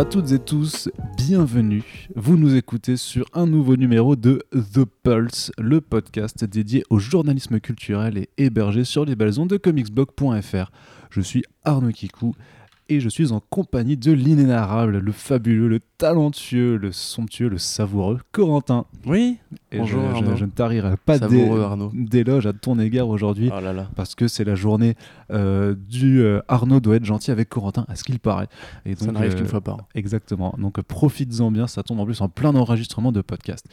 À toutes et tous, bienvenue. Vous nous écoutez sur un nouveau numéro de The Pulse, le podcast dédié au journalisme culturel et hébergé sur les ondes de comicsblog.fr. Je suis Arnaud Kikou et je suis en compagnie de l'inénarrable, le fabuleux, le talentueux, le somptueux, le savoureux Corentin. Oui, Et Bonjour, je, Arnaud. je ne tarirai pas d'éloge à ton égard aujourd'hui oh là là. parce que c'est la journée euh, du euh, Arnaud doit être gentil avec Corentin, à ce qu'il paraît. Et Ça n'arrive euh, qu'une fois par an. Exactement. Donc profites-en bien, ça tombe en plus en plein enregistrement de podcast.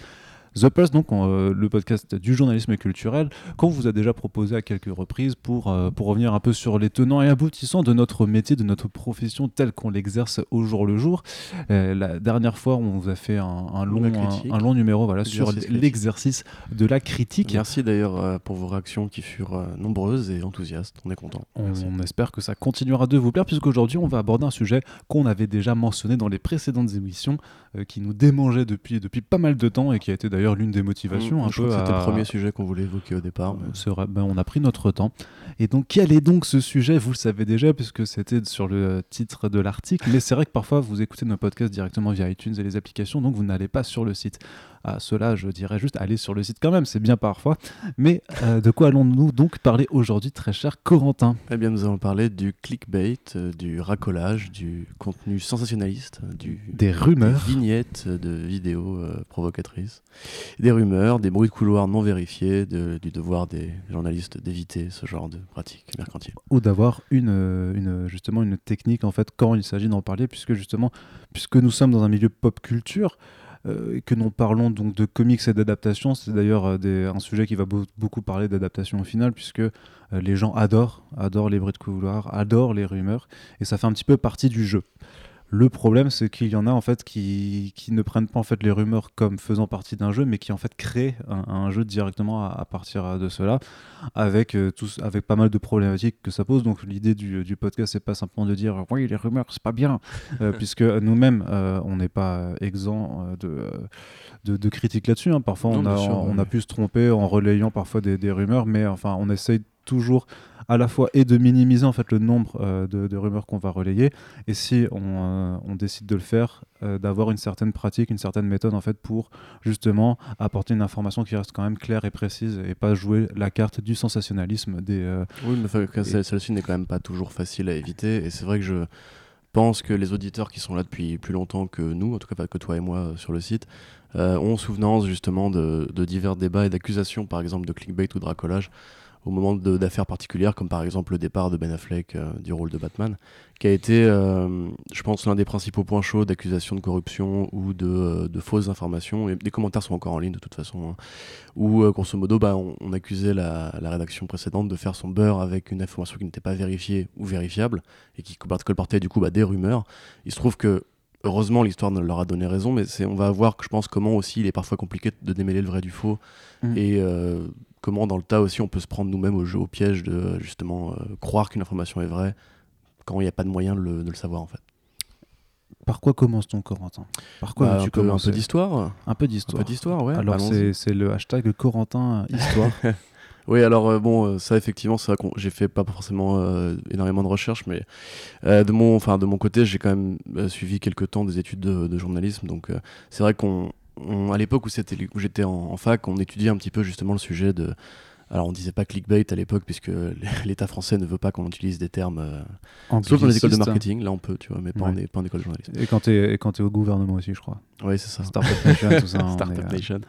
The Pulse, donc on, euh, le podcast du journalisme culturel, qu'on vous a déjà proposé à quelques reprises pour, euh, pour revenir un peu sur les tenants et aboutissants de notre métier, de notre profession telle qu'on l'exerce au jour le jour. Euh, la dernière fois, on vous a fait un, un long, un, long numéro voilà, sur L'exercice de la critique. Merci d'ailleurs pour vos réactions qui furent nombreuses et enthousiastes. On est content. On, espère que ça continuera de vous plaire, puisqu'aujourd'hui, on va aborder un sujet qu'on avait déjà mentionné dans les précédentes émissions, euh, qui nous démangeait depuis, depuis pas mal de temps et qui a été d'ailleurs l'une des motivations. Mmh, un je crois que c'était à- le premier sujet qu'on voulait évoquer au départ. mais- ben, on a pris notre temps. Et donc, quel est donc ce sujet? Vous le savez déjà, puisque c'était sur le titre de l'article. Mais c'est vrai que parfois, vous écoutez nos podcasts directement via iTunes et les applications, donc vous n'allez pas sur le site. À cela, je dirais juste allez sur le site quand même, c'est bien parfois. Mais euh, de quoi allons-nous donc parler aujourd'hui, très cher Corentin? Eh bien, nous allons parler du clickbait, euh, du racolage, du contenu sensationnaliste, du Des rumeurs. des vignettes de vidéos euh, provocatrices, des rumeurs, des bruits de couloir non vérifiés, de- du devoir des journalistes d'éviter ce genre de pratiques mercantiles. ou d'avoir une, euh, une justement une technique en fait quand il s'agit d'en parler puisque justement puisque nous sommes dans un milieu pop culture euh, que nous parlons donc de comics et d'adaptation c'est d'ailleurs euh, un sujet qui va beau- beaucoup parler d'adaptation au final puisque euh, les gens adorent adorent les bruits de couloir adorent les rumeurs et ça fait un petit peu partie du jeu le problème, c'est qu'il y en a en fait qui, qui ne prennent pas en fait les rumeurs comme faisant partie d'un jeu, mais qui en fait créent un, un jeu directement à, à partir de cela, avec euh, tous, avec pas mal de problématiques que ça pose. Donc l'idée du, du podcast, c'est pas simplement de dire oui les rumeurs c'est pas bien, euh, puisque nous-mêmes euh, on n'est pas exempt de, de, de critiques là-dessus. hein. Parfois Non, on a, sûr, on oui. a pu se tromper en relayant parfois des, des rumeurs, mais enfin on essaye toujours à la fois et de minimiser en fait le nombre euh, de, de rumeurs qu'on va relayer et si on, euh, on décide de le faire euh, d'avoir une certaine pratique une certaine méthode en fait pour justement apporter une information qui reste quand même claire et précise et pas jouer la carte du sensationnalisme des Oui, mais celle- celle-ci n'est quand même pas toujours facile à éviter. Et c'est vrai que je pense que les auditeurs qui sont là depuis plus longtemps que nous, en tout cas pas que toi et moi sur le site, ont souvenance justement de, de divers débats et d'accusations, par exemple de clickbait ou de racolage, au moment d'affaires particulières, comme par exemple le départ de Ben Affleck euh, du rôle de Batman, qui a été, euh, je pense, l'un des principaux points chauds d'accusations de corruption ou de, euh, de fausses informations. Et les commentaires sont encore en ligne de toute façon. hein où euh, grosso modo bah, on, on accusait la, la rédaction précédente de faire son beurre avec une information qui n'était pas vérifiée ou vérifiable et qui colportait du coup bah, des rumeurs. Il se trouve que heureusement l'histoire ne leur a donné raison, mais on va voir je pense comment aussi il est parfois compliqué de démêler le vrai du faux Mm. et euh, comment dans le tas aussi on peut se prendre nous-mêmes au jeu, au piège de justement euh, croire qu'une information est vraie quand il n'y a pas de moyen de le, de le savoir en fait. par quoi commence-t-on Corentin? Par quoi Bah, un, peu, un peu d'histoire. un peu Un peu d'histoire d'histoire, ouais. alors c'est le hashtag Corentin histoire Oui, alors euh, bon, euh, ça effectivement, c'est vrai qu'on j'ai fait pas forcément euh, énormément de recherches, mais euh, de mon, enfin de mon côté, j'ai quand même suivi quelques temps des études de, de journalisme, donc c'est vrai qu'on, on- à l'époque où j'étais en, en fac, on étudiait un petit peu justement le sujet de, alors on disait pas clickbait à l'époque puisque l'État français ne veut pas qu'on utilise des termes, euh, sauf dans les écoles de marketing, là on peut, tu vois, mais pas, en, Ouais. é- pas en école de journalisme. et quand t'es quand t'es au gouvernement aussi je crois Oui, c'est ça. Startup Nation tout ça Startup euh, Nation.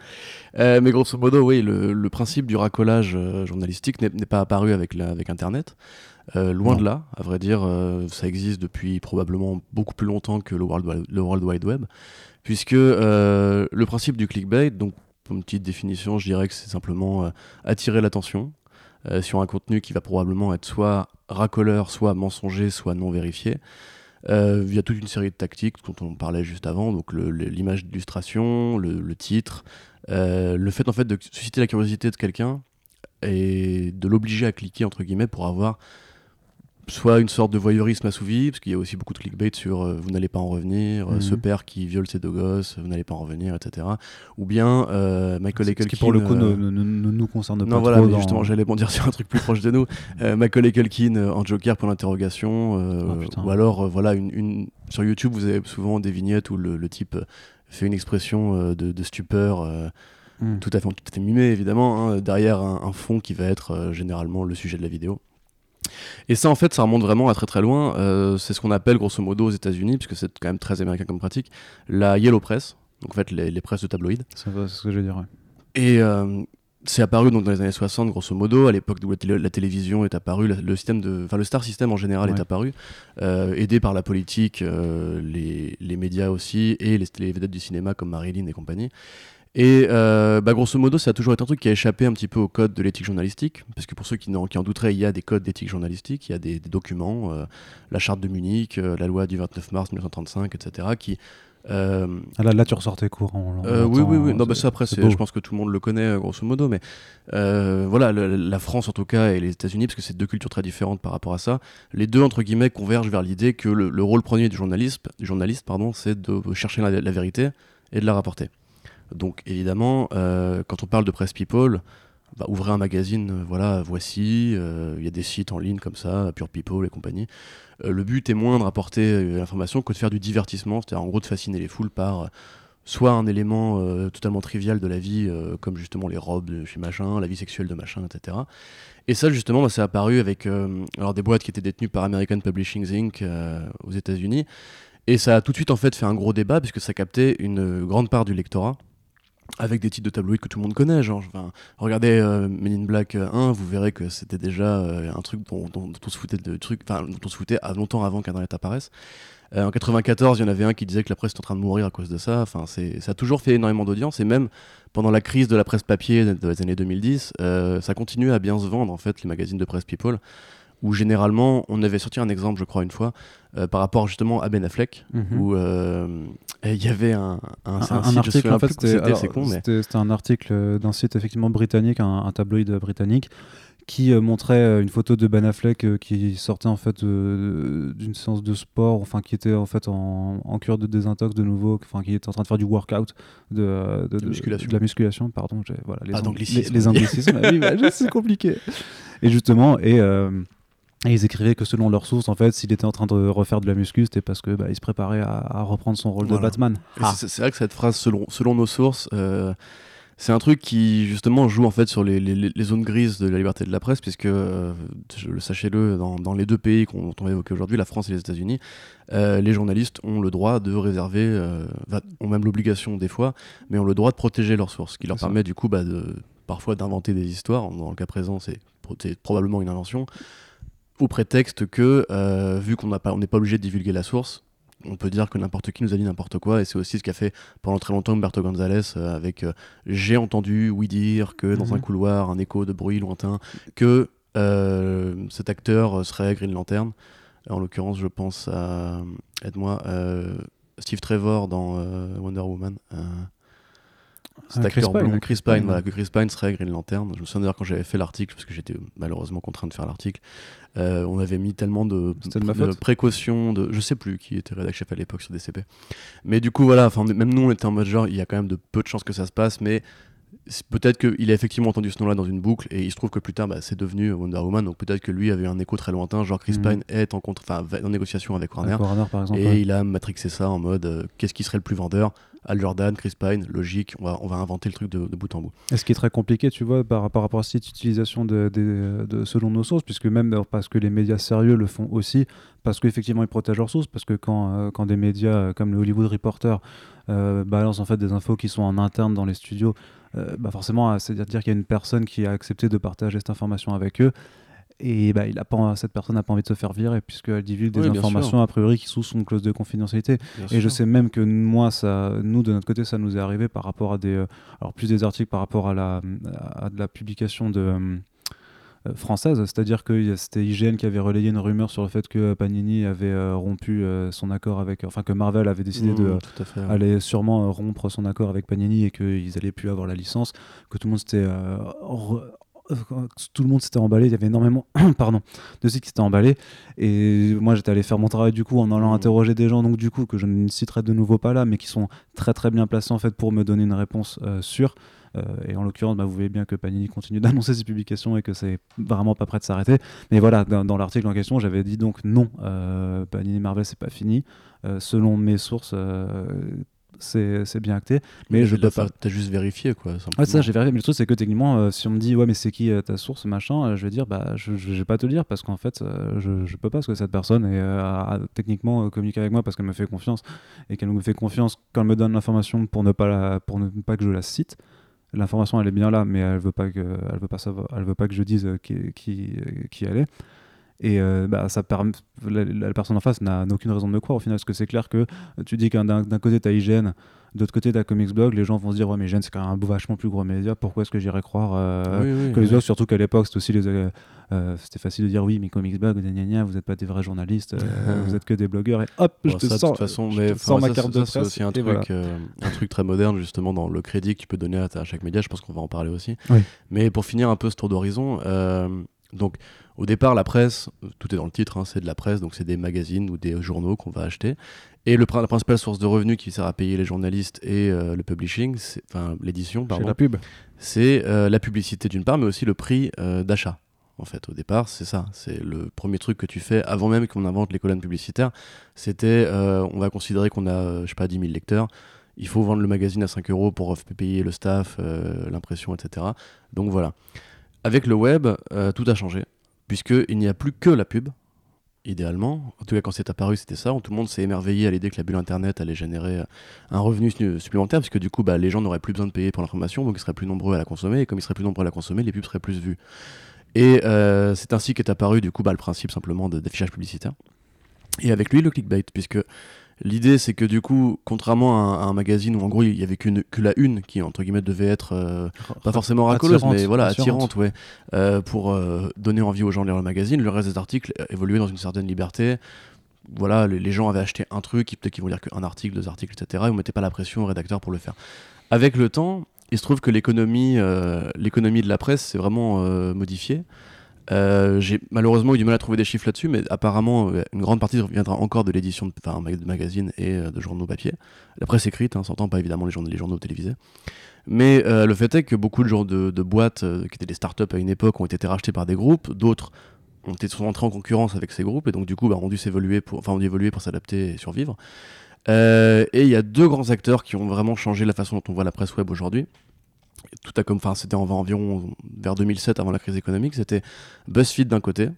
Euh, mais grosso modo, oui, le, le principe du racolage euh, journalistique n'est pas apparu avec, la- avec Internet. Euh, loin Non. de là, à vrai dire, euh, ça existe depuis probablement beaucoup plus longtemps que le World, Wi- le World Wide Web, puisque euh, le principe du clickbait, donc pour une petite définition, je dirais que c'est simplement euh, attirer l'attention euh, sur un contenu qui va probablement être soit racoleur, soit mensonger, soit non vérifié. Euh, il toute une série de tactiques dont on parlait juste avant, donc l'image d'illustration, le, titre, le fait en fait de susciter la curiosité de quelqu'un et de l'obliger à cliquer entre guillemets pour avoir soit une sorte de voyeurisme assouvi, parce qu'il y a aussi beaucoup de clickbait sur euh, vous n'allez pas en revenir, euh, Mhm. ce père qui viole ses deux gosses, vous n'allez pas en revenir, etc. Ou bien euh, Michael Ce Culkin. qui pour le coup ne, ne- ne- ne nous concerne pas non, voilà, trop. mais dans- justement, j'allais bondir sur un truc plus proche de nous. Macaulay Culkin en Joker pour l'interrogation, Oh, putain. ou alors voilà une, une sur YouTube, vous avez souvent des vignettes où le, type fait une expression de, stupeur. Hmm. Tout, à fait, tout à fait mimé évidemment, hein, derrière un, fond qui va être généralement le sujet de la vidéo. Et ça, en fait, ça remonte vraiment à très très loin. c'est ce qu'on appelle grosso modo aux États-Unis, puisque c'est quand même très américain comme pratique, la Yellow Press, donc en fait les, presses de tabloïds. C'est ce que je veux dire. Et c'est apparu donc dans les années 60 grosso modo à l'époque où la, télévision est apparue le système de le star system en général est apparu euh, aidé par la politique euh, les, les, médias aussi et les, les, vedettes du cinéma comme Marilyn et compagnie et euh, bah, grosso modo ça a toujours été un truc qui a échappé un petit peu au code de l'éthique journalistique parce que pour ceux qui, qui en douteraient il y a des codes d'éthique journalistique il y a des, des documents la charte de Munich la loi du 29 mars 1935 etc qui euh, ah, là, là, tu ressortais courant. Euh, oui, oui, oui. Non, bah, ça, après, je pense que tout le monde le connaît, euh, grosso modo. Mais voilà, la France, en tout cas, et les États-Unis, parce que c'est deux cultures très différentes par rapport à ça, les deux, entre guillemets, convergent vers l'idée que le, rôle premier du journaliste, du journaliste pardon, c'est de chercher la, la, vérité et de la rapporter. Donc, évidemment, quand on parle de Press People, bah, ouvrez un magazine, euh, voilà, voici, euh, il y a des sites en ligne comme ça, Pure People et compagnie. Euh, le but est moins de rapporter l'information que de faire du divertissement, c'est-à-dire en gros de fasciner les foules par soit un élément totalement trivial de la vie, comme justement les robes de chez machin, la vie sexuelle de machin, etc. Et ça, justement, bah, c'est apparu avec alors des boîtes qui étaient détenues par American Publishing Inc. aux États-Unis. Et ça a tout de suite en fait fait un gros débat puisque ça captait une grande part du lectorat avec des titres de tabloïds que tout le monde connaît. Genre, regardez euh, Men in Black 1, vous verrez que c'était déjà euh, un truc dont, on se foutait de trucs, enfin, dont on se foutait longtemps avant qu'Internet apparaisse. Euh, en 94, il y en avait un qui disait que la presse est en train de mourir à cause de ça. Enfin, ça a toujours fait énormément d'audience et même pendant la crise de la presse papier des années 2010, ça continue à bien se vendre en fait les magazines de presse people où généralement on avait sorti un exemple, je crois, une fois, par rapport justement à Ben Affleck, mhm. où il y avait un, un, article, en fait, c'était un article d'un site effectivement britannique, un, tabloïd britannique, qui euh, montrait euh, une photo de Ben Affleck euh, qui sortait en fait d'une séance de sport, enfin qui était en fait en, en, cure de désintox de nouveau, enfin qui était en train de faire du workout, de, de, de, musculation. de la musculation, pardon, voilà les, ah, les, les, anglicismes, ah oui, bah, c'est compliqué. Et justement, et et ils écrivaient que selon leurs sources, en fait, s'il était en train de refaire de la muscu, c'était parce que bah, il se préparait à, reprendre son rôle de Batman. Ah. C'est vrai que cette phrase, selon, selon nos sources, euh, c'est un truc qui justement joue en fait sur les, les, zones grises de la liberté de la presse, puisque euh, le sachez-le, dans, dans, les deux pays qu'on va évoquer aujourd'hui, la France et les États-Unis, euh, les journalistes ont le droit de réserver, ont même l'obligation des fois, mais ont le droit de protéger leurs sources, ce qui leur permet du coup bah, de, parfois d'inventer des histoires. Dans le cas présent, c'est probablement une invention au prétexte que, euh, vu qu'on n'est pas, pas obligé de divulguer la source, on peut dire que n'importe qui nous a dit n'importe quoi, et c'est aussi ce qu'a fait pendant très longtemps Humberto González euh, avec euh, J'ai entendu, oui dire, que dans un mhm. couloir, un écho de bruit lointain, que cet acteur serait Green Lantern. En l'occurrence, je pense à, aide-moi, Steve Trevor dans Wonder Woman. Cet acteur Chris Pine, Chris Pine, voilà, que Chris Pine serait Green Lantern. Je me souviens d'ailleurs quand j'avais fait l'article, parce que j'étais malheureusement contraint de faire l'article, euh, on avait mis tellement de, précautions, de, je sais plus qui était rédacteur chef à l'époque sur DCP. Mais du coup, voilà, même nous, on était en mode genre, il y a quand même de peu de chances que ça se passe, mais peut-être qu'il a effectivement entendu ce nom-là dans une boucle et il se trouve que plus tard bah, c'est devenu Wonder Woman donc peut-être que lui avait un écho très lointain genre Chris mhm. Pine est en, contre, en négociation avec Warner, et il a matrixé ça en mode euh, qu'est-ce qui serait le plus vendeur? Al Jordan, Chris Pine, logique, on va, on va inventer le truc de, bout en bout. Et ce qui est très compliqué, tu vois, par, rapport à cette utilisation de, de, selon nos sources, puisque même parce que les médias sérieux le font aussi, parce qu'effectivement ils protègent leurs sources, parce que quand, euh, quand des médias euh, comme le Hollywood Reporter euh, balancent en fait des infos qui sont en interne dans les studios, bah forcément, c'est-à-dire qu'il y a une personne qui a accepté de partager cette information avec eux. Et bah, il a pas, cette personne n'a pas envie de se faire virer puisqu'elle divulgue des informations a priori qui sous son clause de confidentialité. et je sais même que moi, ça, nous de notre côté, ça nous est arrivé par rapport à des, euh, alors plus des articles par rapport à la, à de la publication de euh, française, c'est-à-dire que c'était IGN qui avait relayé une rumeur sur le fait que Panini avait euh, rompu son accord avec, enfin que Marvel avait décidé de mmh, aller sûrement rompre son accord avec Panini et qu'ils allaient plus avoir la licence, que tout le monde s'était tout le monde s'était emballé, il y avait énormément pardon, de sites qui s'étaient emballés. Et moi, j'étais allé faire mon travail du coup en allant mmh. interroger des gens, donc du coup, que je ne citerai de nouveau pas là, mais qui sont très très bien placés en fait pour me donner une réponse euh, sûre. Et en l'occurrence, bah, vous voyez bien que Panini continue d'annoncer ses publications et que c'est vraiment pas prêt de s'arrêter. Mais voilà, dans, l'article en question, j'avais dit donc non, Panini Marvel, c'est pas fini. selon mes sources, c'est bien acté. Mais, je peux pas. T'as juste vérifié quoi. Ouais, ça, j'ai vérifié. Mais le truc, c'est que techniquement, euh, si on me dit, ouais, mais c'est qui euh, ta source, machin, euh, je vais dire, bah, je, je, vais pas te le dire parce qu'en fait, je, je peux pas parce que cette personne est, a, techniquement communiqué avec moi parce qu'elle me fait confiance et qu'elle me fait confiance quand elle me donne l'information pour ne pas la, pour ne pas que je la cite. L'information, elle est bien là, mais elle veut pas que, elle veut pas savoir, elle veut pas que je dise qui, qui, qui elle est. Et euh, bah, ça permet, la, personne en face n'a aucune raison de me croire au final, parce que c'est clair que tu dis qu'un d'un côté tu as IGN, de l'autre côté tu as Comics Blog, les gens vont se dire ouais mais IGN c'est quand même un vachement plus gros média, pourquoi est-ce que j'irais croire euh, que les blogs, surtout qu'à l'époque c'était aussi les, euh, c'était facile de dire oui mais Comics Blog, gna, gna, vous n'êtes pas des vrais journalistes, vous êtes que des blogueurs et hop je te sens, de façon, mais ma carte de presse. C'est aussi un truc, un truc très moderne justement dans le crédit que tu peux donner à, à chaque média, je pense qu'on va en parler aussi. Mais pour finir un peu ce tour d'horizon, donc au départ, la presse, tout est dans le titre, hein, c'est de la presse, donc c'est des magazines ou des journaux qu'on va acheter. Et le, la principale source de revenus qui sert à payer les journalistes et euh, le publishing, enfin l'édition, pardon. C'est la pub. C'est euh, la publicité d'une part, mais aussi le prix euh, d'achat. En fait, au départ, c'est ça. C'est le premier truc que tu fais avant même qu'on invente les colonnes publicitaires. C'était, on va considérer qu'on a, je sais pas, 10 000 lecteurs. Il faut vendre le magazine à 5 euros pour payer le staff, l'impression, etc. Donc voilà. Avec le web, tout a changé puisqu'il n'y a plus que la pub, idéalement. En tout cas, quand c'est apparu, c'était ça. Tout le monde s'est émerveillé à l'idée que la bulle Internet allait générer euh, un revenu supplémentaire, puisque du coup, bah, les gens n'auraient plus besoin de payer pour l'information, donc ils seraient plus nombreux à la consommer, et comme ils seraient plus nombreux à la consommer, les pubs seraient plus vues. Et euh, c'est ainsi qu'est apparu, du coup, bah, le principe simplement d'affichage publicitaire. Et avec lui, le clickbait, puisque L'idée, c'est que du coup, contrairement à un, magazine où en gros il y avait qu'une que la une qui entre guillemets devait être euh, pas forcément racoleuse, mais voilà attirante, ouais, euh, pour euh, donner envie aux gens de lire le magazine. Le reste des articles évoluaient dans une certaine liberté. Voilà, les, gens avaient acheté un truc, peut-être qu'ils vont lire qu'un article, deux articles, etc. Et on mettait pas la pression au rédacteur pour le faire. Avec le temps, il se trouve que l'économie, l'économie de la presse s'est vraiment modifiée. Euh, j'ai malheureusement eu du mal à trouver des chiffres là-dessus, mais apparemment, euh, une grande partie viendra encore de l'édition de, de magazines et euh, de journaux papier. La presse écrite, hein, s'entend pas évidemment les journaux, les journaux télévisés. Mais le fait est que beaucoup de, de, de boîtes qui étaient des startups à une époque ont été rachetées par des groupes, d'autres ont été sont entrés en concurrence avec ces groupes et donc du coup bah, ont dû s'évoluer pour, enfin, ont dû évoluer pour s'adapter et survivre. et il y a deux grands acteurs qui ont vraiment changé la façon dont on voit la presse web aujourd'hui tout a comme, c'était environ vers 2007 avant la crise économique, c'était BuzzFeed d'un côté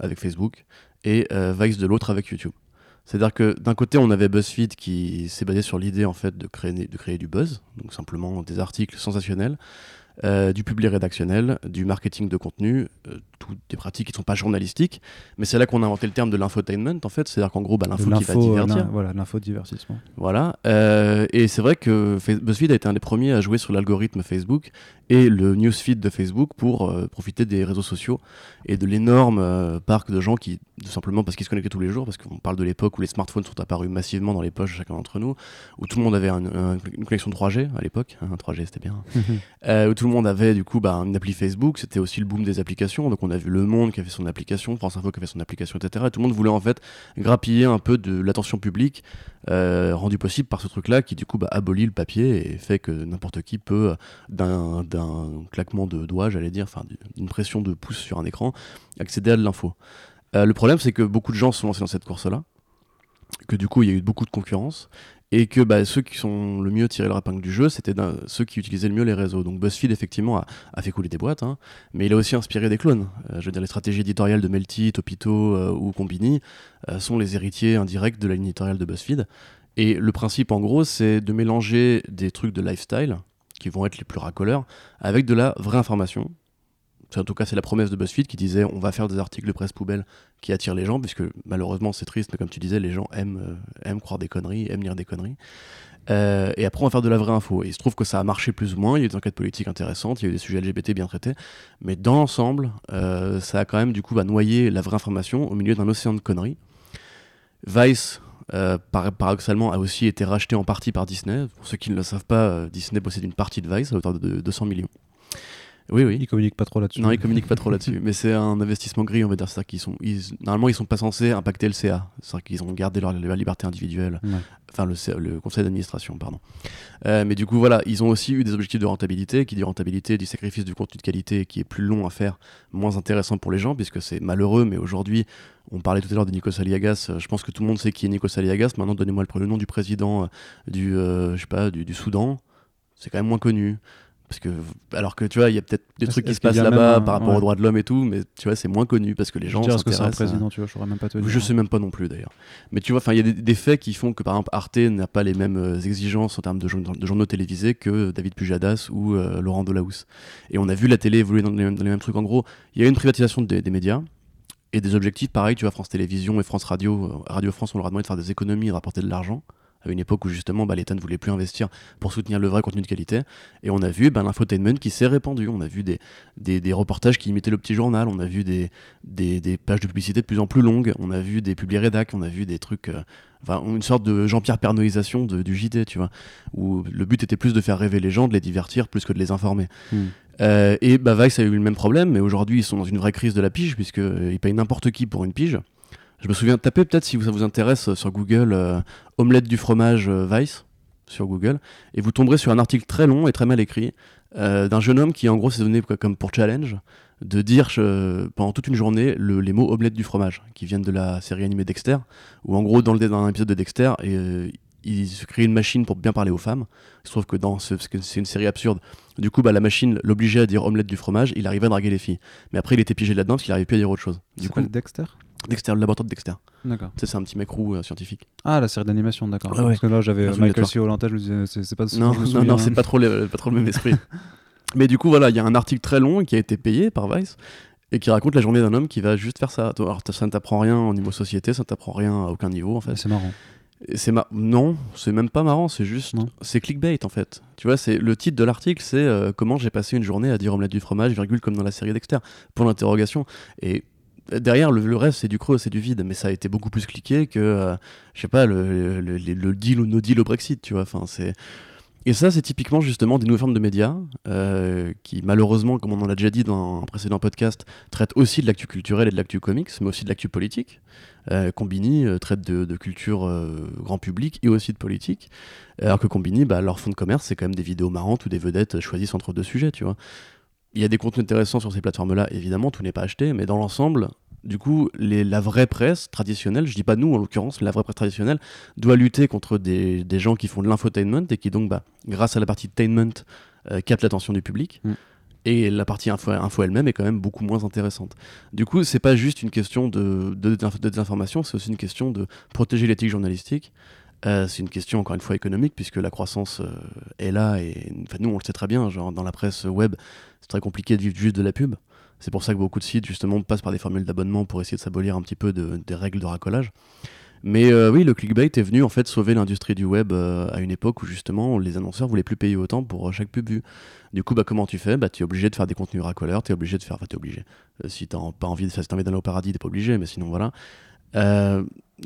avec Facebook et euh, Vice de l'autre avec YouTube. C'est-à-dire que d'un côté, on avait BuzzFeed qui s'est basé sur l'idée en fait de créer, de créer du buzz, donc simplement des articles sensationnels, euh, du public rédactionnel, du marketing de contenu, euh, toutes des pratiques qui ne sont pas journalistiques, mais c'est là qu'on a inventé le terme de l'infotainment en fait, c'est-à-dire qu'en gros bah, l'info qui va divertir. voilà, l'info divertissement. Voilà, euh, et c'est vrai que BuzzFeed a été un des premiers à jouer sur l'algorithme Facebook et le newsfeed de Facebook pour profiter des réseaux sociaux et de l'énorme parc de gens qui, tout simplement parce qu'ils se connectaient tous les jours, parce qu'on parle de l'époque où les smartphones sont apparus massivement dans les poches de chacun d'entre nous, où tout le monde avait une connexion 3G à l'époque, 3G hein, c'était bien, où tout le monde avait du coup bah, une appli Facebook, c'était aussi le boom des applications, donc on a vu Le Monde qui avait son application, France Info qui avait son application, etc. Et tout le monde voulait en fait grappiller un peu de l'attention publique euh, rendue possible par ce truc-là qui du coup bah, abolit le papier et fait que n'importe qui peut, d'un claquement de doigts, j'allais dire, enfin d'une pression de pouce sur un écran, accéder à de l'info. Euh, le problème c'est que beaucoup de gens se sont lancés dans cette course-là, que du coup il y a eu beaucoup de concurrence et que bah, ceux qui sont le mieux tiré leur épingle du jeu, c'était ceux qui utilisaient le mieux les réseaux. Donc BuzzFeed, effectivement, a, fait couler des boîtes, hein, mais il a aussi inspiré des clones. Euh, je veux dire, les stratégies éditoriales de Melty, Topito euh, ou Combini euh, sont les héritiers indirects de la ligne éditoriale de BuzzFeed. Et le principe, en gros, c'est de mélanger des trucs de lifestyle, qui vont être les plus racoleurs, avec de la vraie information, en tout cas, c'est la promesse de BuzzFeed qui disait on va faire des articles de presse poubelle qui attirent les gens, puisque malheureusement c'est triste, mais comme tu disais, les gens aiment, euh, croire des conneries, aiment lire des conneries. Euh, et après, on va faire de la vraie info. Et il se trouve que ça a marché plus ou moins. Il y a eu des enquêtes politiques intéressantes, il y a eu des sujets LGBT bien traités. Mais dans l'ensemble, euh, ça a quand même du coup bah, noyé la vraie information au milieu d'un océan de conneries. Vice, paradoxalement, a aussi été racheté en partie par Disney. Pour ceux qui ne le savent pas, Disney possède une partie de Vice à hauteur de 200 millions. Oui, oui. Ils communiquent pas trop là-dessus. Non, ils communiquent pas trop là-dessus. Mais c'est un investissement gris, on va dire. C'est-à-dire qu'ils sont, ils, normalement, ils sont pas censés impacter le CA. C'est-à-dire qu'ils ont gardé leur, leur liberté individuelle. Ouais. Enfin, le, conseil d'administration, pardon. Euh, mais du coup, voilà, ils ont aussi eu des objectifs de rentabilité. Qui dit rentabilité, du sacrifice du contenu de qualité qui est plus long à faire, moins intéressant pour les gens, puisque c'est malheureux. Mais aujourd'hui, on parlait tout à l'heure de Nikos Aliagas. euh, Je pense que tout le monde sait qui est Nikos Aliagas. Maintenant, donnez-moi le, nom du président euh, du, euh, je sais pas, du, du Soudan. C'est quand même moins connu. Parce que, alors que tu vois, il y a peut-être des trucs qui se passent là-bas un- par rapport ouais. aux droits de l'homme et tout, mais tu vois, c'est moins connu parce que les gens Je que c'est un à- président, tu vois, je même pas te dire. je sais même pas non plus d'ailleurs. Mais tu vois, enfin, il y a des, des faits qui font que par exemple Arte n'a pas les mêmes euh, exigences en termes de, journ- de journaux télévisés que David Pujadas ou euh, Laurent Delahousse. Et on a vu la télé évoluer dans les, mêmes- dans les mêmes trucs. En gros, il y a une privatisation des, des médias et des objectifs. Pareil, tu vois, France Télévisions et France Radio, euh, Radio France, on leur a demandé de faire des économies et de rapporter de l'argent. À une époque où justement bah, l'État ne voulait plus investir pour soutenir le vrai contenu de qualité. Et on a vu bah, l'infotainment qui s'est répandu. On a vu des, des, des reportages qui imitaient le petit journal. On a vu des, des, des pages de publicité de plus en plus longues. On a vu des publics rédac, on a vu des trucs, euh, enfin une sorte de Jean-Pierre Pernoïsation de- du JT, tu vois, où le but était plus de faire rêver les gens, de les divertir, plus que de les informer. Hmm. Euh, et bah, Vice a eu le même problème, mais aujourd'hui ils sont dans une vraie crise de la pige, puisqu'ils payent n'importe qui pour une pige. Je me souviens, tapez peut-être si ça vous intéresse sur Google euh, omelette du fromage euh, Vice sur Google, et vous tomberez sur un article très long et très mal écrit euh, d'un jeune homme qui en gros s'est donné comme pour challenge de dire pendant toute une journée le- les mots omelette du fromage qui viennent de la série animée Dexter où en gros dans, le, dans un épisode de Dexter et, il se crée une machine pour bien parler aux femmes. Il se trouve que dans ce, c'est une série absurde. Du coup bah, la machine l'obligeait à dire omelette du fromage il arrivait à draguer les filles. Mais après il était piégé là-dedans parce qu'il n'arrivait plus à dire autre chose. Du coup Dexter? Dexter le laboratoire de Dexter D'accord. Tu sais, c'est un petit mec roux euh, scientifique Ah, la série d'animation, d'accord. Ouais. Parce que là, j'avais euh, Michael. C. Je me disais, c'est c'est pas non je me non souviens, non hein. c'est pas trop, le, pas trop le même esprit mais du coup voilà il y a un article très long qui a été payé par Vice et qui raconte la journée d'un homme qui va juste faire ça. Alors ça ne t'apprend rien au niveau société, ça ne t'apprend rien à aucun niveau en fait. C'est marrant. Et C'est ma- non, c'est même pas marrant, c'est juste, Non. c'est clickbait en fait. Tu vois, c'est le titre de l'article, c'est euh, comment j'ai passé une journée à dire omelette du fromage, virgule comme dans la série Dexter, pour l'interrogation. Et derrière le, reste, c'est du creux, c'est du vide, mais ça a été beaucoup plus cliqué que, euh, je sais pas, le, le, deal ou no deal au Brexit, tu vois. Enfin, c'est et ça, c'est typiquement justement des nouvelles formes de médias euh, qui, malheureusement, comme on en a déjà dit dans un précédent podcast, traitent aussi de l'actu culturelle et de l'actu comics, mais aussi de l'actu politique. Euh, Combini euh, traite de, de culture euh, grand public et aussi de politique. Alors que Combini, bah, leur fond de commerce, c'est quand même des vidéos marrantes où des vedettes choisissent entre deux sujets, tu vois. Il y a des contenus intéressants sur ces plateformes-là, évidemment, tout n'est pas acheté, mais dans l'ensemble, du coup, les, la vraie presse traditionnelle, je dis pas nous en l'occurrence, mais la vraie presse traditionnelle, doit lutter contre des, des gens qui font de l'infotainment et qui donc, bah, grâce à la partie tainment, euh, captent l'attention du public. Mm. Et la partie info, info elle-même est quand même beaucoup moins intéressante. Du coup, c'est pas juste une question de, de, de désinformation, c'est aussi une question de protéger l'éthique journalistique. Euh, c'est une question encore une fois économique puisque la croissance euh, est là et nous on le sait très bien genre dans la presse web c'est très compliqué de vivre juste de la pub. C'est pour ça que beaucoup de sites justement passent par des formules d'abonnement pour essayer de s'abolir un petit peu de- des règles de racolage. Mais euh, oui le clickbait est venu en fait sauver l'industrie du web euh, à une époque où justement les annonceurs voulaient plus payer autant pour euh, chaque pub vue. Du coup bah comment tu fais? Bah tu es obligé de faire des contenus racoleurs tu es obligé de faire enfin t'es obligé. Euh, si t'as pas envie de si envie d'aller au paradis t'es pas obligé mais sinon voilà.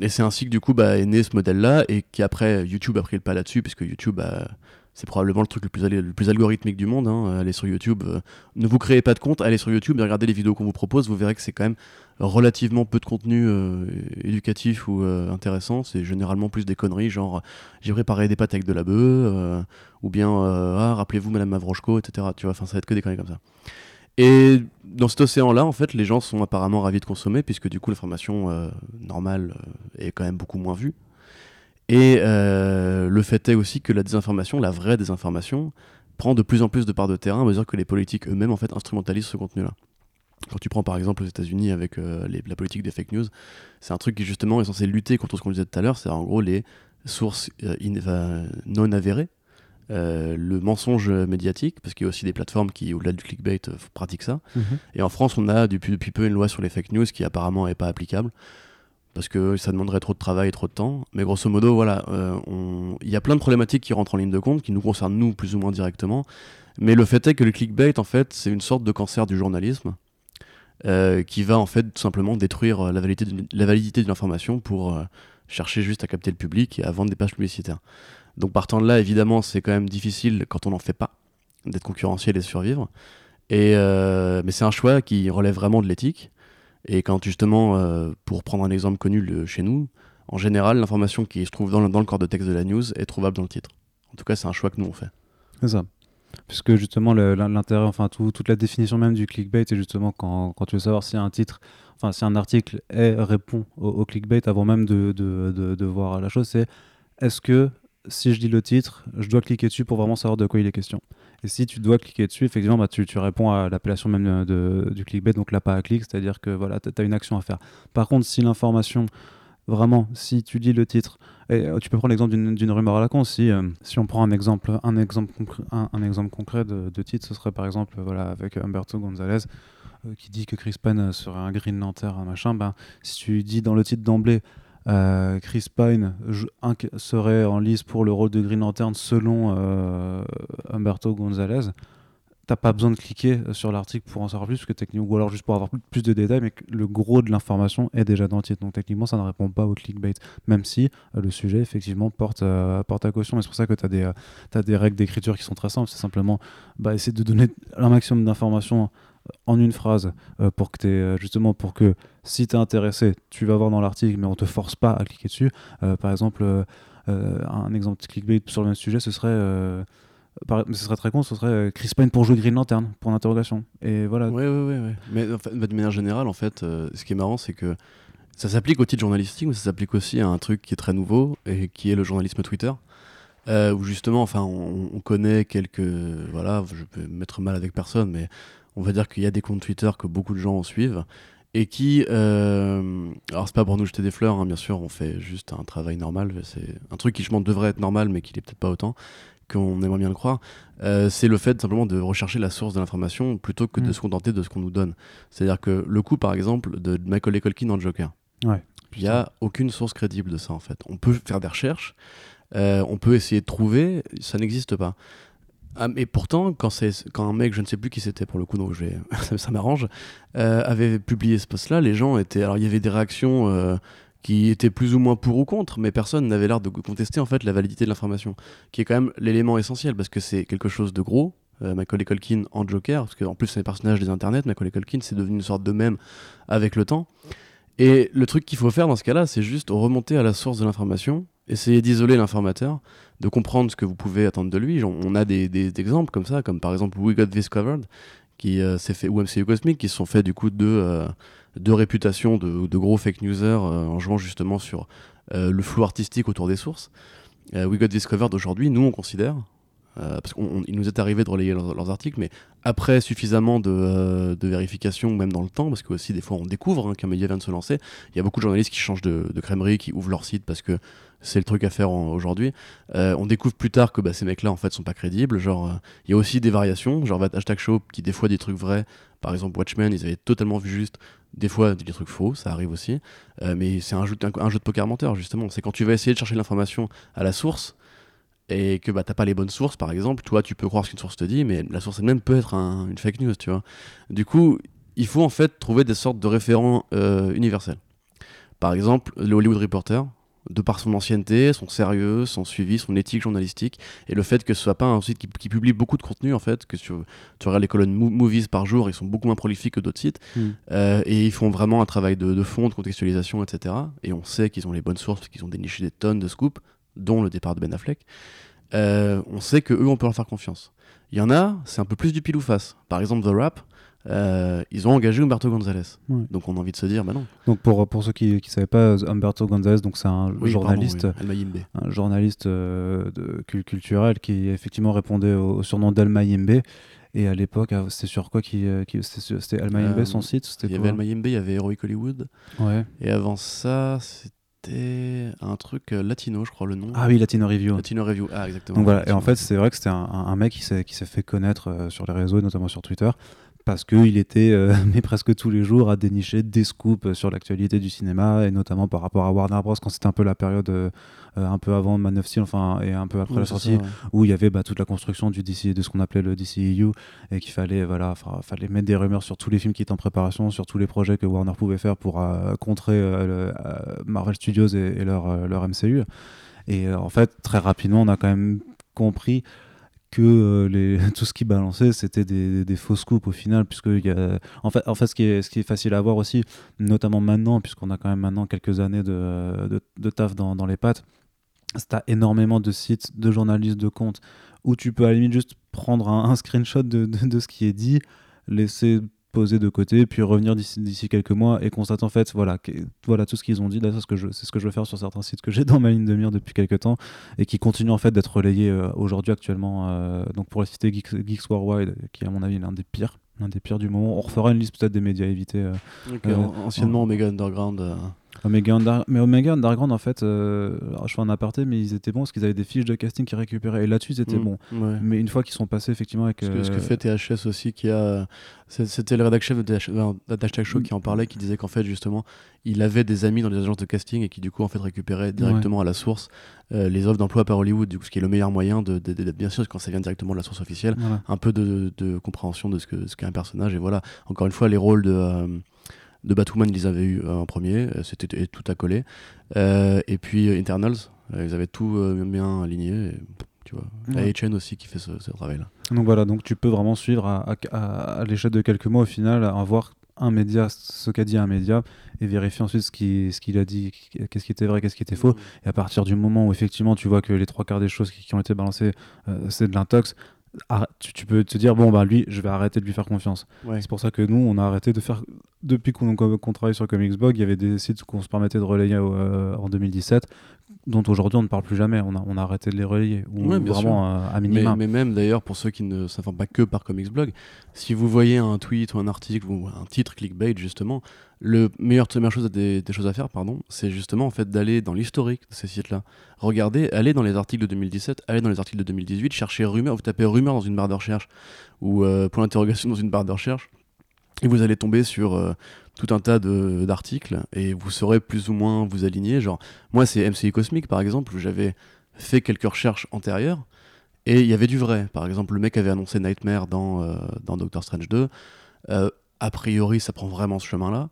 Et c'est ainsi que du coup bah, est né ce modèle-là et qui après YouTube a pris le pas là-dessus puisque YouTube bah, c'est probablement le truc le plus, algorithmique du monde. Hein. Allez sur YouTube, euh, ne vous créez pas de compte, allez sur YouTube et regardez les vidéos qu'on vous propose. Vous verrez que c'est quand même relativement peu de contenu euh, éducatif ou euh, intéressant. C'est généralement plus des conneries, genre j'ai préparé des pâtes avec de la bœuf, ou bien ah, rappelez-vous Madame Mavrochko, etc. Tu vois, ça va être que des conneries comme ça. Et dans cet océan-là, en fait, les gens sont apparemment ravis de consommer, puisque du coup, l'information normale est quand même beaucoup moins vue. Et euh, le fait est aussi que la désinformation, la vraie désinformation, prend de plus en plus de parts de terrain à mesure que les politiques eux-mêmes en fait instrumentalisent ce contenu-là. Quand tu prends par exemple aux États-Unis avec euh, les- la politique des fake news, c'est un truc qui justement est censé lutter contre ce qu'on disait tout à l'heure, c'est en gros les sources euh, in- non avérées, euh, le mensonge médiatique, parce qu'il y a aussi des plateformes qui, au-delà du clickbait, pratiquent ça. Et en France, on a depuis, depuis peu une loi sur les fake news qui apparemment n'est pas applicable parce que ça demanderait trop de travail et trop de temps. Mais grosso modo, voilà, euh, il y a plein de problématiques qui rentrent en ligne de compte, qui nous concernent nous plus ou moins directement. Mais le fait est que le clickbait, en fait, c'est une sorte de cancer du journalisme euh, qui va en fait tout simplement détruire euh, la validité d'une- la validité d'une information pour chercher juste à capter le public et à vendre des pages publicitaires. Donc partant de là, évidemment, c'est quand même difficile quand on n'en fait pas d'être concurrentiel et de survivre. Et, mais c'est un choix qui relève vraiment de l'éthique. Et quand justement, euh, pour prendre un exemple connu chez nous, en général, l'information qui se trouve dans le, corps de texte de la news est trouvable dans le titre. En tout cas, c'est un choix que nous on fait. C'est ça. Puisque justement, l'intérêt, enfin, tout- toute la définition même du clickbait, c'est justement quand, tu veux savoir si un titre, enfin, si un article est, répond au, clickbait avant même de voir la chose, c'est est-ce que si je lis le titre, je dois cliquer dessus pour vraiment savoir de quoi il est question? Et si tu dois cliquer dessus, effectivement, bah, tu, tu réponds à l'appellation même de, du clickbait, donc pas à clic, c'est-à-dire que voilà, tu as une action à faire. Par contre, si l'information, vraiment, si tu lis le titre, euh, tu peux prendre l'exemple d'une rumeur à la con. Si, euh, si on prend un exemple, un exemple, concret, un, exemple concret de, de titre, ce serait par exemple euh, voilà, avec Humberto Gonzalez euh, qui dit que Chris euh, serait un Green Lantern, un machin. Ben, si tu dis dans le titre d'emblée euh, Chris Pine serait en lice pour le rôle de Green Lantern selon euh, Humberto Gonzalez, t'as pas besoin de cliquer euh, sur l'article pour en savoir plus, parce que techniquement, ou alors juste pour avoir plus- de détails, mais le gros de l'information est déjà dans le. Donc techniquement, ça ne répond pas au clickbait, même si le sujet effectivement porte, à caution. Et c'est pour ça que tu as des règles d'écriture qui sont très simples. C'est simplement bah, essayer de donner un maximum d'informations en une phrase euh, pour que euh, justement pour que si tu es intéressé, tu vas voir dans l'article, mais on te force pas à cliquer dessus. Euh, par exemple, un exemple de clickbait sur le même sujet, ce serait ce serait très con, ce serait Chris Pine pour jouer Green Lantern, pour l'interrogation. Et voilà. Ouais, ouais. ouais. Mais fait, de manière générale, en fait, ce qui est marrant, c'est que ça s'applique au titre journalistique, mais ça s'applique aussi à un truc qui est très nouveau et qui est le journalisme Twitter. Euh, où justement, enfin, on, on connaît quelques. Voilà, je peux me mettre mal avec personne, mais on va dire qu'il y a des comptes Twitter que beaucoup de gens suivent et qui. euh, alors, c'est pas pour nous jeter des fleurs, hein, bien sûr, on fait juste un travail normal. C'est un truc qui, je pense, devrait être normal, mais qui l'est peut-être pas autant qu'on aimerait bien le croire. Euh, c'est le fait simplement de rechercher la source de l'information plutôt que de Mm. se contenter de ce qu'on nous donne. C'est-à-dire que le coup, par exemple, de Michael Culkin dans Joker, Ouais. il n'y a aucune source crédible de ça en fait. On peut faire des recherches, euh, on peut essayer de trouver, ça n'existe pas. Ah, mais pourtant, quand, quand un mec, je ne sais plus qui c'était pour le coup, donc ça, ça m'arrange, euh, avait publié ce post-là, les gens étaient. Alors il y avait des réactions euh, qui étaient plus ou moins pour ou contre, mais personne n'avait l'air de contester en fait la validité de l'information, qui est quand même l'élément essentiel parce que c'est quelque chose de gros. Euh, Macaulay Culkin en Joker, parce qu'en plus c'est un personnage des internets, Macaulay Culkin c'est devenu une sorte de même avec le temps. Et le truc qu'il faut faire dans ce cas-là, c'est juste remonter à la source de l'information, essayer d'isoler l'informateur, de comprendre ce que vous pouvez attendre de lui. On a des, exemples comme ça, comme par exemple We Got This Covered, qui euh, s'est fait, ou MCU Cosmic, qui se sont fait du coup euh, deux réputations de, de gros fake newsers euh, en jouant justement sur euh, le flou artistique autour des sources. Euh, We Got This Covered aujourd'hui, nous on considère, euh, parce qu'il nous est arrivé de relayer leurs, articles, mais après suffisamment de, euh, de vérification, même dans le temps, parce que aussi des fois on découvre hein, qu'un média vient de se lancer. Il y a beaucoup de journalistes qui changent de, de qui ouvrent leur site parce que c'est le truc à faire aujourd'hui. Euh, on découvre plus tard que bah, ces mecs-là en fait sont pas crédibles. Genre, euh, il y a aussi des variations, genre hashtag show qui des fois dit des trucs vrais. Par exemple, Watchmen, ils avaient totalement vu juste. Des fois, des trucs faux, ça arrive aussi. Euh, mais c'est un jeu, de poker menteur, justement. C'est quand tu vas essayer de chercher l'information à la source et que bah, t'as pas les bonnes sources, par exemple. Toi, tu peux croire ce qu'une source te dit, mais la source elle-même peut être un- une fake news, tu vois. Du coup, il faut en fait trouver des sortes de référents universels. Par exemple, le Hollywood Reporter, de par son ancienneté, son sérieux, son suivi, son éthique journalistique, et le fait que ce soit pas un site qui, qui publie beaucoup de contenu, en fait, que tu, tu regardes les colonnes mo- movies par jour, ils sont beaucoup moins prolifiques que d'autres sites, Mm. euh, et ils font vraiment un travail de, de fond, de contextualisation, etc. Et on sait qu'ils ont les bonnes sources, qu'ils ont déniché des tonnes de scoops, dont le départ de Ben Affleck. Euh, on sait que eux, on peut leur faire confiance. Il y en a, c'est un peu plus du pile ou face. Par exemple, The Rap, euh, ils ont engagé Humberto Gonzalez. Ouais. Donc on a envie de se dire, bah non. Donc pour, pour ceux qui ne savaient pas, Humberto Gonzalez, donc c'est un Oui, journaliste, pardon, oui, Alma Yimbe. un journaliste euh, de, culturel qui effectivement répondait au, au surnom d'Alma Yimbe. Et à l'époque, ah, c'était sur quoi qui, euh, qui- C'était sur- c'était Alma Yimbe Euh, son site Il y avait Alma Yimbe, il y avait Heroic Hollywood. Ouais. Et avant ça, c'était un truc latino, je crois le nom. Ah oui, Latino Review. Latino Review. Ah, exactement. Donc voilà, et en fait, c'est vrai que c'était un, mec qui s'est qui s'est fait connaître euh, sur les réseaux, et notamment sur Twitter, parce qu'il était, euh, mais presque tous les jours, à dénicher des scoops euh, sur l'actualité du cinéma, et notamment par rapport à Warner Bros. quand c'était un peu la période euh, euh, un peu avant Man of Steel, enfin, et un peu après la sortie, ça, ouais. où il y avait bah, toute la construction du DC, de ce qu'on appelait le DCEU, et qu'il fallait, voilà, fa- fallait mettre des rumeurs sur tous les films qui étaient en préparation, sur tous les projets que Warner pouvait faire pour euh, contrer le- Marvel Studios et, et leur, leur MCU. Et en fait, très rapidement, on a quand même compris que euh, tout ce qui balançait c'était des, fausses coupes au final puisque y a, en fait, en fait ce, qui est, ce qui est facile à voir aussi notamment maintenant puisqu'on a quand même maintenant quelques années de, de, taf dans, dans les pattes c'est à énormément de sites de journalistes de comptes où tu peux à la limite juste prendre un, un screenshot de, de, ce qui est dit laisser poser de côté, puis revenir d'ici quelques mois et constater en fait, voilà, voilà tout ce qu'ils ont dit. c'est ce que je, c'est ce que je veux faire sur certains sites que j'ai dans ma ligne de mire depuis quelques temps et qui continuent en fait d'être relayés euh, aujourd'hui actuellement. Euh, donc pour citer Geeks, Geeks Worldwide, qui à mon avis est l'un des pires, l'un des pires du moment. On refera une liste peut-être des médias à éviter. Euh, anciennement Omega Underground. Omega Mais Omega Underground, en fait, euh, je fais un aparté, mais ils étaient bons parce qu'ils avaient des fiches de casting qu'ils récupéraient. Et là-dessus, ils étaient mm, bons. Mais une fois qu'ils sont passés, effectivement, avec. Ce que, ce que fait THS aussi, qui a. C'était le rédacteur chef de Hashtag Show qui en parlait, qui disait qu'en fait, justement, il avait des amis dans les agences de casting et qui, du coup, en fait, récupéraient directement à la source euh, les offres d'emploi par Hollywood, du coup, ce qui est le meilleur moyen de, bien sûr, quand ça vient directement de la source officielle, un peu de, compréhension de ce qu'est ce un personnage. Et voilà, encore une fois, les rôles de. De Batwoman, ils avaient eu euh, en premier, euh, c'était tout à coller. Euh, et puis Internals, ils avaient tout bien aligné. tu vois, la HN aussi qui fait ce, travail-là. Donc voilà, donc tu peux vraiment suivre à, l'échelle de quelques mois au final, à voir un média, ce qu'a dit un média, et vérifier ensuite ce qu'il ce qu'il a dit, qu'est-ce qui était vrai, qu'est-ce qui était faux. Et à partir du moment où effectivement tu vois que les trois quarts des choses qui, ont été balancées, c'est de l'intox, tu, peux te dire bon bah lui je vais arrêter de lui faire confiance. C'est pour ça que nous on a arrêté de faire depuis qu'on travaille sur Comicsblog il y avait des sites qu'on se permettait de relayer euh, en 2017 dont aujourd'hui on ne parle plus jamais. On a, on a arrêté de les relayer. Ou vraiment euh, à minima. Mais, même d'ailleurs pour ceux qui ne s'informent pas que par Comicsblog si vous voyez un tweet ou un article ou un titre clickbait justement le meilleur, la meilleure chose des, des, choses à faire, pardon, c'est justement en fait d'aller dans l'historique de ces sites-là. Regardez, allez dans les articles de 2017, allez dans les articles de 2018, cherchez rumeur, vous tapez rumeur dans une barre de recherche ou euh, point d'interrogation dans une barre de recherche, et vous allez tomber sur euh, tout un tas d'articles et vous saurez plus ou moins vous aligner. Genre, moi c'est MCI Cosmic par exemple, où j'avais fait quelques recherches antérieures et il y avait du vrai. Par exemple, le mec avait annoncé Nightmare dans, euh, dans Doctor Strange 2. a priori, ça prend vraiment ce chemin-là.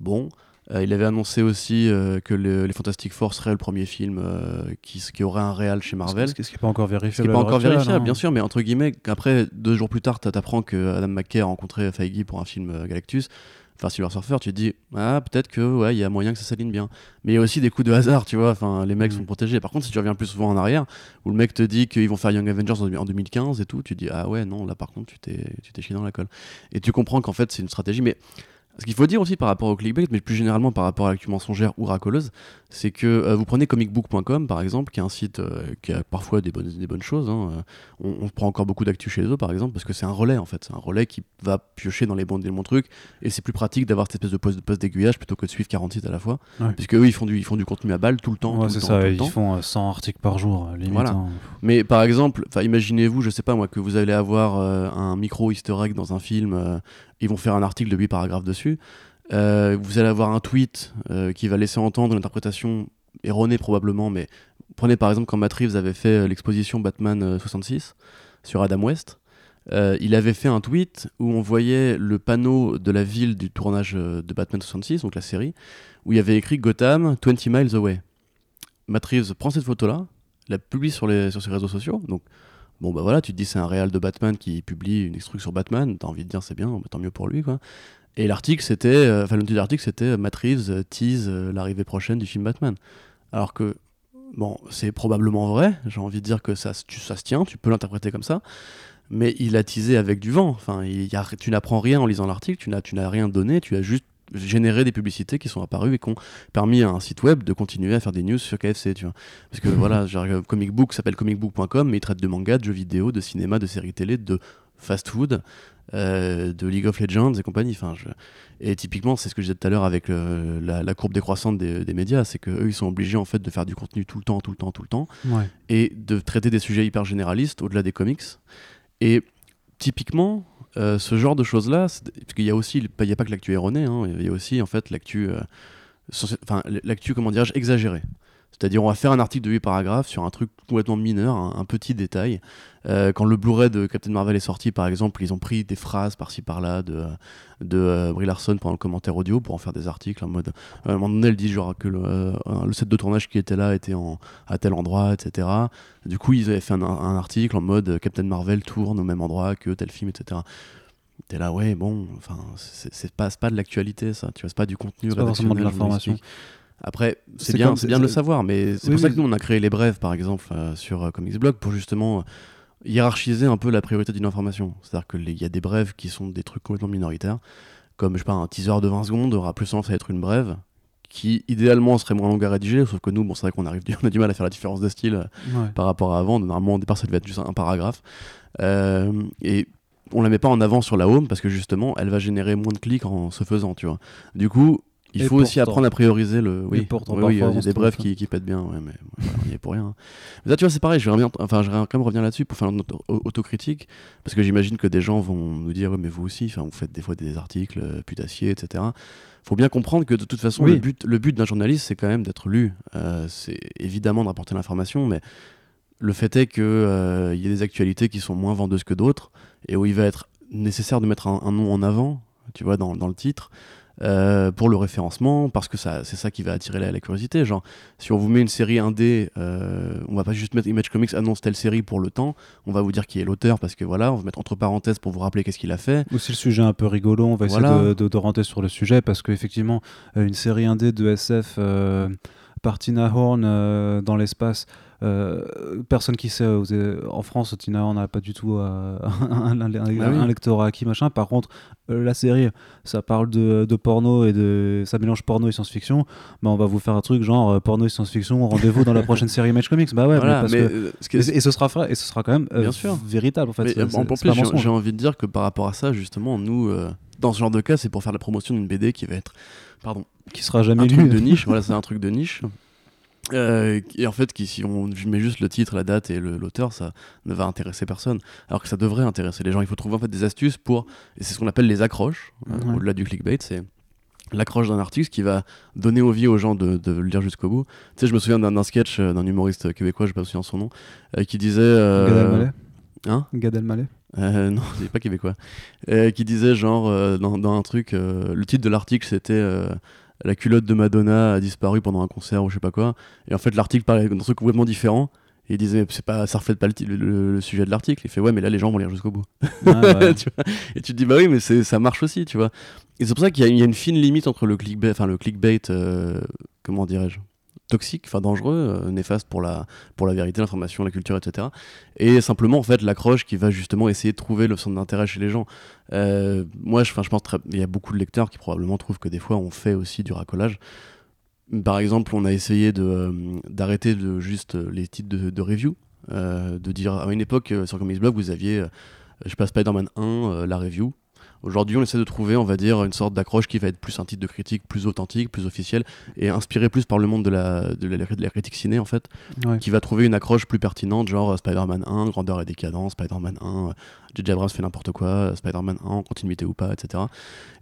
Bon. Euh, il avait annoncé aussi euh, que les Fantastic Four seraient le premier film euh, qui, qui, aurait un réel chez Marvel. Ce qui n'est pas encore vérifié. Ce qui n'est pas encore vérifiable, bien sûr, mais entre guillemets, après, deux jours plus tard, tu apprends que Adam McKay a rencontré Feige pour un film Galactus enfin Silver Surfer, tu te dis ah peut-être que ouais il y a moyen que ça s'aligne bien. Mais il y a aussi des coups de hasard, tu vois. Enfin les mecs mm. sont protégés. Par contre si tu reviens plus souvent en arrière, où le mec te dit qu'ils vont faire Young Avengers en 2015 et tout, tu te dis ah ouais non là par contre tu t'es tu t'es chié dans la colle. Et tu comprends qu'en fait c'est une stratégie, mais ce qu'il faut dire aussi par rapport au clickbait, mais plus généralement par rapport à l'actu mensongère ou racoleuse, c'est que euh, vous prenez comicbook.com par exemple, qui est un site euh, qui a parfois des bonnes, des bonnes choses. Hein, euh, on, prend encore beaucoup d'actu chez eux par exemple, parce que c'est un relais en fait. C'est un relais qui va piocher dans les bons, des bons trucs, et c'est plus pratique d'avoir cette espèce de poste, de poste d'aiguillage plutôt que de suivre 40 sites à la fois. Puisque eux, ils font, du, ils font du contenu à balle tout le temps. c'est ça, ils font 100 articles par jour, limite. Voilà. Hein. Mais par exemple, imaginez-vous, je sais pas moi, que vous allez avoir un micro easter egg dans un film, ils vont faire un article de 8 paragraphes dessus. Euh, vous allez avoir un tweet euh, qui va laisser entendre une interprétation erronée probablement, mais prenez par exemple quand Matt Reeves avait fait euh, l'exposition Batman 66 sur Adam West. il avait fait un tweet où on voyait le panneau de la ville du tournage de Batman 66, donc la série, où il y avait écrit Gotham 20 miles away. Matt Reeves prend cette photo-là, la publie sur, ses réseaux sociaux, donc bon bah voilà, tu te dis c'est un réal de Batman qui publie une extruction sur Batman, t'as envie de dire c'est bien, bah, tant mieux pour lui quoi. Et l'article, c'était, euh, enfin, le titre de l'article, c'était euh, euh, tease l'arrivée prochaine du film Batman. Alors que, bon, c'est probablement vrai, j'ai envie de dire que ça, ça se tient, tu peux l'interpréter comme ça, mais il a teasé avec du vent. Enfin, il y a, tu n'apprends rien en lisant l'article, tu n'as, tu n'as rien donné, tu as juste généré des publicités qui sont apparues et qui ont permis à un site web de continuer à faire des news sur KFC, tu vois. Parce que voilà, genre, Comic Book s'appelle comicbook.com, mais il traite de manga, de jeux vidéo, de cinéma, de séries télé, de fast-food. Euh, de League of Legends et compagnie. Enfin, je... Et typiquement, c'est ce que je disais tout à l'heure avec la, courbe décroissante des, des médias, c'est qu'eux, ils sont obligés en fait de faire du contenu tout le temps, tout le temps, tout le temps, et de traiter des sujets hyper généralistes au-delà des comics. Et typiquement, euh, ce genre de choses-là, parce qu'il y a aussi, il n'y a pas que l'actu erronée, hein, il y a aussi en fait l'actu, euh, enfin l'actu comment dirais-je, exagérée C'est-à-dire, on va faire un article de 8 paragraphes sur un truc complètement mineur, un, petit détail. Euh, quand le Blu-ray de Captain Marvel est sorti, par exemple, ils ont pris des phrases par-ci par-là de, de euh, Brie Larson pendant le commentaire audio pour en faire des articles en mode. à un moment donné, elle dit genre que le, euh, le, set de tournage qui était là était en, à tel endroit, etc. Du coup, ils avaient fait un, article en mode Captain Marvel tourne au même endroit que tel film, etc. T'es là, ouais, bon, enfin, c'est pas, pas de l'actualité, ça, tu vois, c'est pas du contenu. C'est pas forcément de l'information. Après, c'est bien, de le savoir, mais c'est pour ça que nous on a créé les brèves, par exemple, euh, sur euh, Comics Blog, pour justement euh, hiérarchiser un peu la priorité d'une information. C'est-à-dire qu'il y a des brèves qui sont des trucs complètement minoritaires, comme je sais pas un teaser de 20 secondes aura plus tendance à être une brève qui idéalement serait moins longue à rédiger, sauf que nous, bon, c'est vrai qu'on arrive, on a du mal à faire la différence de style par rapport à avant. Normalement, au départ, ça devait être juste un paragraphe. et on la met pas en avant sur la home parce que justement, elle va générer moins de clics en se faisant, tu vois. Du coup, il faut aussi apprendre à prioriser le. Oui, pourtant, oui, il y a des brefs qui, qui, pètent bien, ouais, mais il est pour rien. Mais là, tu vois, c'est pareil, je vais, enfin, je vais quand même revenir là-dessus pour faire notre autocritique, parce que j'imagine que des gens vont nous dire, mais vous aussi, vous faites des fois des articles euh, putassiers, etc. faut bien comprendre que de toute façon, le but, le but d'un journaliste, c'est quand même d'être lu. Euh, c'est évidemment de rapporter l'information, mais le fait est qu'il euh, y a des actualités qui sont moins vendeuses que d'autres, et où il va être nécessaire de mettre un, un nom en avant, tu vois, dans, dans le titre. Euh, pour le référencement, parce que ça, c'est ça qui va attirer la, curiosité. Genre, si on vous met une série indé, euh, on va pas juste mettre Image Comics annonce telle série pour le temps, on va vous dire qui est l'auteur, parce que voilà, on va mettre entre parenthèses pour vous rappeler qu'est-ce qu'il a fait. Ou si le sujet est un peu rigolo, on va essayer de, de, rentrer sur le sujet, parce qu'effectivement, euh, une série indé de SF euh, par Tina Horn dans l'espace, euh, personne qui sait, euh, en France, Tina, on n'a pas du tout euh, un, un, bah lectorat qui machin. Par contre, la série, ça parle de, porno et de. Ça mélange porno et science-fiction. Bah, on va vous faire un truc genre porno et science-fiction, rendez-vous dans la prochaine série Image Comics. Bah ouais, parce que, et, ce sera et ce sera quand même Bien sûr. véritable en fait. en plus, j'ai envie de dire que par rapport à ça, justement, nous, dans ce genre de cas, c'est pour faire la promotion d'une BD qui va être. Pardon. Qui sera jamais un truc de niche. voilà, c'est un truc de niche. Euh, et en fait, qui, si on met juste le titre, la date et l'auteur, ça ne va intéresser personne. Alors que ça devrait intéresser les gens. Il faut trouver en fait des astuces pour. Et c'est ce qu'on appelle les accroches, euh, au-delà du clickbait. C'est l'accroche d'un artiste qui va donner envie aux gens de, de le lire jusqu'au bout. Tu sais, je me souviens d'un sketch euh, d'un humoriste québécois, je ne sais pas souvenir son nom, qui disait. Gad Elmaleh Hein? Gad Elmaleh non, c'est pas québécois. qui disait genre dans, dans, un truc, le titre de l'article c'était la culotte de Madonna a disparu pendant un concert ou je sais pas quoi. Et en fait, l'article parlait d'un truc complètement différent. Et il disait, c'est pas, ça reflète pas le, sujet de l'article. Il fait, ouais, mais là, les gens vont lire jusqu'au bout. et tu te dis, bah oui, mais ça marche aussi, tu vois. Et c'est pour ça qu'il y, a une fine limite entre le clickbait, enfin, le clickbait, euh, comment dirais-je, toxique, enfin dangereux, euh, néfaste pour la, pour la vérité, l'information, la culture, etc. Et simplement, en fait, l'accroche qui va justement essayer de trouver le centre d'intérêt chez les gens. Euh, moi, je, je pense qu'il y a beaucoup de lecteurs qui probablement trouvent que des fois, on fait aussi du racolage. Par exemple, on a essayé euh, d'arrêter de, juste les titres de, review, de dire à une époque sur Comics Blog, vous aviez, je passe Spider-Man 1, la review, Aujourd'hui, on essaie de trouver, on va dire, une sorte d'accroche qui va être plus un titre de critique, plus authentique, plus officiel, et inspiré plus par le monde de la, de la, critique ciné, en fait, qui va trouver une accroche plus pertinente, genre euh, Spider-Man 1, grandeur et décadence, Spider-Man 1, J.J. Abrams fait n'importe quoi, Spider-Man 1, continuité ou pas, etc.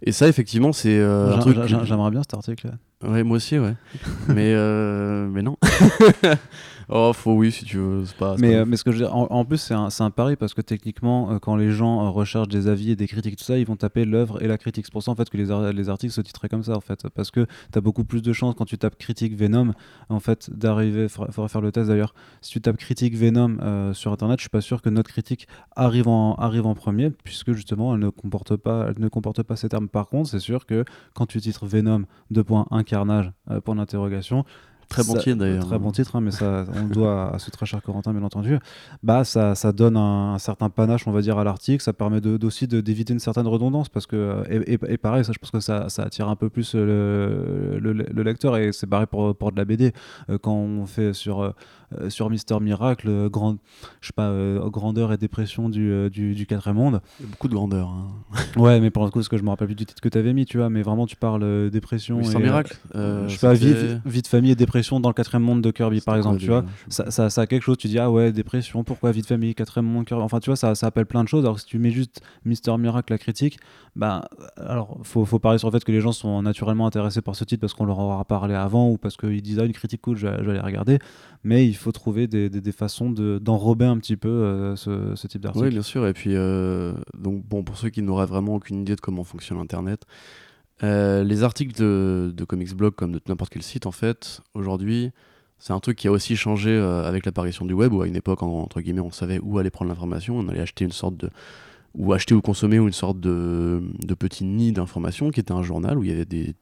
Et ça, effectivement, c'est euh, un truc. J'aimerais bien cet article. Ouais, moi aussi, ouais. mais, euh, mais non. Oh, faut oui, si tu veux. Pas, mais, euh, mais ce que je en, plus, c'est un, un, pari parce que techniquement, euh, quand les gens euh, recherchent des avis et des critiques, tout ça, ils vont taper l'œuvre et la critique. C'est pour ça en fait que les, les articles se titrent comme ça en fait. Parce que tu as beaucoup plus de chances quand tu tapes critique Venom, en fait, d'arriver. Il faudra faire le test d'ailleurs. Si tu tapes critique Venom sur internet, je suis pas sûr que notre critique arrive en, arrive en premier, puisque justement, elle ne comporte pas, elle ne comporte pas ces termes. Par contre, c'est sûr que quand tu titres Venom, 2.1 carnage, point d'interrogation, Très bon titre d'ailleurs. Très bon titre, hein, mais ça, on le doit à ce très cher Corentin, bien entendu. Bah, ça, ça donne un, certain panache, on va dire, à l'article. Ça permet de, aussi d'éviter une certaine redondance. Parce que, et, et, pareil, ça, je pense que ça, ça attire un peu plus le, le, lecteur. Et c'est pareil pour, pour de la BD. Euh, quand on fait sur, euh, sur Mister Miracle, grand, je sais pas, euh, grandeur et dépression du, du, du quatrième monde. Il y a beaucoup de grandeur. Hein. ouais, mais pour le coup, ce que je me rappelle plus du titre que tu avais mis, tu vois. Mais vraiment, tu parles dépression. Mister Miracle Je sais pas, vie, vie, de famille et dépression dans le quatrième monde de Kirby, par exemple, tu vois. Ça, ça, ça a quelque chose, tu dis, ah ouais, dépression, pourquoi vite fait, mais quatrième monde, Kirby. Enfin, tu vois, ça, ça appelle plein de choses. Alors, si tu mets juste Mister Miracle, la critique, bah, alors, faut, faut parier sur le fait que les gens sont naturellement intéressés par ce titre parce qu'on leur aura parlé avant ou parce qu'ils disent, ah, une critique cool, je vais, je vais aller regarder. Mais il faut trouver des, des, des façons de- d'enrober un petit peu euh, ce, type d'article. Oui, bien sûr. Et puis, euh, donc, bon, pour ceux qui n'auraient vraiment aucune idée de comment fonctionne Internet, euh, les articles de, de Comics Blog, comme de n'importe quel site, en fait, aujourd'hui, c'est un truc qui a aussi changé avec l'apparition du web, où à une époque, en- entre guillemets, on savait où aller prendre l'information, on allait acheter une sorte de. ou acheter ou consommer une sorte de, de petit nid d'information qui était un journal où il y avait des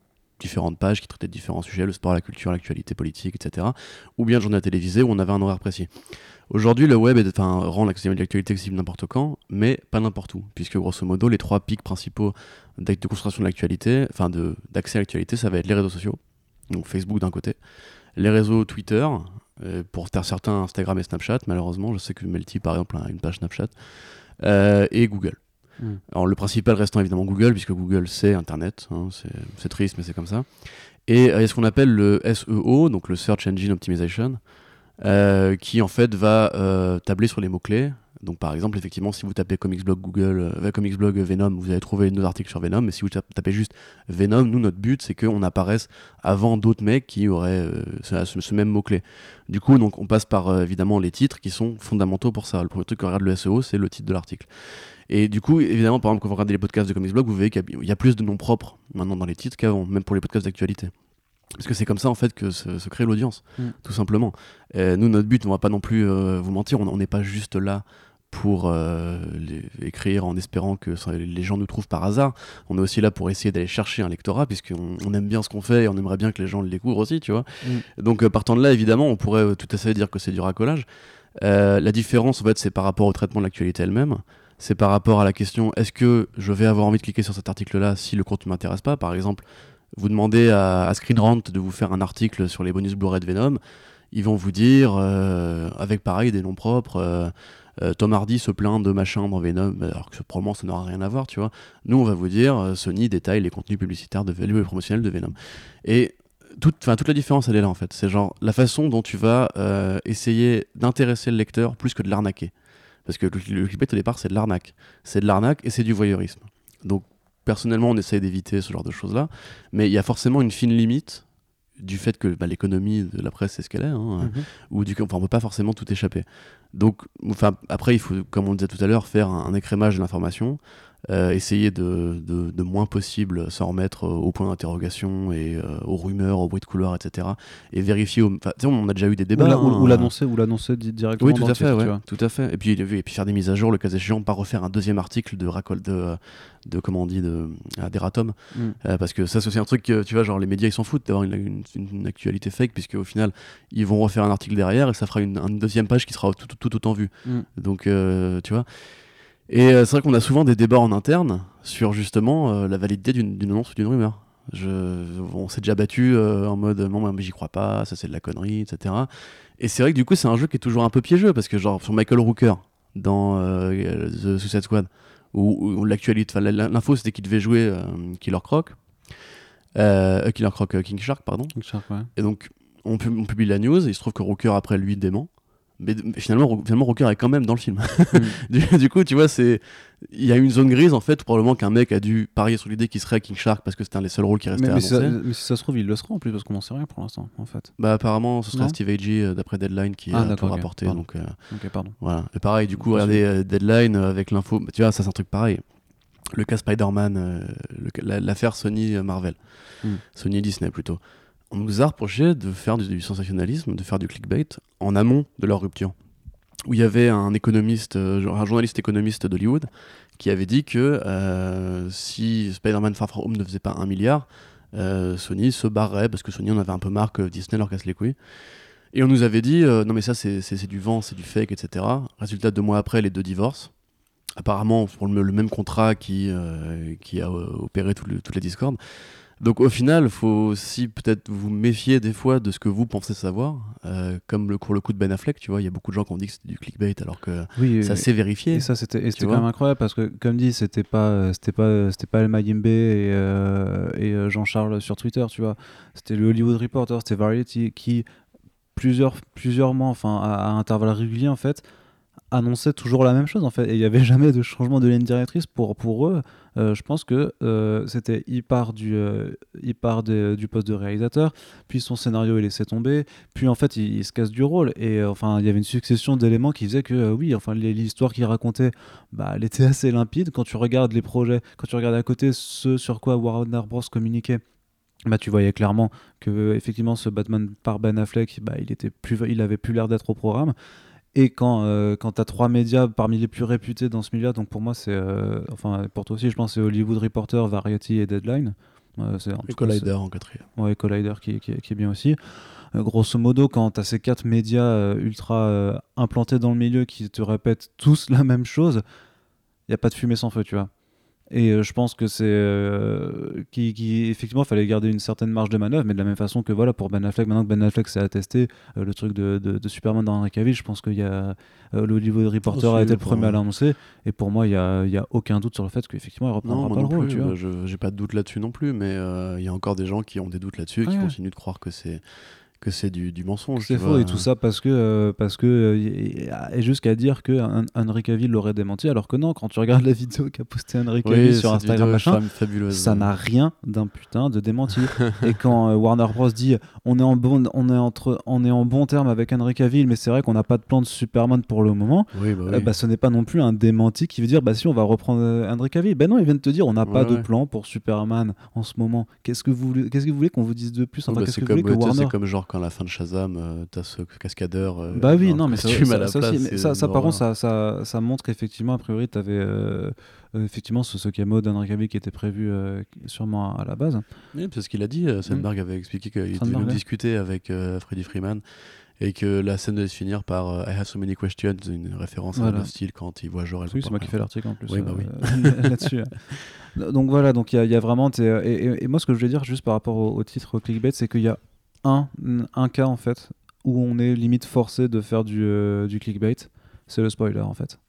différentes pages qui traitaient de différents sujets, le sport, la culture, l'actualité politique, etc. Ou bien le journal télévisé où on avait un horaire précis. Aujourd'hui, le web est, rend l'actualité accessible n'importe quand, mais pas n'importe où, puisque grosso modo, les trois pics principaux de concentration de l'actualité, enfin d'accès à l'actualité, ça va être les réseaux sociaux, donc Facebook d'un côté, les réseaux Twitter, euh, pour certains Instagram et Snapchat, malheureusement, je sais que Melty par exemple a une page Snapchat, euh, et Google. Mm. Alors le principal restant évidemment Google, puisque Google c'est Internet, hein, c'est- triste mais c'est comme ça. Et euh, il y a ce qu'on appelle le SEO, donc le Search Engine Optimization, euh, qui en fait va euh, tabler sur les mots-clés. Donc par exemple, effectivement, si vous tapez Comics Blog Google, euh, Comics Blog Venom, vous allez trouver nos articles sur Venom. Mais si vous tap- tapez juste Venom, nous notre but c'est qu'on apparaisse avant d'autres mecs qui auraient ce, même mot-clé. Du coup, donc on passe par évidemment les titres qui sont fondamentaux pour ça. Le premier truc que regarde le SEO, c'est le titre de l'article. Et du coup, évidemment, par exemple, quand vous regardez les podcasts de Comics Blog, vous verrez qu'il y a- il y a plus de noms propres maintenant dans les titres qu'avant, même pour les podcasts d'actualité. Parce que c'est comme ça en fait que se, se crée l'audience, Mm. tout simplement. Euh, nous, notre but, on va pas non plus euh, vous mentir, on n'est pas juste là pour euh, les- écrire en espérant que les gens nous trouvent par hasard. On est aussi là pour essayer d'aller chercher un lectorat, puisqu'on on aime bien ce qu'on fait et on aimerait bien que les gens le découvrent aussi, tu vois. Donc euh, partant de là, évidemment, on pourrait tout à fait dire que c'est du racolage. La différence, en fait, c'est par rapport au traitement de l'actualité elle-même. C'est par rapport à la question est-ce que je vais avoir envie de cliquer sur cet article-là si le contenu m'intéresse pas? Par exemple, vous demandez à, à Screen Rant de vous faire un article sur les bonus Blu-ray de Venom. Ils vont vous dire, euh, avec pareil des noms propres, euh, euh, Tom Hardy se plaint de machin dans Venom, alors que probablement ça n'aura rien à voir, tu vois. Nous, on va vous dire, Sony détaille les contenus publicitaires de les promotionnels de Venom. Et toute, toute la différence, elle est là en fait. C'est genre la façon dont tu vas essayer d'intéresser le lecteur plus que de l'arnaquer. Parce que le, clickbait au départ, c'est de l'arnaque. C'est de l'arnaque et c'est du voyeurisme. Donc, personnellement, on essaye d'éviter ce genre de choses-là. Mais il y a forcément une fine limite du fait que bah, l'économie de la presse, c'est ce qu'elle est. hein, Mhm. ou du enfin, on peut pas forcément tout échapper. Donc, enfin, après, il faut, comme on le disait tout à l'heure, faire un, un écrémage de l'information, euh, essayer de, de, de moins possible s'en remettre euh, au point d'interrogation et euh, aux rumeurs, aux bruits de couloir, etc. Et vérifier. au- enfin, on a déjà eu des débats. hein, ou ou l'annoncer ou l'annoncer di- directement oui, tout à fait, titre, ouais, tout à fait. Et puis, et puis faire des mises à jour, le cas échéant, pas refaire un deuxième article de racole de, de comment on dit, de à Mm. Euh, parce que ça c'est aussi un truc que tu vois, genre les médias ils s'en foutent d'avoir une, une- une actualité fake, puisque au final ils vont refaire un article derrière et ça fera une, une deuxième page qui sera tout, tout, tout autant vue. Mm. Donc tu vois. Et euh, c'est vrai qu'on a souvent des débats en interne sur justement euh, la validité d'une annonce ou d'une rumeur. Je, on s'est déjà battu euh, en mode non, mais j'y crois pas, ça c'est de la connerie, etc. Et c'est vrai que du coup, c'est un jeu qui est toujours un peu piégeux parce que, genre, sur Michael Rooker dans euh, The Suicide Squad, où, où l'actualité, l'info c'était qu'il devait jouer euh, Killer Croc, Killer Croc, King Shark, pardon. Shark, ouais. Et donc, on, pub- on publie la news, et il se trouve que Rooker après lui dément. Mais, mais finalement, finalement, Rooker est quand même dans le film. du, du coup, tu vois, c'est il y a une zone grise en fait, où probablement qu'un mec a dû parier sur l'idée qu'il serait King Shark parce que c'était un des seuls rôles qui restait Mais, mais, si ça, mais si ça se trouve, il le sera en plus parce qu'on n'en sait rien pour l'instant, en fait. Bah apparemment, ce sera Non Steve Agee euh, d'après Deadline qui Ah, a tout rapporté. Donc euh, pardon. voilà. Et pareil, du coup, regardez euh, Deadline euh, avec l'info. bah, tu vois, ça c'est un truc pareil. Le cas Spider-Man, l'affaire Sony euh, Marvel, Hmm. Sony Disney plutôt. On nous a reproché de faire du, sensationnalisme, de faire du clickbait en amont de leur rupture. Où il y avait un économiste, euh, un journaliste économiste d'Hollywood qui avait dit que euh, si Spider-Man Far From Home ne faisait pas un milliard, euh, Sony se barrait parce que Sony en avait un peu marre que Disney leur casse les couilles. Et on nous avait dit non mais ça c'est du vent, c'est du fake, etc. Résultat, deux mois après, les deux divorcent. Apparemment pour le, même contrat qui, qui a opéré toute la discorde. Donc au final, faut aussi peut-être vous méfier des fois de ce que vous pensez savoir, euh, comme le, pour le coup de Ben Affleck, tu vois, il y a beaucoup de gens qui ont dit que c'était du clickbait alors que Oui, ça s'est vérifié. Et ça, c'était quand même incroyable parce que, comme dit, c'était pas, c'était pas, c'était pas El Mayimbe et, euh, et euh, Jean-Charles sur Twitter, tu vois. C'était le Hollywood Reporter, c'était Variety qui, plusieurs, plusieurs mois, enfin, à, à intervalles réguliers, en fait, annonçait toujours la même chose, en fait. Et il n'y avait jamais de changement de ligne directrice pour, pour eux. Euh, je pense que euh, c'était, il part, du, euh, il part des- du poste de réalisateur, puis son scénario est laissé tomber, puis en fait, il, se casse du rôle. Et enfin, il y avait une succession d'éléments qui faisaient que, oui, enfin, l'histoire qu'il racontait, bah, elle était assez limpide. Quand tu regardes les projets, quand tu regardes à côté ce sur quoi Warner Bros. communiquait, bah, tu voyais clairement que effectivement ce Batman par Ben Affleck, bah, il, était plus, il avait plus l'air d'être au programme. Et quand, euh, quand tu as trois médias parmi les plus réputés dans ce milieu, donc pour moi, c'est. euh, enfin, pour toi aussi, je pense c'est Hollywood Reporter, Variety et Deadline. Euh, c'est en Et cas, Collider en quatrième. Ouais, Collider qui, qui- qui est bien aussi. Euh, grosso modo, quand tu as ces quatre médias ultra implantés dans le milieu qui te répètent tous la même chose, il n'y a pas de fumée sans feu, tu vois. Et euh, je pense que c'est. euh, qui, qui- effectivement, fallait garder une certaine marge de manœuvre, mais de la même façon que voilà, pour Ben Affleck, maintenant que Ben Affleck s'est attesté, euh, le truc de, de- de Superman dans Henry Cavill, je pense qu'il y a. euh, le Hollywood Reporter a été le premier à l'annoncer, et pour moi, il n'y a, y a aucun doute sur le fait qu'effectivement, il reprendra Non, pas non le rôle, plus, tu vois. bah, je j'ai pas de doute là-dessus non plus, mais il y a encore des gens qui ont des doutes là-dessus, qui Ouais. continuent de croire que c'est que c'est du, du mensonge. C'est faux et tout ça parce que euh, parce que euh, et jusqu'à dire que Hen- Henry Cavill l'aurait démenti alors que non quand tu regardes la vidéo qu'a posté Henry Cavill Oui, sur Instagram machin ça n'a rien d'un putain de démenti. Et quand euh, Warner Bros dit on est en bon on est entre on est en bon terme avec Henry Cavill mais c'est vrai qu'on n'a pas de plan de Superman pour le moment Oui, bah oui. bah, ce n'est pas non plus un démenti qui veut dire bah si on va reprendre Henry Cavill. Ben non ils viennent te dire on n'a pas Ouais, de plan pour Superman en ce moment. Qu'est-ce que vous voulez qu'est-ce que vous voulez qu'on vous dise de plus? Enfin bah, qu'est-ce que vous voulez que Warner c'est comme genre quand à la fin de Shazam, euh, t'as ce cascadeur. euh, Bah oui, non, mais ça, ça- ça place, aussi, mais c'est ça, ça, une par contre, ça, montre qu'effectivement, a priori, tu avais effectivement ce, ce camo d'Henry Cavill qui était prévu euh, sûrement à la base. Oui, c'est ce qu'il a dit. euh, Sandberg avait expliqué qu'il était venu discuter avec euh, Freddie Freeman et que la scène devait se finir par euh, I have so many questions, une référence Voilà. à of Steel quand il voit Jor-El. Oui, c'est moi qui fais l'article en plus Oui, bah oui. euh, là-dessus. Donc voilà, donc il y, a- il y a vraiment. Et, et- et moi, ce que je voulais dire juste par rapport au, au titre clickbait, c'est qu'il y a un, un cas en fait où on est limite forcé de faire du, euh, du clickbait, c'est le spoiler en fait.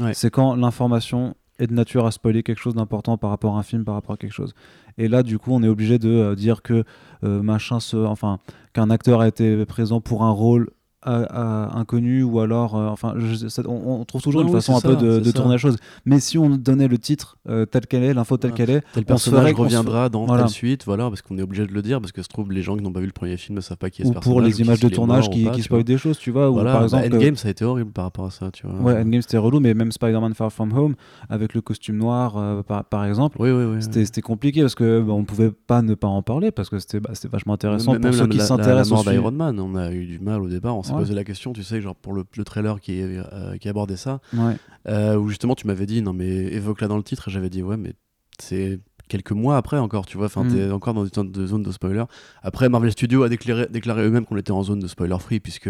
Ouais. C'est quand l'information est de nature à spoiler quelque chose d'important par rapport à un film, par rapport à quelque chose. Et là, du coup, on est obligé de euh, dire que euh, machin se, enfin, qu'un acteur a été présent pour un rôle à- à- inconnu ou alors, euh, enfin, je- ça- on, on trouve toujours Non, une oui, façon un peu de, tourner la chose. Mais si on donnait le titre euh, tel qu'elle est, l'info telle Ouais. qu'elle est, Tel personnage se- reviendra dans voilà. telle suite, voilà, parce qu'on est obligé de le dire, parce que se trouve, les gens qui n'ont pas vu le premier film ne savent pas qui est ce ou personnage. pour ou les images de tournage qui, pas, qui spoilent des choses, tu vois. Ou Voilà, par bah, exemple, euh, Endgame, ça a été horrible par rapport à ça, tu vois. ouais, Endgame c'était relou, mais même Spider-Man Far From Home avec le costume noir, euh, par, par exemple. Oui, oui, oui. C'était c'était compliqué parce que bah, on pouvait pas ne pas en parler parce que c'était bah, c'était vachement intéressant Même- pour ceux qui s'intéressent sujet. d'Iron Man, on a eu du mal au départ, on s'est Ouais. posé la question, tu sais, genre pour le, le trailer qui, euh, qui abordait ça, Ouais. euh, où justement tu m'avais dit, non mais évoque-la dans le titre, et j'avais dit, ouais, mais c'est quelques mois après encore, tu vois, enfin Mm. t'es encore dans une zone de, zone de spoiler. Après, Marvel Studios a déclaré, déclaré eux-mêmes qu'on était en zone de spoiler free, puisque,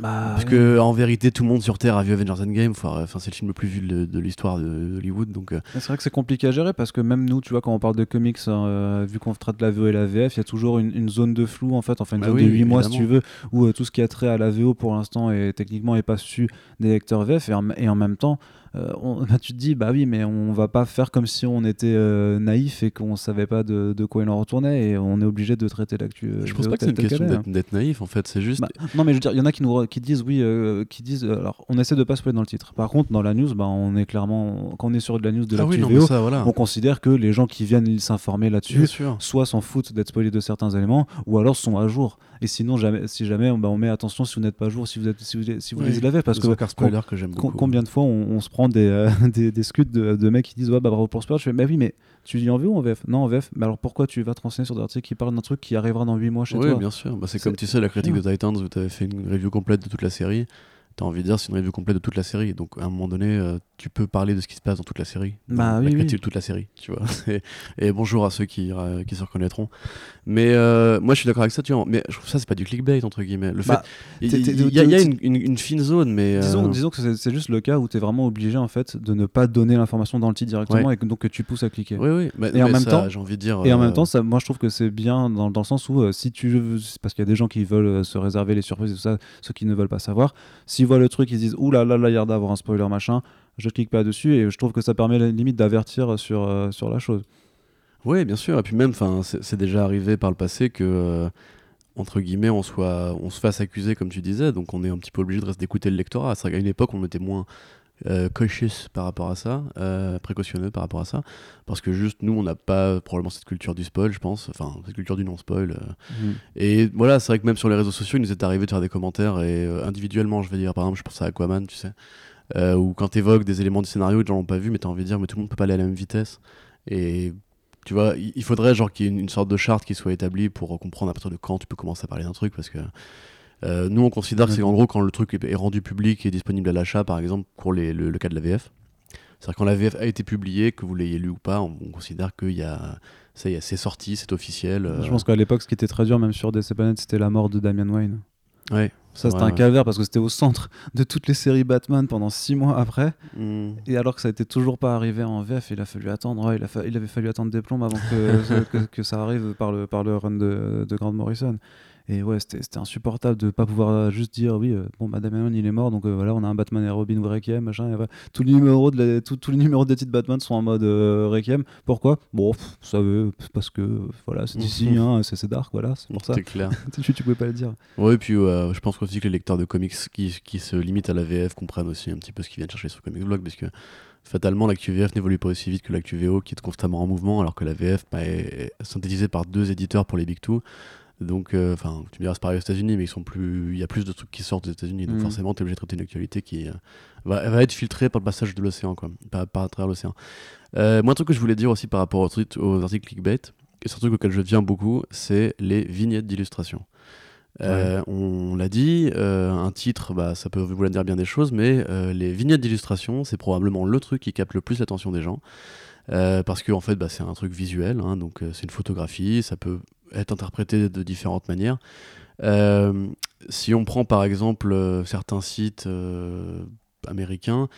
Bah, puisque en vérité tout le monde sur Terre a vu Avengers Endgame, enfin enfin, c'est le film le plus vu de, de l'histoire de Hollywood, donc euh, C'est vrai que c'est compliqué à gérer parce que même nous, tu vois, quand on parle de comics, euh, vu qu'on traite la VO et la VF, il y a toujours une, une zone de flou en fait, enfin une Bah zone oui, de 8 mois si tu veux, où euh, tout ce qui a trait à la VO pour l'instant est techniquement est pas su des lecteurs VF et en, et en même temps, euh, on- bah, tu te dis bah oui, mais on va pas faire comme si on était euh, naïf et qu'on savait pas de, de quoi il en retournait et on est obligé de traiter l'actu. euh, je pense pas que c'est une question hein. d'être naïf, en fait, c'est juste... Bah, non mais je veux dire, il y en a qui nous qui disent oui, qui disent alors on essaie de pas spoiler dans le titre. Par contre, dans la news, bah, on est clairement quand on est sur de la news de ah oui, ça, voilà. on considère que les gens qui viennent s'informer là-dessus soit s'en foutent d'être spoilés de certains éléments, ou alors sont à jour. Et sinon, jamais, si jamais, on, bah, on met attention si vous n'êtes pas à jour, si vous, êtes, si vous, si vous Oui, lisez la VF, parce C'est que spoiler que j'aime beaucoup. combien de fois on, on se prend des, euh, des, des scuds de, de mecs qui disent ouais bah bravo pour spoiler, je fais mais oui mais tu lis en VO ou en VF Non en VF, mais alors pourquoi tu vas te renseigner sur des articles qui parlent d'un truc qui arrivera dans 8 mois chez Oui, toi? bien sûr. Bah, c'est comme tu sais la critique de Titans où tu avais fait une review complète de toute la série. T'as envie de dire c'est une review complète de toute la série. Donc à un moment donné, euh, tu peux parler de ce qui se passe dans toute la série. Bah oui, la oui. critique de toute la série, tu vois. et, et bonjour à ceux qui, euh, qui se reconnaîtront. Mais euh, moi je suis d'accord avec ça, tu vois. Mais je trouve ça c'est pas du clickbait entre guillemets. Le fait, Bah, il t'es- il- t'es- y, a- il y a t'es- une, une- une fine zone, mais Disons, disons que c'est- juste le cas où tu es vraiment obligé en fait de ne pas donner l'information dans le titre directement et que, donc que tu pousses à cliquer. oui, oui. Mais, Et en même ça, temps- j'ai envie de dire. Et en même temps, ça, moi je trouve que c'est bien dans, dans le sens où si tu veux, parce qu'il y a des gens qui veulent se réserver les surprises et tout ça, ceux qui ne veulent pas savoir, s'ils voient le truc, ils se disent ouh là là il y a d'avoir un spoiler machin, je clique pas dessus et je trouve que ça permet limite d'avertir sur, euh, sur la chose. Oui, bien sûr. Et puis même, c'est déjà arrivé par le passé que, euh, entre guillemets, on, soit, on se fasse accuser, comme tu disais. Donc on est un petit peu obligé de rester d'écouter le lectorat. C'est vrai une époque, on était moins euh, cautious par rapport à ça, euh, précautionneux par rapport à ça. Parce que juste, nous, on n'a pas probablement cette culture du spoil, je pense. Enfin, cette culture du non-spoil. euh. Et voilà, c'est vrai que même sur les réseaux sociaux, il nous est arrivé de faire des commentaires et euh, individuellement, je vais dire, par exemple, je pense à Aquaman, tu sais, où quand tu évoques des éléments du scénario, les gens l'ont pas vu, mais tu as envie de dire, mais tout le monde peut pas aller à la même vitesse. Et tu vois, il il faudrait genre qu'il y ait une, une sorte de charte qui soit établie pour comprendre à partir de quand tu peux commencer à parler d'un truc, parce que euh, nous, on considère que c'est en gros quand le truc est, rendu public et disponible à l'achat, par exemple, pour les- le, le cas de la VF. C'est-à-dire quand la VF a été publiée, que vous l'ayez lu ou pas, on, on considère qu'il y a, ça y est, c'est sorti, c'est officiel. euh, Je pense qu'à l'époque, ce qui était très dur, même sur DC Planet, c'était la mort de Damian Wayne. ouais. Ça, c'était Ouais, un ouais. calvaire parce que c'était au centre de toutes les séries Batman pendant six mois après. Hmm. Et alors que ça n'était toujours pas arrivé en VF, il a fallu attendre. ouais, il, a fa- il avait fallu attendre des plombes avant que, que, que ça arrive par le, par le run de, de Grant Morrison. Et ouais, c'était insupportable de pas pouvoir euh, juste dire oui, euh, bon, Madame Wayne, il est mort, donc euh, voilà, on a un Batman et Robin ou Requiem, machin. Et voilà. Tous les numéros de la- tous- tous les numéros des titres Batman sont en mode euh, Requiem. Pourquoi? Bon, pff, vous savez, parce que voilà, c'est d'ici, hein, c'est c'est dark, voilà, c'est pour ça. C'est clair. tu, tu pouvais pas le dire. Ouais, et puis je pense aussi que les lecteurs de comics qui, qui se limitent à la VF comprennent aussi un petit peu ce qu'ils viennent chercher sur Comics Blog, parce que fatalement, l'actu VF n'évolue pas aussi vite que l'actu VO qui est constamment en mouvement, alors que la VF bah, est synthétisée par deux éditeurs pour les Big Two. Donc, euh, enfin, tu me diras, c'est pareil aux États-Unis, mais ils sont plus, il y a plus de trucs qui sortent des États-Unis, donc Mhm. forcément, tu es obligé de traiter une actualité qui euh, va, va être filtrée par le passage de l'océan, quoi, par, par à travers l'océan. Euh, moi, un truc que je voulais dire aussi par rapport aux, aux articles clickbait, et truc auquel je viens beaucoup, c'est les vignettes d'illustration. Euh, On l'a dit, euh, un titre, bah, ça peut vouloir dire bien des choses, mais euh, les vignettes d'illustration, c'est probablement le truc qui capte le plus l'attention des gens. Parce que en fait, bah, c'est un truc visuel, hein, donc c'est une photographie, ça peut être interprété de différentes manières. Euh, si on prend par exemple euh, certains sites euh, américains,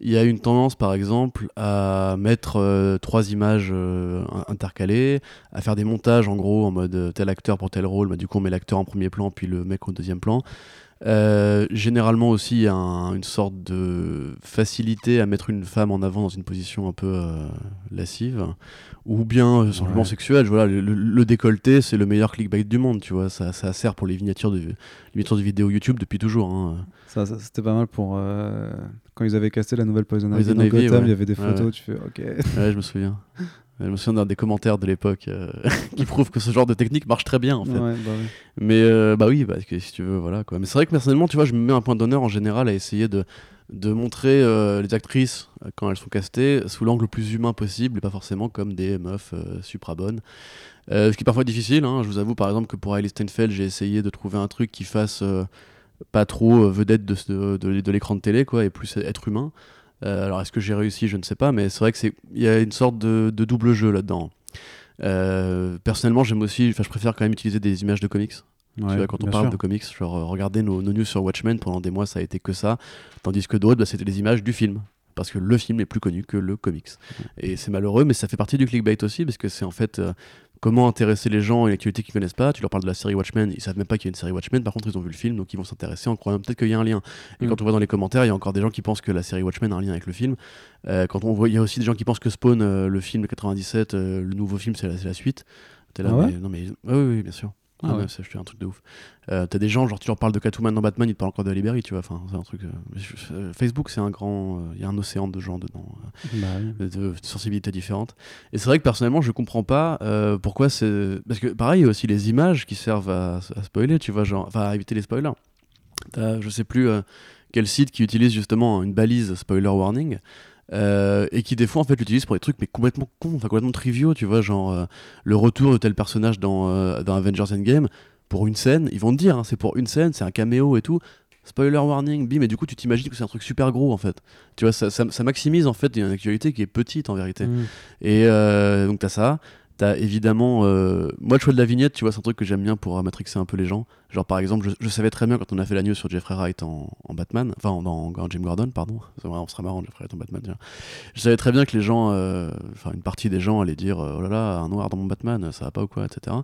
il y a une tendance par exemple à mettre trois images in- intercalées, à faire des montages en gros en mode tel acteur pour tel rôle, bah, du coup on met l'acteur en premier plan puis le mec au deuxième plan. Euh, généralement aussi un- une sorte de facilité à mettre une femme en avant dans une position un peu euh, lascive ou bien euh, simplement Ouais. sexuelle. Voilà, le, le- le décolleté c'est le meilleur clickbait du monde, tu vois, ça, ça sert pour les miniatures de, les miniatures de vidéos YouTube depuis toujours. hein. Ça, ça, c'était pas mal pour euh, quand ils avaient casté la nouvelle Poison Ivy Poison dans Ivy, Gotham, ouais. il y avait des photos, ouais. tu fais ok. Ouais, je me souviens. Je me souviens d'un des commentaires de l'époque euh, qui prouvent que ce genre de technique marche très bien en fait. Ouais, bah oui. Mais euh, bah oui, que si tu veux, voilà quoi. Mais c'est vrai que personnellement, tu vois, je me mets un point d'honneur en général à essayer de, de montrer euh, les actrices quand elles sont castées sous l'angle le plus humain possible et pas forcément comme des meufs supra bonnes. Ce qui est parfois difficile, hein. je vous avoue par exemple que pour Hailey Steinfeld, j'ai essayé de trouver un truc qui fasse pas trop vedette de, de, de- de l'écran de télé quoi, et plus être humain. Euh, alors est-ce que j'ai réussi? Je ne sais pas, mais c'est vrai que c'est il y a une sorte de, de double jeu là-dedans. Euh, personnellement, j'aime aussi, enfin, je préfère quand même utiliser des images de comics. Tu Ouais, vois, quand on parle sûr. de comics, genre euh, regardez nos, nos news sur Watchmen pendant des mois, ça a été que ça, tandis que d'autres, bah, c'était les images du film. Parce que le film est plus connu que le comics. Et c'est malheureux, mais ça fait partie du clickbait aussi, parce que c'est en fait euh, comment intéresser les gens à une activité qu'ils connaissent pas. Tu leur parles de la série Watchmen, ils savent même pas qu'il y a une série Watchmen, par contre ils ont vu le film, donc ils vont s'intéresser en croyant peut-être qu'il y a un lien. Et Mm. quand on voit dans les commentaires, il y a encore des gens qui pensent que la série Watchmen a un lien avec le film. Euh, quand on voit, il y a aussi des gens qui pensent que Spawn, euh, le film de 97, euh, le nouveau film, c'est la, suite. Là, Ah ouais mais, non mais, oui, oui, bien sûr. Ah ouais. c'est un truc de ouf. Euh, T'as des gens, genre tu leur parles de Catwoman dans Batman, ils te parlent encore de Libéry, tu vois. Enfin, c'est un truc. euh, euh, Facebook, c'est un grand. Il y a un océan de gens dedans, Bah oui. de, de sensibilités différentes. Et c'est vrai que personnellement, je comprends pas pourquoi c'est. Parce que pareil, il y a aussi les images qui servent à, à spoiler, tu vois, genre. Enfin, à éviter les spoilers. T'as, je sais plus quel site qui utilise justement une balise spoiler warning. Euh, et qui des fois en fait l'utilise pour des trucs mais complètement cons, enfin complètement triviaux, tu vois, genre euh, le retour de tel personnage dans, euh, dans Avengers Endgame, pour une scène, ils vont te dire, hein, c'est pour une scène, c'est un caméo et tout. spoiler warning, bim, et du coup tu t'imagines que c'est un truc super gros en fait. Tu vois, ça, ça, ça maximise en fait une actualité qui est petite en vérité. Mm. Et donc t'as ça. T'as évidemment. moi, le choix de la vignette, tu vois, c'est un truc que j'aime bien pour matrixer un peu les gens. Genre, par exemple, je, savais très bien quand on a fait la news sur Jeffrey Wright en, Batman, enfin, en, Jim Gordon, pardon. On sera marrant, Jeffrey Wright en Batman. tiens. Je savais très bien que les gens, euh, enfin, une partie des gens allaient dire euh, Oh là là, un noir dans mon Batman, ça va pas ou quoi, etc.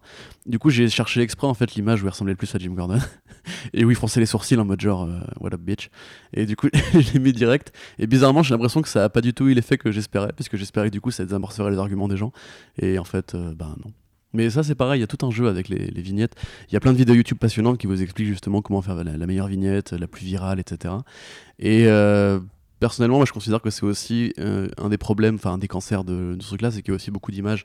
Du coup, j'ai cherché exprès, en fait, l'image où il ressemblait le plus à Jim Gordon. et où il fronçait les sourcils en mode genre, euh, What up, bitch. Et du coup, je l'ai mis direct. Et bizarrement, j'ai l'impression que ça a pas du tout eu l'effet que j'espérais, parce que j'espérais que du coup, ça désamorcerait les arguments des gens. Et en fait, euh, ben non. Mais ça, c'est pareil, il y a tout un jeu avec les, vignettes. Il y a plein de vidéos YouTube passionnantes qui vous expliquent justement comment faire la, meilleure vignette, la plus virale, etc. Et euh, personnellement, moi, je considère que c'est aussi euh, un des problèmes, enfin, un des cancers de, ce truc-là, c'est qu'il y a aussi beaucoup d'images.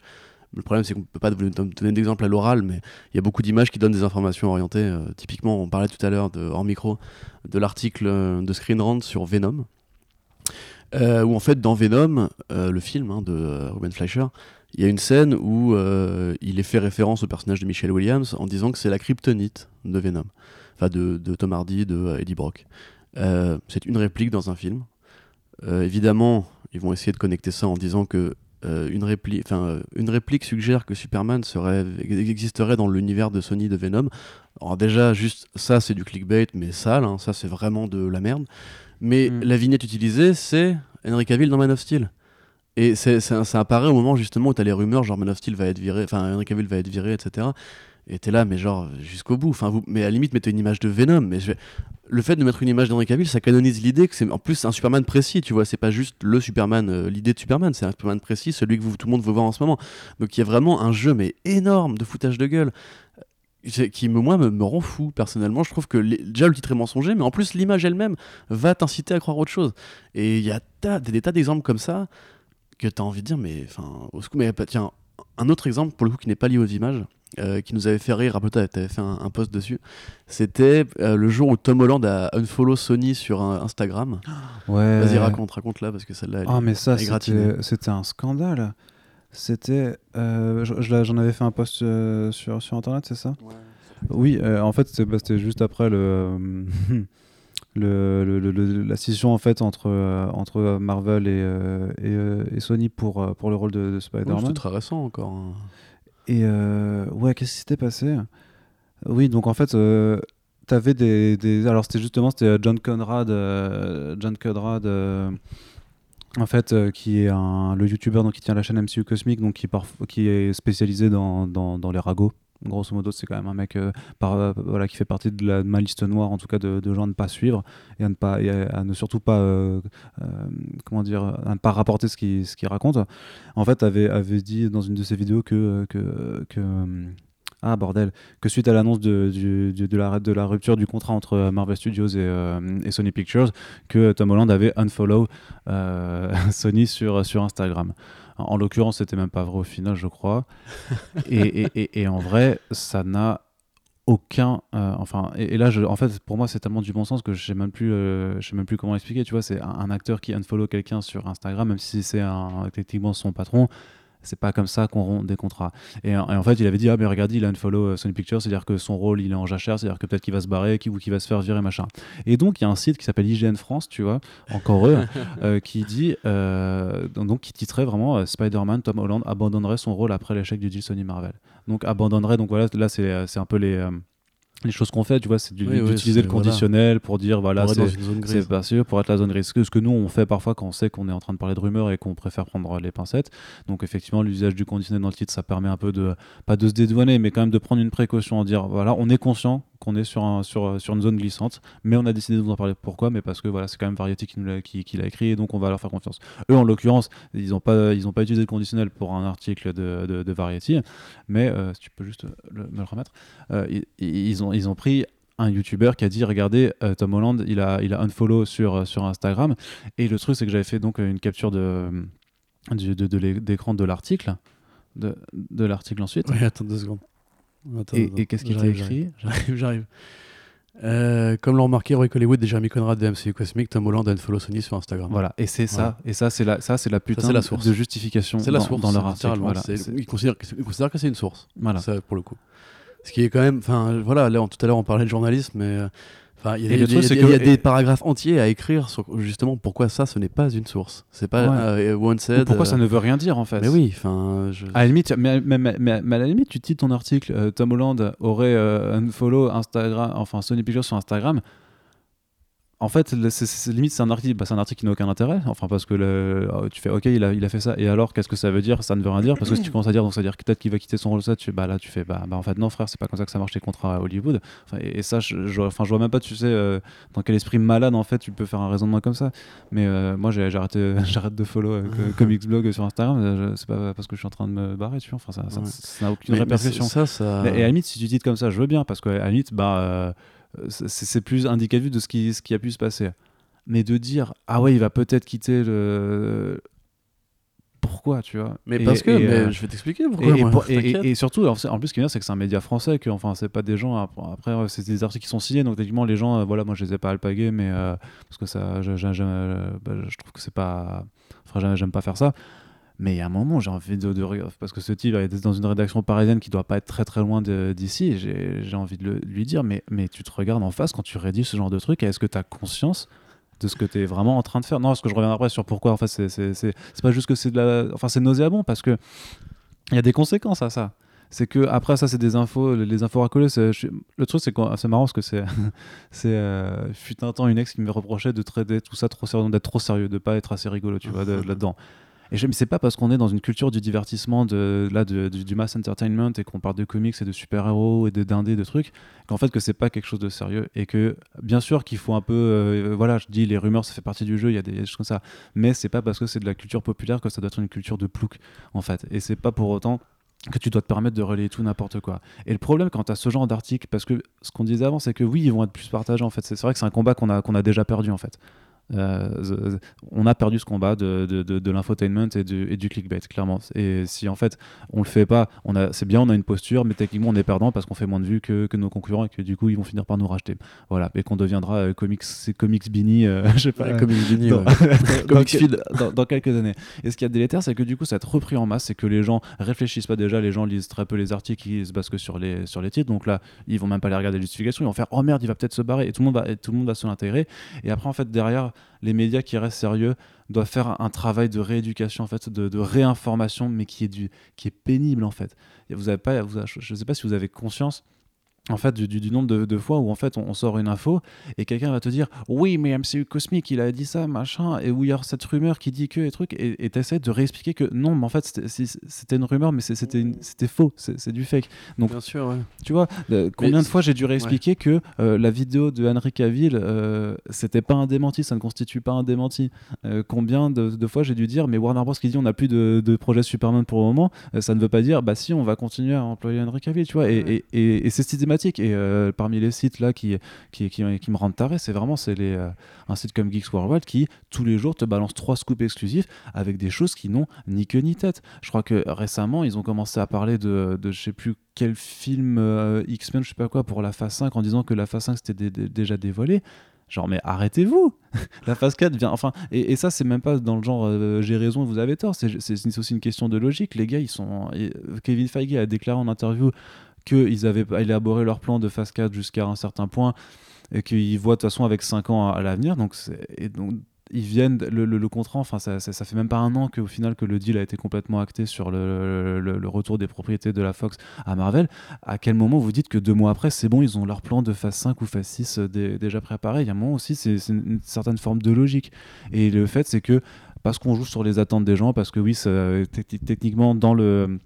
Le problème, c'est qu'on peut pas donner d'exemple à l'oral, mais il y a beaucoup d'images qui donnent des informations orientées. Euh, typiquement, on parlait tout à l'heure, hors micro, de l'article de Screen Rant sur Venom. Où en fait, dans Venom, le film hein, de euh, Ruben Fleischer, il y a une scène où euh, il est fait référence au personnage de Michelle Williams en disant que c'est la kryptonite de Venom. Enfin, de, de Tom Hardy, de euh, Eddie Brock. Euh, c'est une réplique dans un film. Euh, évidemment, ils vont essayer de connecter ça en disant que une, euh, une réplique suggère que Superman serait, existerait dans l'univers de Sony de Venom. Alors déjà, juste ça, c'est du clickbait, mais sale, hein, ça c'est vraiment de la merde. Mais Mm. la vignette utilisée, c'est Henry Cavill dans Man of Steel. Et c'est, c'est- ça apparaît au moment justement où t'as les rumeurs, genre Man of Steel va être viré, enfin Henry Cavill va être viré, etc. Et t'es là, mais genre jusqu'au bout. Enfin, vous, mais à la limite, mettez une image de Venom. Mais le fait de mettre une image d'Henry Cavill, ça canonise l'idée que c'est en plus un Superman précis, tu vois. C'est pas juste le Superman, euh, l'idée de Superman, c'est un Superman précis, celui que tout le monde veut voir en ce moment. Donc il y a vraiment un jeu, mais énorme de foutage de gueule. qui moi me, me rend fou personnellement je trouve que déjà le titre est mensonger mais en plus l'image elle-même va t'inciter à croire autre chose et il y a des, des tas d'exemples comme ça que tu as envie de dire mais enfin au secours mais bah, tiens un autre exemple pour le coup qui n'est pas lié aux images euh, qui nous avait fait rire rappelle-toi tu avais fait un, un post dessus c'était euh, le jour où Tom Holland a unfollow Sony sur un- Instagram Ouais. vas-y raconte raconte là parce que celle-là elle Ah, est- mais ça, elle est gratinée. c'était c'était un scandale. C'était. euh, je- je l'ai- J'en avais fait un post euh, sur, sur internet, c'est ça? Oui, euh, en fait, c'était bah, c'était juste après le. Le, le- le- le- la scission en fait entre, euh, entre Marvel et, euh, et, euh, et Sony pour, pour le rôle de, Spider-Man. c'était très récent encore hein. Et ouais, qu'est-ce qui s'était passé? Oui, donc en fait, t'avais des, des. Alors c'était justement c'était John Conrad, euh, John Conrad, euh, en fait, euh, qui est un, le YouTuber donc qui tient la chaîne MCU Cosmic, donc qui, qui est spécialisé dans, dans, dans les ragots. Grosso modo, c'est quand même un mec euh, euh, qui fait partie de, ma liste noire, en tout cas de, gens à ne pas suivre et à ne, pas, à, ne surtout pas, euh, comment dire, ne pas rapporter ce qu'il raconte. En fait, avait, avait dit dans une de ses vidéos que, ah bordel, que suite à l'annonce de, la, rupture du contrat entre Marvel Studios et, Sony Pictures, que Tom Holland avait unfollow Sony sur Instagram. En, en l'occurrence, c'était même pas vrai au final, je crois. et, et- et- et en vrai, ça n'a aucun euh, enfin et, là je, en fait pour moi c'est tellement du bon sens que je sais même plus euh, je sais même plus comment expliquer tu vois c'est un, un acteur qui unfollow quelqu'un sur Instagram même si c'est techniquement son patron c'est pas comme ça qu'on rompt des contrats. Et, et en fait, il avait dit Ah, mais regardez, il a unfollow euh, Sony Pictures, c'est-à-dire que son rôle il est en jachère, c'est-à-dire que peut-être qu'il va se barrer qu'il- ou qu'il va se faire virer, machin. Et donc, il y a un site qui s'appelle IGN France, tu vois, encore eux, euh, qui dit euh, donc qui titrait vraiment euh, Spider-Man, Tom Holland abandonnerait son rôle après l'échec du deal Sony Marvel. Donc, abandonnerait, donc voilà, là, c'est c'est un peu les. Les choses qu'on fait, tu vois, c'est du- Oui, oui, d'utiliser le conditionnel pour dire voilà, c'est grise. pas sûr pour être la zone risque. Ce que nous on fait parfois quand on sait qu'on est en train de parler de rumeurs et qu'on préfère prendre les pincettes. Donc effectivement l'usage du conditionnel dans le titre ça permet un peu de pas de se dédouaner mais quand même de prendre une précaution en dire voilà on est conscient qu'on est sur, un, sur, sur une zone glissante. Mais on a décidé de vous en parler. Pourquoi? Mais parce que voilà c'est quand même Variety qui l'a écrit et donc on va leur faire confiance. Eux en l'occurrence ils n'ont pas ils pas utilisé le conditionnel pour un article de, Variety. Mais euh, si tu peux juste me le remettre euh, ils, ont ils ont pris un YouTuber qui a dit regardez euh, Tom Holland il a il a unfollow sur sur Instagram. Et le truc c'est que j'avais fait donc une capture de du- de, de d'écran l'article de, de l'article ensuite. Ouais, attends deux secondes. Attends, Et- et qu'est-ce qu'il t'a J'arrive, écrit J'arrive, j'arrive. Euh, comme l'ont remarqué Roy Hollywood et Jeremy Conrad de MCU Cosmic, Tom Holland a unfollow Sony sur Instagram. voilà et c'est ça et ça c'est la ça c'est la putain c'est la source. de justification C'est la dans, source dans leur article voilà, C'est- C'est- ils, considèrent que, c'est- ils considèrent que c'est une source. voilà. Ça, pour le coup. Ce qui est quand même. Enfin, voilà, là, tout à l'heure, on parlait de journalisme, mais. Enfin, il y a, y y y des paragraphes entiers à écrire sur justement pourquoi ça, ce n'est pas une source. C'est pas Ouais. euh, one Ou said. pourquoi euh, ça ne veut rien dire en fait? Mais oui, enfin. je- À la limite, mais, mais- mais- mais- mais à la limite, tu titres ton article, euh, Tom Holland aurait euh, un follow Instagram, enfin Sony Pictures sur Instagram. En fait, c'est- limite, c'est un article, bah, c'est un article qui n'a aucun intérêt. Enfin, parce que le- oh, tu fais, ok, il a, il a fait ça. Et alors, qu'est-ce que ça veut dire? Ça ne veut rien dire. Parce que si tu commences à dire, donc ça veut dire que peut-être qu'il va quitter son rôle, ça, tu fais, bah là, tu fais, bah, bah en fait, non, frère, c'est pas comme ça que ça marche les contrats à Hollywood. Enfin, et, et ça, je, je, enfin, je vois même pas, tu sais, euh, dans quel esprit malade, en fait, tu peux faire un raisonnement comme ça. Mais euh, moi, j'ai arrêté, j'arrête de follow euh, co- Comics Blog sur Instagram. euh, C'est pas parce que je suis en train de me barrer, tu vois. Enfin, ça Ouais. n'a aucune Mais- mais répercussion. ça, ça. Mais- et à la limite, si tu dis comme ça, je veux bien, parce qu'à la limite, bah, euh, c'est c'est plus indicatif de ce qui, ce qui a pu se passer. Mais de dire, ah ouais, il va peut-être quitter le. Pourquoi, tu vois? Mais Et- parce que, et, mais euh, je vais t'expliquer pourquoi. et moi, surtout, en plus, ce qui est bien, c'est que c'est un média français, que enfin, c'est pas des gens. ap- Après, c'est des articles qui sont signés, donc techniquement, les gens, euh, voilà, moi, je les ai pas alpagués, mais euh, parce que ça, je, je- je- euh, bah, je trouve que c'est pas. Enfin, j'aime pas faire ça. Mais il y a un moment, j'ai envie de, de parce que ce type est dans une rédaction parisienne qui doit pas être très très loin d'ici. J'ai envie de le- lui dire, mais, mais tu te regardes en face quand tu rédiges ce genre de truc, est-ce que tu as conscience de ce que tu es vraiment en train de faire? Non, parce que je reviens après sur pourquoi. En fait, c'est pas juste que c'est de la. Enfin, c'est nauséabond parce que il y a des conséquences à ça. C'est que après ça, c'est des infos, les- infos racolées. je- Le truc, c'est que c'est marrant parce que c'est, c'est euh, fut un temps une ex qui me reprochait de traiter tout ça trop sérieux, d'être trop sérieux, de pas être assez rigolo, tu vois, de- là-dedans. Et je, c'est pas parce qu'on est dans une culture du divertissement, là, du, mass entertainment et qu'on parle de comics et de super-héros et de dindés, de trucs, qu'en fait que c'est pas quelque chose de sérieux et que bien sûr qu'il faut un peu, euh, voilà, je dis les rumeurs, ça fait partie du jeu, il y a des choses comme ça, mais c'est pas parce que c'est de la culture populaire que ça doit être une culture de plouc en fait. Et c'est pas pour autant que tu dois te permettre de relayer tout n'importe quoi. Et le problème quand tu as ce genre d'article, parce que ce qu'on disait avant, c'est que oui, ils vont être plus partagés en fait. C'est c'est vrai que c'est un combat qu'on a, qu'on a déjà perdu en fait. Euh, on a perdu ce combat de, de, de, de l'infotainment et du, et du clickbait, clairement. Et si en fait on le fait pas, on a, c'est bien, on a une posture, mais techniquement on est perdant parce qu'on fait moins de vues que, que nos concurrents et que du coup ils vont finir par nous racheter. Voilà, et qu'on deviendra euh, comics, comics Bini, euh, je sais pas, Ouais, il dit, dans, ouais. Comics Feed. dans- dans quelques années. Et ce qui est délétère, c'est que du coup, ça a été repris en masse, c'est que les gens réfléchissent pas déjà, les gens lisent très peu les articles, ils se basent que sur les, sur les titres, donc là, ils vont même pas aller regarder les justifications, ils vont faire oh merde, il va peut-être se barrer, et tout le monde va, et tout le monde va se l'intégrer. Et après, en fait, derrière, les médias qui restent sérieux doivent faire un travail de rééducation, en fait, de, réinformation, mais qui est, du, qui est pénible, en fait. Vous pas, je sais pas si vous avez conscience en fait du, du- du nombre de, de fois où en fait on, on sort une info et quelqu'un va te dire oui mais MCU Cosmic il a dit ça machin et où il y a cette rumeur qui dit que et trucs et t'essaies de réexpliquer que non mais en fait c'était une rumeur mais c'était faux c'est du fake donc Bien sûr, ouais. tu vois combien de fois j'ai dû réexpliquer que euh, la vidéo de Henry Cavill euh, c'était pas un démenti ça ne constitue pas un démenti Euh, combien de, de fois j'ai dû dire mais Warner Bros qui dit on n'a plus de, de projet Superman pour le moment ça ne veut pas dire bah si on va continuer à employer Henry Cavill tu vois et, Ouais. et, et- et c'est et euh, parmi les sites là qui, qui, qui, me rendent taré c'est vraiment c'est les euh, un site comme Geeks Worldwide qui tous les jours te balance trois scoops exclusifs avec des choses qui n'ont ni queue ni tête je crois que récemment ils ont commencé à parler de, de je sais plus quel film euh, X-Men je sais pas quoi pour la phase 5 en disant que la phase 5 c'était dé- dé- déjà dévoilé Genre, mais arrêtez-vous La phase 4 vient. Enfin, et, et ça, c'est même pas dans le genre euh, j'ai raison, vous avez tort. C'est aussi une question de logique. Les gars, ils sont. Kevin Feige a déclaré en interview qu'ils avaient élaboré leur plan de phase 4 jusqu'à un certain point et qu'ils voient de toute façon avec 5 ans à, l'avenir. Donc, et donc, ils viennent le, le- contrat enfin ça, ça, fait même pas un an qu'au final que le deal a été complètement acté sur le, le- retour des propriétés de la Fox à Marvel à quel moment vous dites que deux mois après c'est bon ils ont leur plan de phase 5 ou phase 6 euh, dé- déjà préparé? Il y a un moment aussi c'est une, certaine forme de logique et le fait c'est que parce qu'on joue sur les attentes des gens parce que oui ça, te- techniquement dans le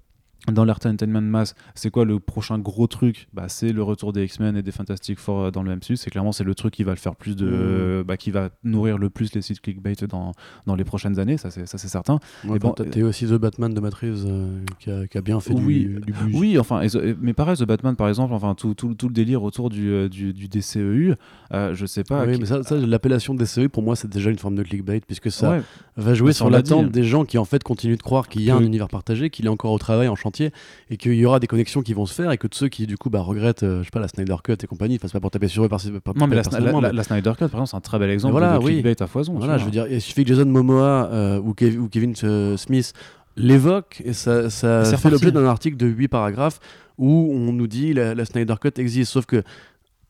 dans l'entertainment mass, c'est quoi le prochain gros truc? Bah, C'est le retour des X-Men et des Fantastic Four euh, dans le MCU. C'est clairement c'est le truc qui va le faire plus de, bah, qui va nourrir le plus les sites clickbait dans, dans les prochaines années. Ça c'est ça c'est certain. Ouais, Et bon, t'as- t'as aussi The Batman de Matt Reeves euh, qui, a, qui a bien fait Oui, du, du. Oui, enfin, et mais pareil, The Batman par exemple, enfin tout, tout, tout le délire autour du, euh, du, du DCEU, euh, je sais pas. Oui, qui- mais ça, ça, l'appellation DCE, pour moi, c'est déjà une forme de clickbait, puisque ça Ouais, va jouer sur l'attente des gens qui, en fait, continuent de croire qu'il y a Que- un univers partagé, qu'il est encore au travail, en et qu'il y aura des connexions qui vont se faire, et que de ceux qui, du coup, bah, regrettent, euh, je sais pas, la Snyder Cut et compagnie, enfin, c'est pas pour taper sur eux par, par- non, mais la, la, la- la Snyder Cut, par exemple, c'est un très bel exemple voilà, de oui. à foison. tu Voilà, je veux dire, il suffit que Jason Momoa euh, ou, Kev- ou Kevin euh, Smith l'évoquent et ça, fait l'objet d'un article de 8 paragraphes où on nous dit la, la Snyder Cut existe. Sauf que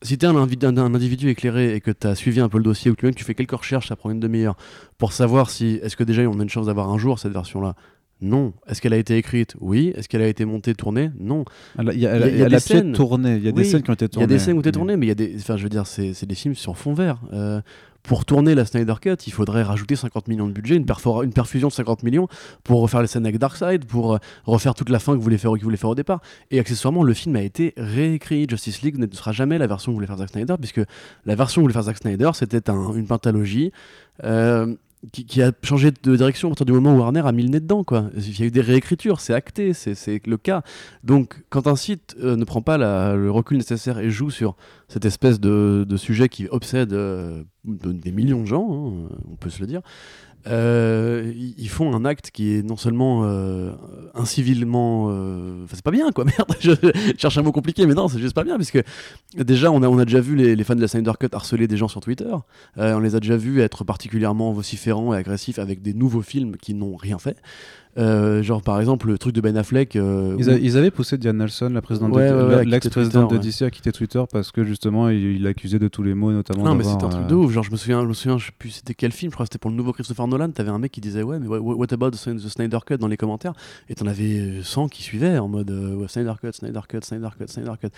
si un, invi- un, un individu éclairé et que t'as suivi un peu le dossier ou que tu fais quelques recherches, ça prend une demi-heure pour savoir si est-ce que déjà on a une chance d'avoir un jour cette version-là. Non. Est-ce qu'elle a été écrite? Oui. Est-ce qu'elle a été montée, tournée? Non. Il y a- y y des scènes. Il y a des scènes qui ont été Il y tournées. a des scènes où t'es Mais- tourné, mais il y a des, enfin, je veux dire, c'est des films sur fond vert. Euh, pour tourner la Snyder Cut, il faudrait rajouter 50 millions de budget, une, perfusion de 50 millions pour refaire les scènes avec Darkseid, pour euh, refaire toute la fin que vous voulez faire, qu'il voulait faire au départ. Et accessoirement, le film a été réécrit. Justice League ne sera jamais la version que voulait faire Zack Snyder, puisque la version que voulait faire Zack Snyder, c'était un- une pentalogie. euh, qui, a changé de direction à du moment où Warner a mis le nez dedans. Quoi. Il y a eu des réécritures, c'est acté, c'est le cas. Donc, quand un site euh, ne prend pas le recul nécessaire et joue sur cette espèce de, sujet qui obsède euh, de- des millions de gens, hein, on peut se le dire, euh, ils font un acte qui est non seulement euh, incivilement. euh, Enfin, c'est pas bien, quoi, merde. Je cherche un mot compliqué, mais non, c'est juste pas bien, parce que déjà, on a, on a déjà vu les, les fans de la Snyder Cut harceler des gens sur Twitter. Euh, on les a déjà vus être particulièrement vociférants et agressifs avec des nouveaux films qui n'ont rien fait. Euh, genre, par exemple, le truc de Ben Affleck. euh, Ils, où- a- ils avaient poussé Diane Nelson, la présidente Ouais, de, ouais, ouais, la- à quitter l'ex-présidente de Twitter, DC, a quitté Twitter parce que justement il l'accusait de tous les mots, notamment. Non, mais c'était un truc euh, de ouf. Genre, je me souviens, je me souviens, je sais plus c'était quel film, je crois que c'était pour le nouveau Christopher T'avais un mec qui disait, ouais, mais what, about the Snyder Cut dans les commentaires? Et t'en avais euh, 100 qui suivaient en mode euh, ouais, Snyder Cut, Snyder Cut, Snyder Cut, Snyder Cut.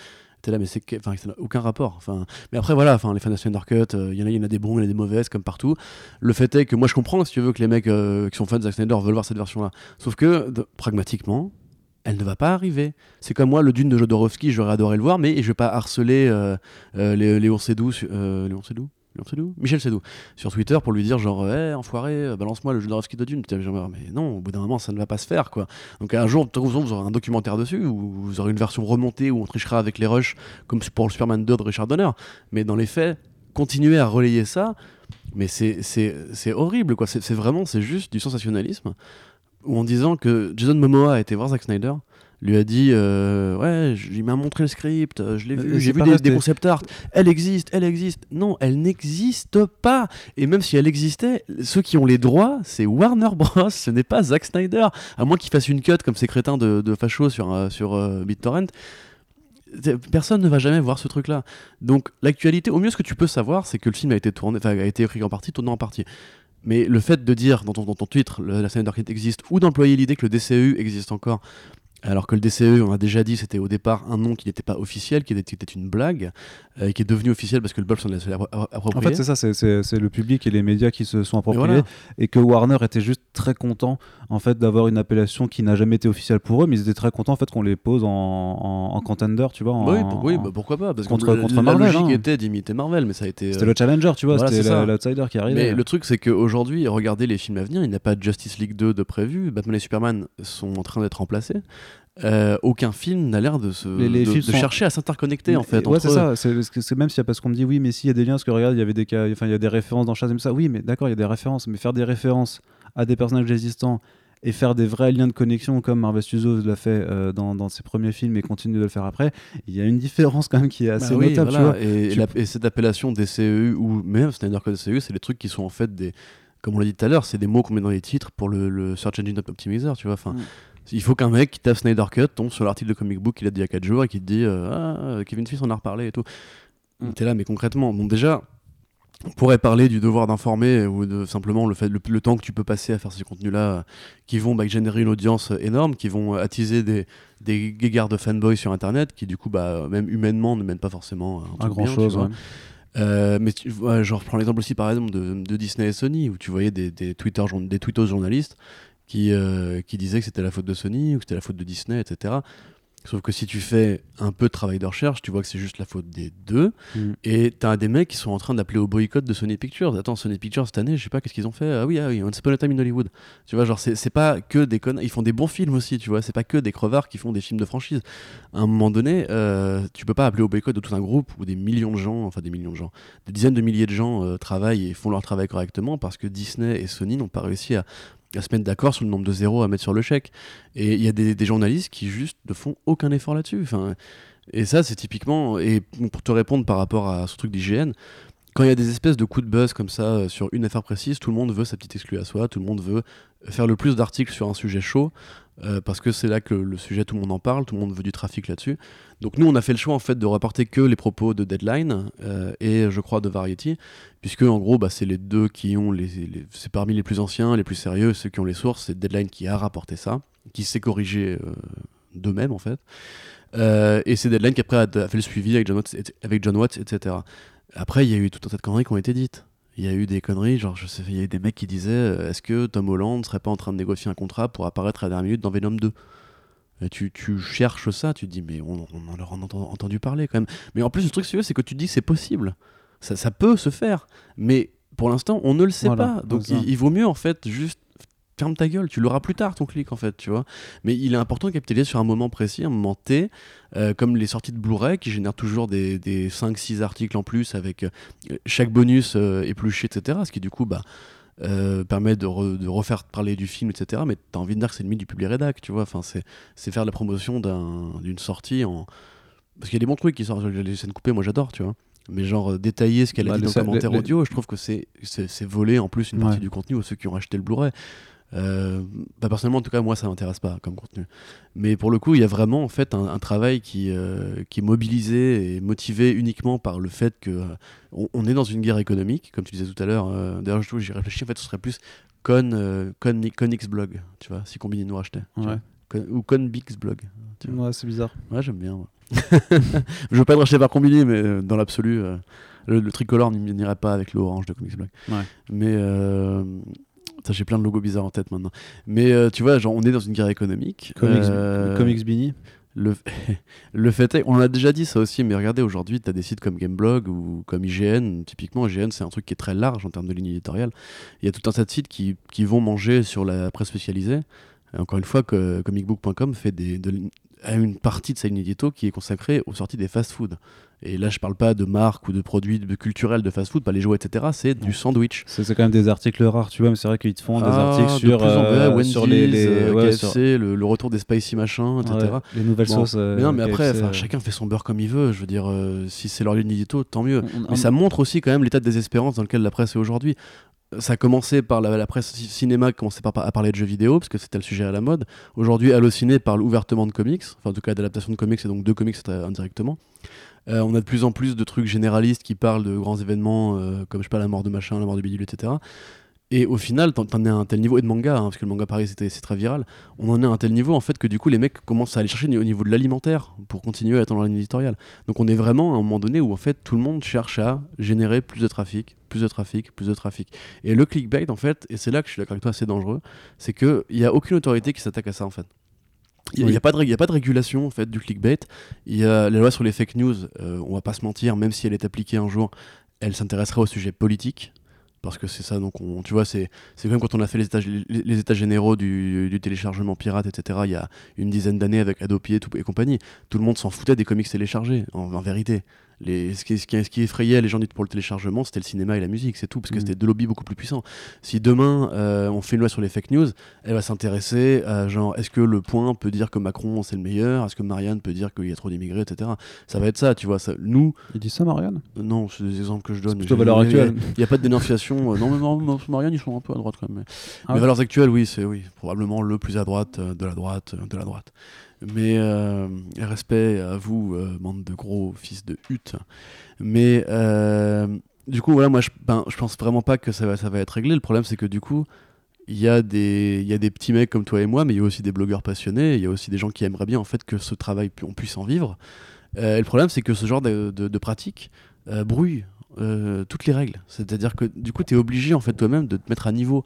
T'es là, mais c'est enfin, ça n'a aucun rapport. Enfin, mais après, voilà, enfin, les fans de Snyder Cut, euh, il y en a, y en a des bons, il y en a des mauvaises, comme partout. Le fait est que moi, je comprends, si tu veux, que les mecs euh, qui sont fans de Zack Snyder veulent voir cette version-là. Sauf que, pragmatiquement, elle ne va pas arriver. C'est comme moi, le Dune de Jodorowsky, j'aurais adoré le voir, mais je vais pas harceler euh, euh, Seydoux, su- euh, Léon Seydoux Léon Michel Seydoux sur Twitter pour lui dire genre hé enfoiré euh, balance-moi le Jodorowsky de Dune. Putain, genre, mais non au bout d'un moment ça ne va pas se faire quoi. Donc un jour vous aurez un documentaire dessus ou vous aurez une version remontée où on trichera avec les rushs comme pour le Superman 2 de Richard Donner. Mais dans les faits continuer à relayer ça mais c'est horrible quoi. C'est c'est vraiment c'est juste du sensationnalisme ou en disant que Jason Momoa a été voir Zack Snyder lui a dit euh, ouais il m'a montré le script euh, je l'ai Euh, vu c'est j'ai vu des, des concept art. Elle existe elle existe. Non elle n'existe pas. Et même si elle existait ceux qui ont les droits c'est Warner Bros. Ce n'est pas Zack Snyder. À moins qu'il fasse une cut comme ces crétins de, de fachos sur, euh, sur euh, BitTorrent. Personne ne va jamais voir ce truc là donc l'actualité au mieux ce que tu peux savoir c'est que le film a été tourné a été écrit en partie tourné en partie. Mais le fait de dire dans ton, dans ton titre la Snyder Cut existe ou d'employer l'idée que le DCEU existe encore alors que le DCE, on a déjà dit, c'était au départ un nom qui n'était pas officiel, qui était, une blague, euh, qui est devenu officiel parce que le Bob s'en est appro- En approprié. fait, c'est ça, c'est- le public et les médias qui se sont appropriés voilà. et que Warner était juste très content en fait d'avoir une appellation qui n'a jamais été officielle pour eux, mais ils étaient très contents en fait qu'on les pose en, en, en contender, tu vois. en- oui, pour- oui, bah, pourquoi pas Parce contre- que contre la Marvel, logique hein. était d'imiter Marvel, mais ça a été. C'était le challenger, tu vois, voilà, c'était l'outsider qui arrivait. Mais le truc, c'est qu'aujourd'hui, regardez les films à venir, il n'y a pas de Justice League 2 de prévu. Batman et Superman sont en train d'être remplacés. Euh, aucun film n'a l'air de, se, Les- les de, de sont- chercher à s'interconnecter en fait. ouais, c'est ça. C'est même a parce qu'on me dit oui, mais s'il y a des liens, parce que regarde, il y avait des cas, enfin il y a des références dans Shazam, ça. Oui, mais d'accord, il y a des références, mais faire des références à des personnages existants et faire des vrais liens de connexion comme Marvel Studios l'a fait euh, dans, dans ses premiers films et continue de le faire après, il y a une différence quand même qui est assez Bah oui, notable, voilà. tu vois. Et, Tu- la- et cette appellation DCEU ou même Snyder Code DCEU, c'est des trucs qui sont en fait des. Comme on l'a dit tout à l'heure, c'est des mots qu'on met dans les titres pour le, le Search Engine Optimizer, tu vois. Enfin, Mm. Il faut qu'un mec qui tape Snyder Cut tombe sur l'article de comic book qu'il a dit il y a 4 jours et qui te dit euh, Ah, Kevin Smith en a reparlé et tout. Mm. T'es là, mais concrètement, bon, déjà, on pourrait parler du devoir d'informer ou de simplement le, fait, le, le temps que tu peux passer à faire ces contenus-là euh, qui vont bah, générer une audience euh, énorme, qui vont euh, attiser des, des guégards de fanboys sur internet qui, du coup, bah, même humainement, ne mènent pas forcément à un Pas truc grand bien, tu chose. vois. Euh, mais tu, ouais, je prends l'exemple aussi par exemple de, de Disney et Sony où tu voyais des, des, Twitter, des tweetos journalistes qui, euh, qui disaient que c'était la faute de Sony ou que c'était la faute de Disney, etc. Sauf que si tu fais un peu de travail de recherche, tu vois que c'est juste la faute des deux. Mm. Et t'as des mecs qui sont en train d'appeler au boycott de Sony Pictures. Attends, Sony Pictures cette année, je sais pas qu'est-ce qu'ils ont fait? Ah oui, ah oui, Once Upon a Time in Hollywood. Tu vois, genre, c'est c'est pas que des connards. Ils font des bons films aussi, tu vois. C'est pas que des crevards qui font des films de franchise. À un moment donné, euh, tu peux pas appeler au boycott de tout un groupe où des millions de gens, enfin des millions de gens, des dizaines de milliers de gens euh, travaillent et font leur travail correctement parce que Disney et Sony n'ont pas réussi à, à se mettre d'accord sur le nombre de zéros à mettre sur le chèque. Et il y a des, des journalistes qui juste ne font aucun effort là-dessus. Enfin, et ça, c'est typiquement. Et pour te répondre par rapport à ce truc d'hygiène, quand il y a des espèces de coups de buzz comme ça euh, sur une affaire précise, tout le monde veut sa petite exclue à soi, tout le monde veut faire le plus d'articles sur un sujet chaud. Euh, parce que c'est là que le, sujet, tout le monde en parle, tout le monde veut du trafic là-dessus. Donc nous, on a fait le choix en fait de rapporter que les propos de Deadline euh, et je crois de Variety, puisque en gros, bah, c'est les deux qui ont les, c'est parmi les plus anciens, les plus sérieux, ceux qui ont les sources. C'est Deadline qui a rapporté ça, qui s'est corrigé euh, d'eux-mêmes en fait, et c'est Deadline qui après a, fait le suivi avec John Watts, avec John Watts, etc. Après, il y a eu tout un tas de conneries qui ont été dites. Il y a eu des conneries, genre, je sais, il y a eu des mecs qui disaient euh, est-ce que Tom Holland serait pas en train de négocier un contrat pour apparaître à la dernière minute dans Venom 2 et tu, tu, cherches ça, tu te dis, mais on, on en a entendu parler quand même. Mais en plus, le truc, c'est que tu te dis c'est possible. Ça, ça, peut se faire. Mais pour l'instant, on ne le sait pas. Donc, il, vaut mieux, en fait, juste ferme ta gueule, tu l'auras plus tard ton clic en fait, tu vois. Mais il est important de capitaliser sur un moment précis, un moment T, euh, comme les sorties de Blu-ray qui génèrent toujours des, des 5-6 articles en plus avec euh, chaque bonus euh, épluché, etc. Ce qui du coup bah, permet de, de, refaire parler du film, etc. Mais t'as envie de dire que c'est limite du public rédac, tu vois. Enfin, c'est faire la promotion d'une sortie en. Parce qu'il y a des bons trucs qui sortent, les scènes coupées, moi j'adore, tu vois mais genre détailler ce qu'elle a dit dans le commentaire audio, je trouve que c'est voler en plus une partie du contenu aux ceux qui ont acheté le Blu-ray. Euh, bah personnellement, en tout cas, moi, ça m'intéresse pas comme contenu. Mais pour le coup, il y a vraiment en fait un, travail qui, euh, qui est mobilisé et motivé uniquement par le fait que euh, on, est dans une guerre économique, comme tu disais tout à l'heure. D'ailleurs, j'y réfléchis. En fait, ce serait plus Con, Con, Blog, tu vois, si Combini nous rachetait. ou Con Blog. Ouais, c'est bizarre. Ouais, j'aime bien. je veux pas être racheté par Combini, mais dans l'absolu, le, tricolore n'irait pas avec l'orange de Comics Blog. Ouais. Mais j'ai plein de logos bizarres en tête maintenant. Mais euh, tu vois, genre, on est dans une guerre économique. Comics, euh, Comics Bini le, le fait est, on a déjà dit ça aussi, mais regardez, aujourd'hui, tu as des sites comme Gameblog ou comme IGN. Typiquement, IGN, c'est un truc qui est très large en termes de ligne éditoriale. Il y a tout un tas de sites qui, qui vont manger sur la presse spécialisée. encore une fois, que comicbook.com fait des, a une partie de sa ligne édito qui est consacrée aux sorties des fast-food. Et là, je parle pas de marques ou de produits culturels de fast-food, pas les jouets, etc. C'est du sandwich. C'est quand même des articles rares, tu vois, mais c'est vrai qu'ils te font des ah, articles sur, euh, sur les, les euh, Le, retour des spicy machins, etc. les nouvelles sauces. mais non, mais euh, après, chacun fait son beurre comme il veut. Je veux dire, si c'est leur ligne édito, tant mieux. mais ça montre aussi quand même l'état de désespérance dans lequel la presse est aujourd'hui ça a commencé par la, presse cinéma qui commençait par, à parler de jeux vidéo, parce que c'était le sujet à la mode. Aujourd'hui, Allociné parle ouvertement de comics, enfin en tout cas d'adaptation de comics, et donc de comics indirectement. Euh, on a de plus en plus de trucs généralistes qui parlent de grands événements, euh, comme je sais pas, la mort de machin, la mort de bidule, etc. Et au final, t'en es à un tel niveau, et de manga, hein, parce que le manga pareil c'est très viral, on en est à un tel niveau en fait que du coup les mecs commencent à aller chercher au niveau de l'alimentaire pour continuer à dans la ligne éditoriale. Donc on est vraiment à un moment donné où en fait tout le monde cherche à générer plus de trafic, plus de trafic, plus de trafic. Et le clickbait en fait, et c'est là que je suis d'accord avec toi, c'est dangereux, c'est qu'il n'y a aucune autorité qui s'attaque à ça en fait. Il n'y a, pas de, a pas de régulation en fait du clickbait. Il y a la loi sur les fake news, euh, on va pas se mentir, même si elle est appliquée un jour, elle s'intéressera au sujet politique. Parce que c'est ça donc on, tu vois c'est comme quand on a fait les états les, états généraux du, du, téléchargement pirate etc il y a une dizaine d'années avec et, tout, et compagnie. Tout le monde s'en foutait des comics téléchargés en vérité les, ce, qui, ce, qui, effrayait les gens pour le téléchargement, c'était le cinéma et la musique, c'est tout, parce que mm. c'était deux lobbies beaucoup plus puissants. Si demain euh, on fait une loi sur les fake news, elle va s'intéresser à genre, est-ce que le point peut dire que Macron c'est le meilleur? Est-ce que Marianne peut dire qu'il y a trop d'immigrés, etc. Ça va être ça, tu vois. Ça, nous. Il dit ça, Marianne? Non, c'est des exemples que je donne. Plutôt valeur actuelle. Il n'y a, pas de dénonciation. Euh, non, mais non, Marianne, ils sont un peu à droite quand même. Mais, ah valeurs actuelles, oui, c'est oui, probablement le plus à droite euh, de la droite de la droite. Mais euh, respect à vous, euh, bande de gros fils de hutte. Mais euh, du coup, voilà, moi, je, ben, pense vraiment pas que ça va, être réglé. Le problème, c'est que du coup, il y, a des, petits mecs comme toi et moi, mais il y a aussi des blogueurs passionnés, il y a aussi des gens qui aimeraient bien en fait que ce travail, on puisse en vivre. le problème, c'est que ce genre de, de, pratique brouille toutes les règles. C'est-à-dire que du coup, tu es obligé en fait toi-même de te mettre à niveau.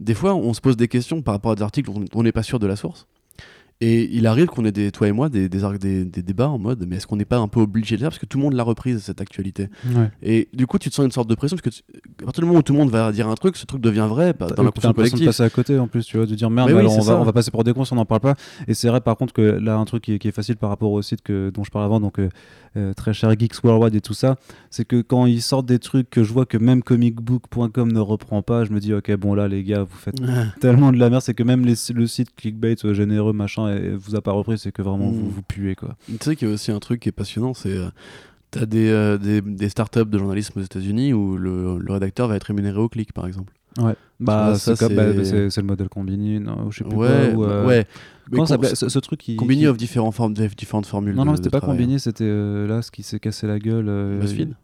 Des fois, on se pose des questions par rapport à des articles dont on n'est pas sûr de la source. Et il arrive qu'on ait, des, toi et moi, des, des, des, débats en mode, mais est-ce qu'on n'est pas un peu obligé de le faire Parce que tout le monde l'a reprise, cette actualité. Et du coup, tu te sens une sorte de pression, parce que à partir du moment où tout le monde va dire un truc, ce truc devient vrai bah, dans la conscience collective. de passer à côté en plus, tu vois, de dire merde, alors on, va, on, va, passer pour des cons on n'en parle pas. Et c'est vrai, par contre, que là, un truc qui, est facile par rapport au site que, dont je parle avant, donc euh, euh, très cher Geeks Worldwide et tout ça, c'est que quand ils sortent des trucs que je vois que même comicbook.com ne reprend pas, je me dis, ok, bon là, les gars, vous faites tellement de la merde, c'est que même le site clickbait euh, généreux, machin, et, vous a pas repris c'est que vraiment vous, hmm. vous puez. Quoi. Tu sais qu'il y a aussi un truc qui est passionnant, c'est. Euh, T'as des, euh, des, des startups de journalisme aux États-Unis où le, le, rédacteur va être rémunéré au clic, par exemple. Ouais. Bah, c'est bah, c'est- le modèle Combini, non, je sais plus Ouais, quoi. ou, euh, ouais. Comment ça ce, ce truc qui. Combini qui- of différentes formes, différentes formules. Non, non, c'était pas travail, Combini, c'était euh, là ce qui s'est cassé la gueule. euh, BuzzFeed?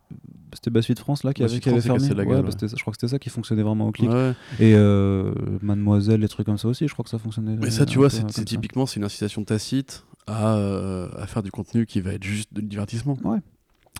C'était BuzzFeed France là qui avait, BuzzFeed qui avait fermé. la gueule, bah, ouais. je crois que c'était ça qui fonctionnait vraiment au clic. Ouais. Et euh, Mademoiselle, les trucs comme ça aussi, je crois que ça fonctionnait. Mais ça, euh, tu vois, c'est typiquement c'est une incitation tacite à, euh, à faire du contenu qui va être juste de divertissement. Ouais.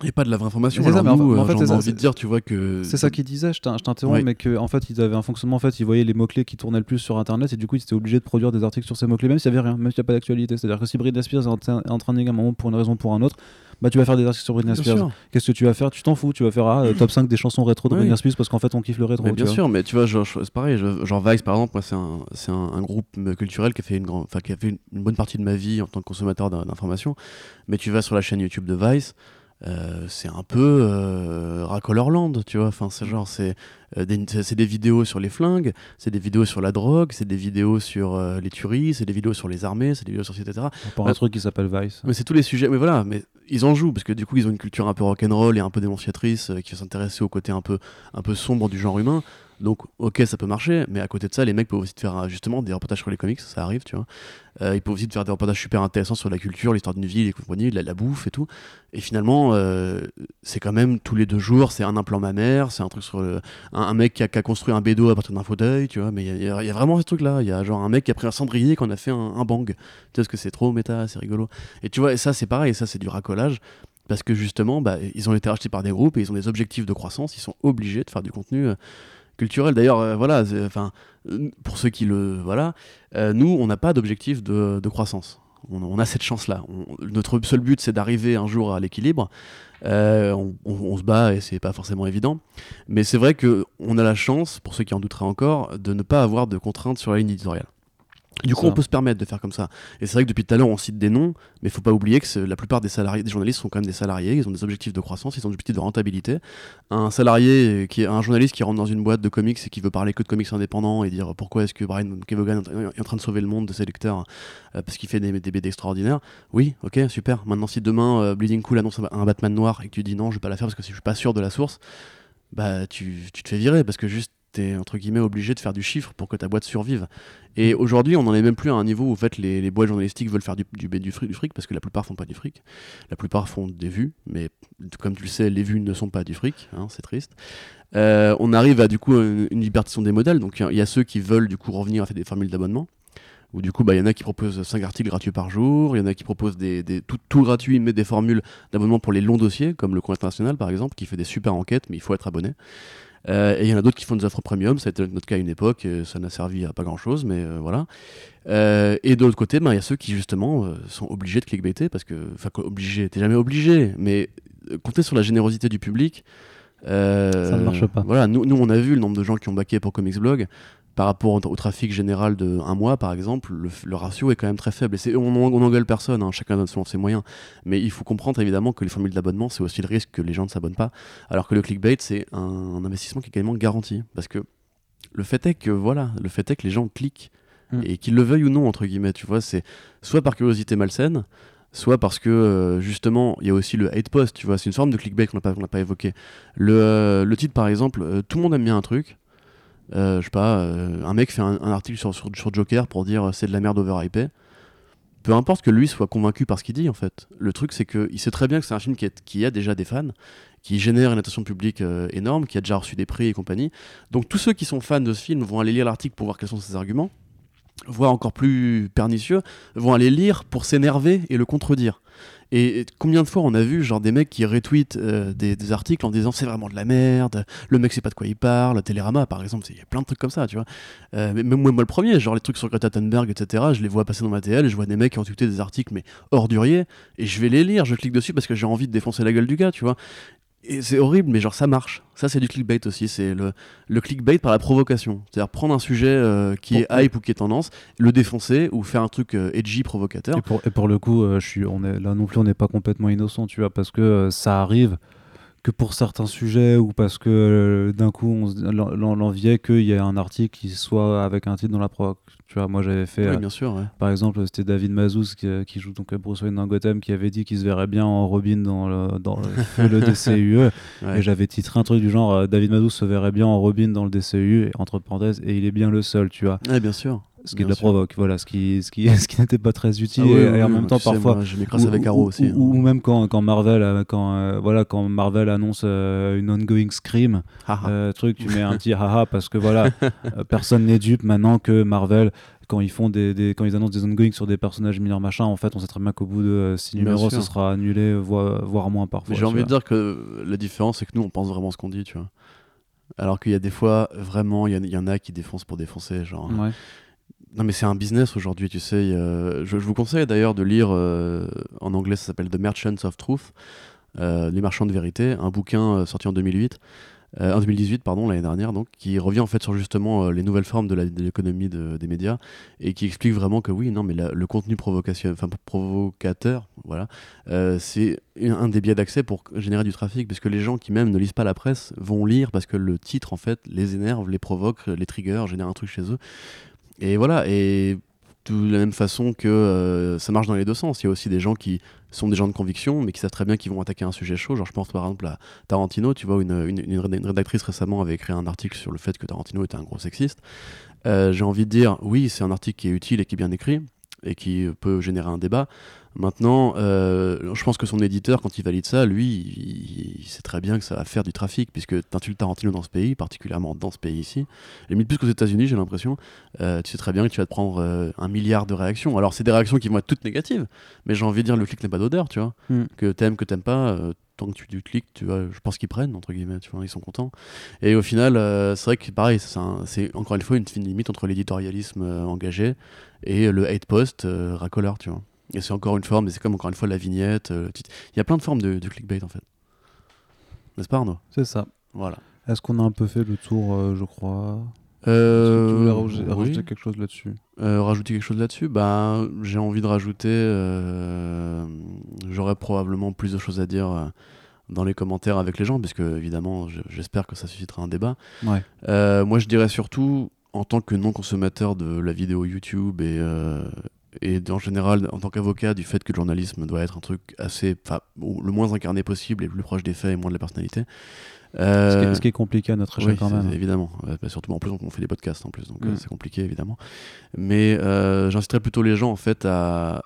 Et pas de la vraie information. Ça, mais en fait- mais en euh, fait, j'en c'est ai ça, envie de dire, tu vois que C'est ça qu'il disait, je t'in- je t'interromps, Oui. mais qu'en en fait, ils avaient un fonctionnement, en fait, ils voyaient les mots-clés qui tournaient le plus sur Internet, et du coup, ils étaient obligés de produire des articles sur ces mots-clés, même s'il n'y avait rien, même s'il n'y a pas d'actualité. C'est-à-dire que si Britney Spears est en, train- à un moment pour une raison ou pour un autre, bah tu vas faire des articles sur Britney Spears. Qu'est-ce que tu vas faire? Tu t'en fous, tu vas faire ah, euh, top 5 des chansons rétro de Oui. Britney Spears parce qu'en fait, on kiffe le rétro. Mais bien vois. sûr, mais tu vois, genre, c'est pareil. Genre Vice, par exemple, c'est un, un, un groupe euh, culturel qui a fait une, enfin, qui a fait une, une bonne partie de ma vie en tant que consommateur d'in- d'informations. Mais tu vas sur la chaîne YouTube de Vice, euh, c'est un peu euh, Racolorland, tu vois. Enfin, c'est genre, c'est euh, des, vidéos sur les flingues, c'est des vidéos sur la drogue, c'est des vidéos sur euh, les tueries, c'est des vidéos sur les armées, c'est des vidéos sur etc. Pour Ouais. un truc qui s'appelle Vice. Mais c'est tous les sujets, mais voilà, mais ils en jouent parce que du coup ils ont une culture un peu rock'n'roll et un peu dénonciatrice euh, qui va s'intéresser au côté un peu, un peu sombre du genre humain. Donc ok ça peut marcher, mais à côté de ça les mecs peuvent aussi te faire euh, justement des reportages sur les comics, ça arrive tu vois. Euh, ils peuvent aussi te faire des reportages super intéressants sur la culture, l'histoire d'une ville, les compagnies, la, la bouffe et tout. Et finalement euh, c'est quand même tous les deux jours, c'est un implant mammaire, c'est un truc sur un, mec qui a, construit un bédo à partir d'un fauteuil, tu vois. Mais il y a- vraiment ce truc là, il y a genre un mec qui a pris un cendrier qu'on a fait un, bang. Tu sais parce que c'est trop méta, c'est rigolo. Et tu vois, et ça c'est pareil, ça c'est du racolage. Parce que justement, bah, ils ont été rachetés par des groupes et ils ont des objectifs de croissance, ils sont obligés de faire du contenu culturel. D'ailleurs, euh, voilà, enfin, pour ceux qui le. Voilà, euh, nous, on n'a pas d'objectif de, croissance. On, on a cette chance-là. On- Notre seul but, c'est d'arriver un jour à l'équilibre. Euh, on, on- on se bat et c'est pas forcément évident. Mais c'est vrai qu'on a la chance, pour ceux qui en douteraient encore, de ne pas avoir de contraintes sur la ligne éditoriale. Du coup, Ça. on peut se permettre de faire comme ça. Et c'est vrai que depuis tout à l'heure, on cite des noms, mais il faut pas oublier que la plupart des salariés, des journalistes sont quand même des salariés. Ils ont des objectifs de croissance, ils ont des objectifs de rentabilité. Un salarié qui est un journaliste qui rentre dans une boîte de comics et qui veut parler que de comics indépendants et dire pourquoi est-ce que Brian Kevogan est en train de sauver le monde de ses lecteurs euh, parce qu'il fait des, des BD extraordinaires. Oui, ok, super. Maintenant, si demain euh, Bleeding Cool annonce un, Batman noir et que tu dis non, je vais pas la faire parce que si je suis pas sûr de la source, bah tu, tu te fais virer parce que juste t'es entre guillemets obligé de faire du chiffre pour que ta boîte survive. Et aujourd'hui, on n'en est même plus à un niveau où en fait, les, les boîtes journalistiques veulent faire du, du, fric, du fric parce que la plupart font pas du fric. La plupart font des vues, mais comme tu le sais, les vues ne sont pas du fric, hein, c'est triste. Euh, on arrive à du coup une, une libertation des modèles. Donc il y, a ceux qui veulent du coup revenir à faire des formules d'abonnement. Où du coup, bah, il y en a qui proposent 5 articles gratuits par jour, il y en a qui proposent des, des tout, tout gratuit, mais des formules d'abonnement pour les longs dossiers, comme le Coin International par exemple, qui fait des super enquêtes, mais il faut être abonné. Euh, et il y en a d'autres qui font des offres premium, ça a été notre cas à une époque, euh, ça n'a servi à pas grand chose, mais euh, voilà. Euh, et de l'autre côté, ben, il y a ceux qui justement sont obligés de clickbaiter, parce que, enfin, quoi, obligé, t'es jamais obligé, mais compter sur la générosité du public. Ça ne marche pas. Voilà, nous, nous, on a vu le nombre de gens qui ont baqué pour Comics Blog. Par rapport au, au trafic général de un mois, par exemple, le, le ratio est quand même très faible. Et c'est- on, on engueule personne, hein, chacun donne selon ses moyens. Mais il faut comprendre évidemment que les formules d'abonnement, c'est aussi le risque que les gens ne s'abonnent pas. Alors que le clickbait, c'est un, un investissement qui est également garanti. Parce que le fait est que, voilà, le fait est que les gens cliquent. Mm. Et qu'ils le veuillent ou non, entre guillemets, tu vois, c'est soit par curiosité malsaine, soit parce que euh, justement il y a aussi le hate post, tu vois, c'est une forme de clickbait qu'on n'a pas, pas évoqué. Le, euh, le titre par exemple, euh, tout le monde aime bien un truc. Euh, je sais pas, euh, un mec fait un, article sur, sur, Joker pour dire euh, c'est de la merde overhypé. Peu importe que lui soit convaincu par ce qu'il dit en fait. Le truc c'est qu'il sait très bien que c'est un film qui, a déjà des fans, qui génère une attention publique énorme, qui a déjà reçu des prix et compagnie. Donc tous ceux qui sont fans de ce film vont aller lire l'article pour voir quels sont ses arguments, voire encore plus pernicieux, vont aller lire pour s'énerver et le contredire. Et combien de fois on a vu genre des mecs qui retweetent euh, des, articles en disant c'est vraiment de la merde, le mec sait pas de quoi il parle, Télérama par exemple, il y a plein de trucs comme ça, tu vois. Euh, mais moi le premier, genre les trucs sur Greta Thunberg, etc., je les vois passer dans ma TL et je vois des mecs qui ont tweeté des articles mais orduriers et je vais les lire, je clique dessus parce que j'ai envie de défoncer la gueule du gars, tu vois. Et c'est horrible, mais genre ça marche. Ça, c'est du clickbait aussi. C'est le, le clickbait par la provocation. C'est-à-dire prendre un sujet euh, qui est hype ou qui est tendance, le défoncer ou faire un truc euh, edgy provocateur. Et pour, et pour le coup, euh, je suis, on est, là non plus, on n'est pas complètement innocent, tu vois, parce que euh, ça arrive que pour certains sujets ou parce que euh, d'un coup on l'enviait qu'il y ait un article qui soit avec un titre dans la proc. Tu vois, moi j'avais fait, Oui, euh, bien sûr. ouais. par exemple, c'était David Mazouz qui, euh, qui joue donc Bruce Wayne dans Gotham qui avait dit qu'il se verrait bien en Robin dans le, dans le, le DCU. Ouais. Et j'avais titré un truc du genre David Mazouz se verrait bien en Robin dans le DCU, et entre parenthèses, et il est bien le seul, tu vois. Ouais, bien sûr. Ce qui Bien la sûr. provoque, voilà, ce qui, ce qui, ce qui n'était pas très utile. Ah et, oui, et en même temps, sais, parfois, moi, je m'écrase avec Arrow ou, aussi. hein. ou- ou même quand, quand Marvel, euh, quand, euh, voilà, quand Marvel annonce euh, une ongoing Scream, euh, truc, tu mets un petit haha parce que voilà, personne n'est dupe maintenant que Marvel, quand ils font des, des- quand ils annoncent des ongoing sur des personnages mineurs machin, en fait, on sait très bien qu'au bout de 6 Bien numéros, ce sera annulé, voire, voire moins parfois. J'ai envie de dire que la différence, c'est que nous, on pense vraiment ce qu'on dit, tu vois. Alors qu'il y a des fois, vraiment, il y, en- il y en a qui défoncent pour défoncer. Genre. Ouais. Non, mais c'est un business aujourd'hui, tu sais. je, vous conseille d'ailleurs de lire, euh, en anglais, ça s'appelle The Merchants of Truth, euh, Les Marchands de Vérité, un bouquin euh, sorti en 2008. euh, en 2018, pardon, l'année dernière, donc, qui revient en fait sur justement les nouvelles formes de l'économie de- des médias et qui explique vraiment que oui, non, mais le contenu provocation, provocateur, voilà, c'est un un des biais d'accès pour générer du trafic, parce que les gens qui même ne lisent pas la presse vont lire parce que le titre en fait les énerve, les provoque, les trigger, génère un truc chez eux. Et voilà, et de la même façon que euh, ça marche dans les deux sens. Il y a aussi des gens qui sont des gens de conviction, mais qui savent très bien qu'ils vont attaquer un sujet chaud. Genre, je pense par exemple à Tarantino, tu vois, une, une rédactrice récemment avait écrit un article sur le fait que Tarantino était un gros sexiste. Euh, J'ai envie de dire, oui, c'est un article qui est utile et qui est bien écrit et qui peut générer un débat. Maintenant, euh, je pense que son éditeur, quand il valide ça, lui, il, il sait très bien que ça va faire du trafic, puisque t'insultes Tarantino dans ce pays, particulièrement dans ce pays ici, limite plus qu'aux États-Unis, j'ai l'impression, euh, tu sais très bien que tu vas te prendre euh, un milliard de réactions. Alors, c'est des réactions qui vont être toutes négatives, mais j'ai envie de dire, le clic n'est pas d'odeur, tu vois. Mm. Que t'aimes, que t'aimes pas, tant que tu, tu cliques, tu vois, je pense qu'ils prennent, entre guillemets, tu vois, ils sont contents. Et au final, euh, c'est vrai que pareil, c'est encore une fois une fine limite entre l'éditorialisme euh, engagé et le hate post euh, racoleur, tu vois. Et c'est encore une forme, mais c'est comme encore une fois la vignette. euh. Il y a plein de formes de, de clickbait en fait. N'est-ce pas Arnaud? C'est ça. Voilà. Est-ce qu'on a un peu fait le tour, euh, je crois? Euh, Tu voulais rajouter, oui. rajouter quelque chose là-dessus? Rajouter quelque chose là-dessus? Bah, J'ai envie de rajouter. J'aurais probablement plus de choses à dire dans les commentaires avec les gens, parce que évidemment, je- j'espère que ça suscitera un débat. Ouais. Moi, je dirais surtout, en tant que non-consommateur de la vidéo YouTube et, euh, et en général, en tant qu'avocat, du fait que le journalisme doit être un truc assez. le moins incarné possible et le plus proche des faits et moins de la personnalité. ce, qui Euh, est, ce qui est compliqué à notre échelle oui, quand même. évidemment. Ouais, bah, surtout, en plus, on fait des podcasts en plus, donc euh, Mm. c'est compliqué, évidemment. Mais euh, j'inciterais plutôt les gens, en fait, à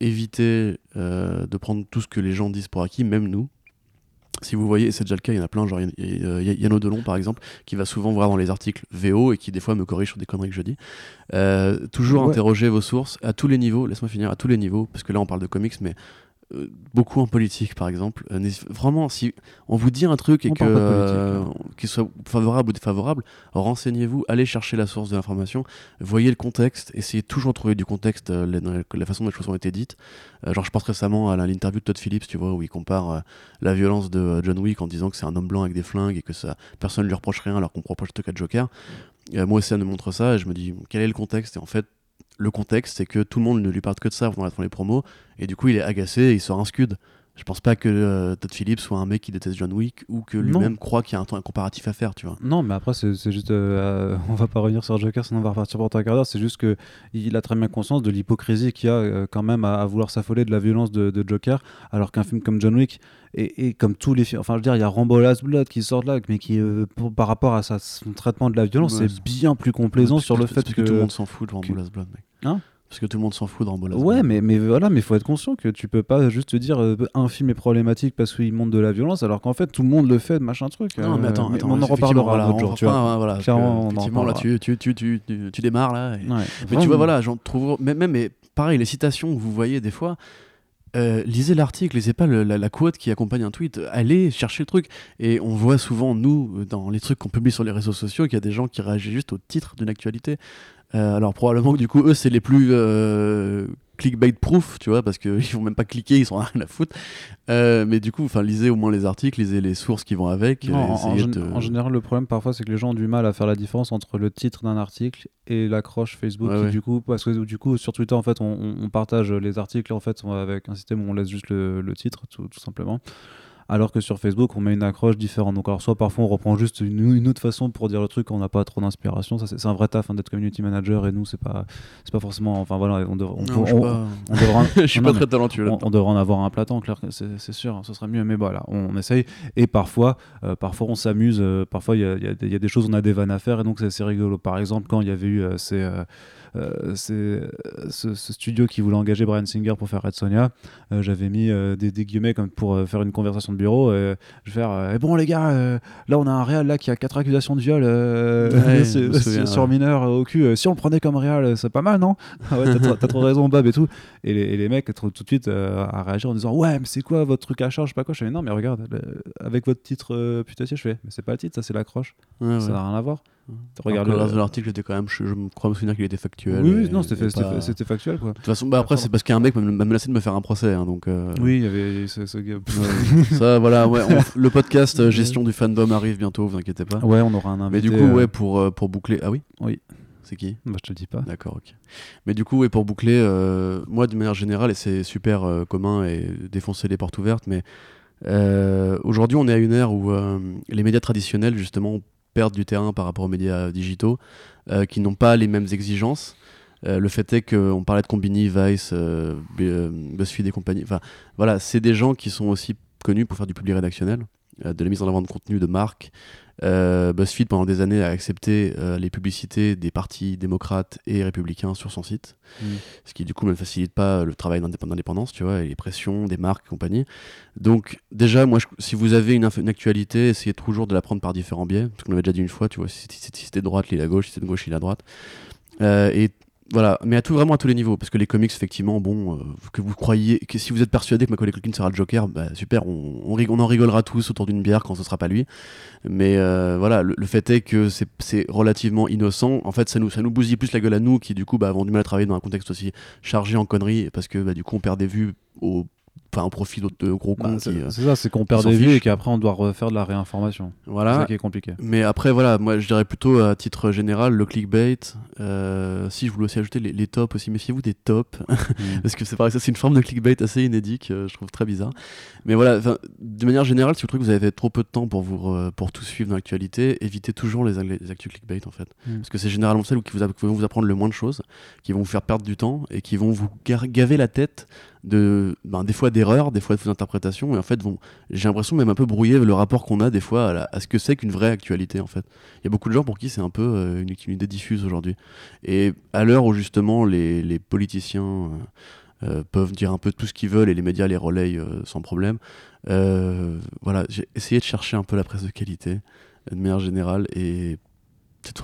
éviter euh, de prendre tout ce que les gens disent pour acquis, même nous. Si vous voyez, c'est déjà le cas, il y en a plein, genre Yann- Yann Odelon par exemple, qui va souvent voir dans les articles VO et qui des fois me corrige sur des conneries que je dis. Euh, toujours Ouais. interroger vos sources à tous les niveaux, laisse-moi finir, à tous les niveaux, parce que là on parle de comics, mais euh, beaucoup en politique par exemple. Euh, vraiment, si on vous dit un truc et On que euh, hein. qu'il soit favorable ou défavorable, renseignez-vous, allez chercher la source de l'information, voyez le contexte, essayez toujours de trouver du contexte, la, la façon dont les choses ont été dites. Genre, je pense récemment à l'interview de Todd Phillips, tu vois, où il compare la violence de John Wick en disant que c'est un homme blanc avec des flingues et que ça, personne ne lui reproche rien alors qu'on reproche tout cas de Joker. Moi aussi, elle me montre ça et je me dis, quel est le contexte? Et en fait, le contexte, c'est que tout le monde ne lui parle que de ça dans les promos et du coup, il est agacé et il sort un scud. Je pense pas que euh, Todd Phillips soit un mec qui déteste John Wick ou que lui-même croit qu'il y a un, temps- un comparatif à faire, tu vois. Non, mais après, c'est juste. euh, on va pas revenir sur Joker, sinon on va repartir pour ta carrière. C'est juste que il a très bien conscience de l'hypocrisie qu'il y a euh, quand même à, à vouloir s'affoler de la violence de, de Joker, alors qu'un film comme John Wick, et, et comme tous les films. Enfin, je veux dire, il y a Rambo Last Blood qui sort là, mais qui, euh, pour- par rapport à sa, son traitement de la violence, Ouais, c'est bien plus complaisant sur le fait que, que. tout le monde s'en fout de Rambo que- Last Blood, mec. Hein? Parce que tout le monde s'en fout de Rambo Last Ouais, mais, mais voilà, mais faut être conscient que tu peux pas juste te dire euh, un film est problématique parce qu'il montre de la violence, alors qu'en fait tout le monde le fait, machin truc. Non, mais euh, attends, attends, on en reparlera voilà, un jour, tu vois. voilà, Clairement, on en effectivement, là, tu, tu, tu, tu, démarres, là. et- Ouais, Mais vraiment. tu vois, voilà, j'en trouve. Même, même, mais pareil, les citations que vous voyez des fois, euh, lisez l'article, lisez pas le- la, la quote qui accompagne un tweet. Allez chercher le truc. Et on voit souvent, nous, dans les trucs qu'on publie sur les réseaux sociaux, qu'il y a des gens qui réagissent juste au titre d'une actualité. Euh, alors, probablement que du coup, eux, c'est les plus euh, clickbait proof, tu vois, parce qu'ils vont même pas cliquer, ils sont rien à foutre. Euh, mais du coup, enfin, lisez au moins les articles, lisez les sources qui vont avec. Non, en, de- général, le problème parfois, c'est que les gens ont du mal à faire la différence entre le titre d'un article et l'accroche Facebook. Ouais, qui, ouais. Du coup, parce que du coup, sur Twitter, en fait, on, on- on partage les articles en fait avec un système où on laisse juste le, le titre, tout, tout simplement. Alors que sur Facebook, on met une accroche différente. Donc, alors, soit parfois, on reprend juste une, une autre façon pour dire le truc, on n'a pas trop d'inspiration. Ça, c'est un vrai taf hein, d'être community manager, et nous, c'est pas, c'est pas forcément. Enfin, voilà, on, devrait- on, Non, on- je on- pas, je suis non, pas très talentueux on, devrait en avoir un platon, clair, c'est sûr, ce serait mieux. Mais voilà, on, essaye. Et parfois, euh, parfois on s'amuse. euh, parfois, il y a, y des- il y a des choses, on a des vannes à faire, et donc c'est assez rigolo. Par exemple, quand il y avait eu euh, ces, euh, euh, ces, euh, ce, ce studio qui voulait engager Brian Singer pour faire Red Sonia, euh, j'avais mis des, des guillemets comme pour faire une conversation de bureau. je vais faire Eh bon, les gars, là, on a un réal là qui a quatre accusations de viol Ouais, sur- je me souviens, sur ouais. mineur au cul. Si on le prenait comme euh, c'est pas mal, non Ah ouais, t'as trop- trop raison, Bob et tout. Et les, et les mecs, tout, tout de suite, à réagir en disant Ouais, mais c'est quoi votre truc à charge Je sais pas quoi? Je fais Non, mais regarde, avec votre titre putassier, je fais Mais c'est pas le titre, ça c'est l'accroche. Ouais. Ça n'a rien à voir. Regarde de l'article était quand même, je, je me crois me souvenir qu'il était factuel. Oui, et- non, c'était et c'était- pas- factuel quoi. De toute façon, bah après, c'est parce qu'un mec m'a menacé de me faire un procès, hein, donc. euh, Oui, il y avait ce, ce gars. ouais. ça, voilà, ouais, on- le podcast euh, gestion du fandom arrive bientôt, vous inquiétez pas. Ouais, on aura un Mais invité. du coup, euh, ouais, pour, euh, pour boucler. Ah oui Oui. C'est qui bah, je te le dis pas. D'accord, ok. Mais du coup, ouais, pour boucler, euh, moi, de manière générale, et c'est super euh, commun et défoncer les portes ouvertes, mais euh, aujourd'hui, on est à une ère où euh, les médias traditionnels, justement, du terrain par rapport aux médias digitaux, euh, qui n'ont pas les mêmes exigences. Euh, le fait est qu'on parlait de Combini, Vice, euh, euh, BuzzFeed et compagnie. Enfin, voilà, c'est des gens qui sont aussi connus pour faire du public rédactionnel, de la mise en avant de contenu de marque. Euh, BuzzFeed, pendant des années, a accepté euh, les publicités des partis démocrates et républicains sur son site, Mm. ce qui du coup ne facilite pas le travail d'indép- d'indépendance, tu vois, et les pressions des marques et compagnie. Donc, déjà, moi, je- si vous avez une, actualité, essayez toujours de la prendre par différents biais, parce qu'on l'avait déjà dit une fois, tu vois, si, si, si t'es de droite, lis la gauche, si t'es de gauche, lis la droite. Euh, et voilà, mais à tout, vraiment à tous les niveaux, parce que les comics, effectivement, bon, euh, que vous croyez, que si vous êtes persuadé que Macaulay Culkin sera le Joker, bah, super, on, on, on en rigolera tous autour d'une bière quand ce sera pas lui. Mais euh, voilà, le, le fait est que c'est- c'est relativement innocent. En fait, ça nous, ça nous bousille plus la gueule à nous qui, du coup, bah, avons du mal à travailler dans un contexte aussi chargé en conneries, parce que bah, du coup, on perd des vues au, enfin, au profit d'autres de gros Bah, cons. c'est qui, euh, c'est ça, c'est qu'on perd des vues et qu'après on doit refaire de la réinformation. C'est voilà. ça qui est compliqué. Mais après, voilà, moi je dirais plutôt à titre général le clickbait. Euh, si je voulais aussi ajouter les, les tops aussi, méfiez-vous des tops. Mm. Parce que c'est pareil, ça c'est une forme de clickbait assez inédite, je trouve très bizarre. Mais voilà, de manière générale, si vous trouvez que vous avez trop peu de temps pour, vous, re- pour tout suivre dans l'actualité, évitez toujours les, les actus clickbait en fait. Mm. Parce que c'est généralement celles qui, vous qui vont vous apprendre le moins de choses, qui vont vous faire perdre du temps et qui vont vous gaver la tête de, ben, des fois d'erreurs, des fois de fausses interprétations, et en fait, j'ai l'impression même un peu brouiller le rapport qu'on a des fois à, ce que c'est qu'une vraie actualité en fait. Il y a beaucoup de gens pour qui c'est un peu euh, une, idée diffuse aujourd'hui. Et à l'heure où justement les, les politiciens euh, euh, peuvent dire un peu tout ce qu'ils veulent et les médias les relayent sans problème, voilà, j'ai essayé de chercher un peu la presse de qualité de manière générale et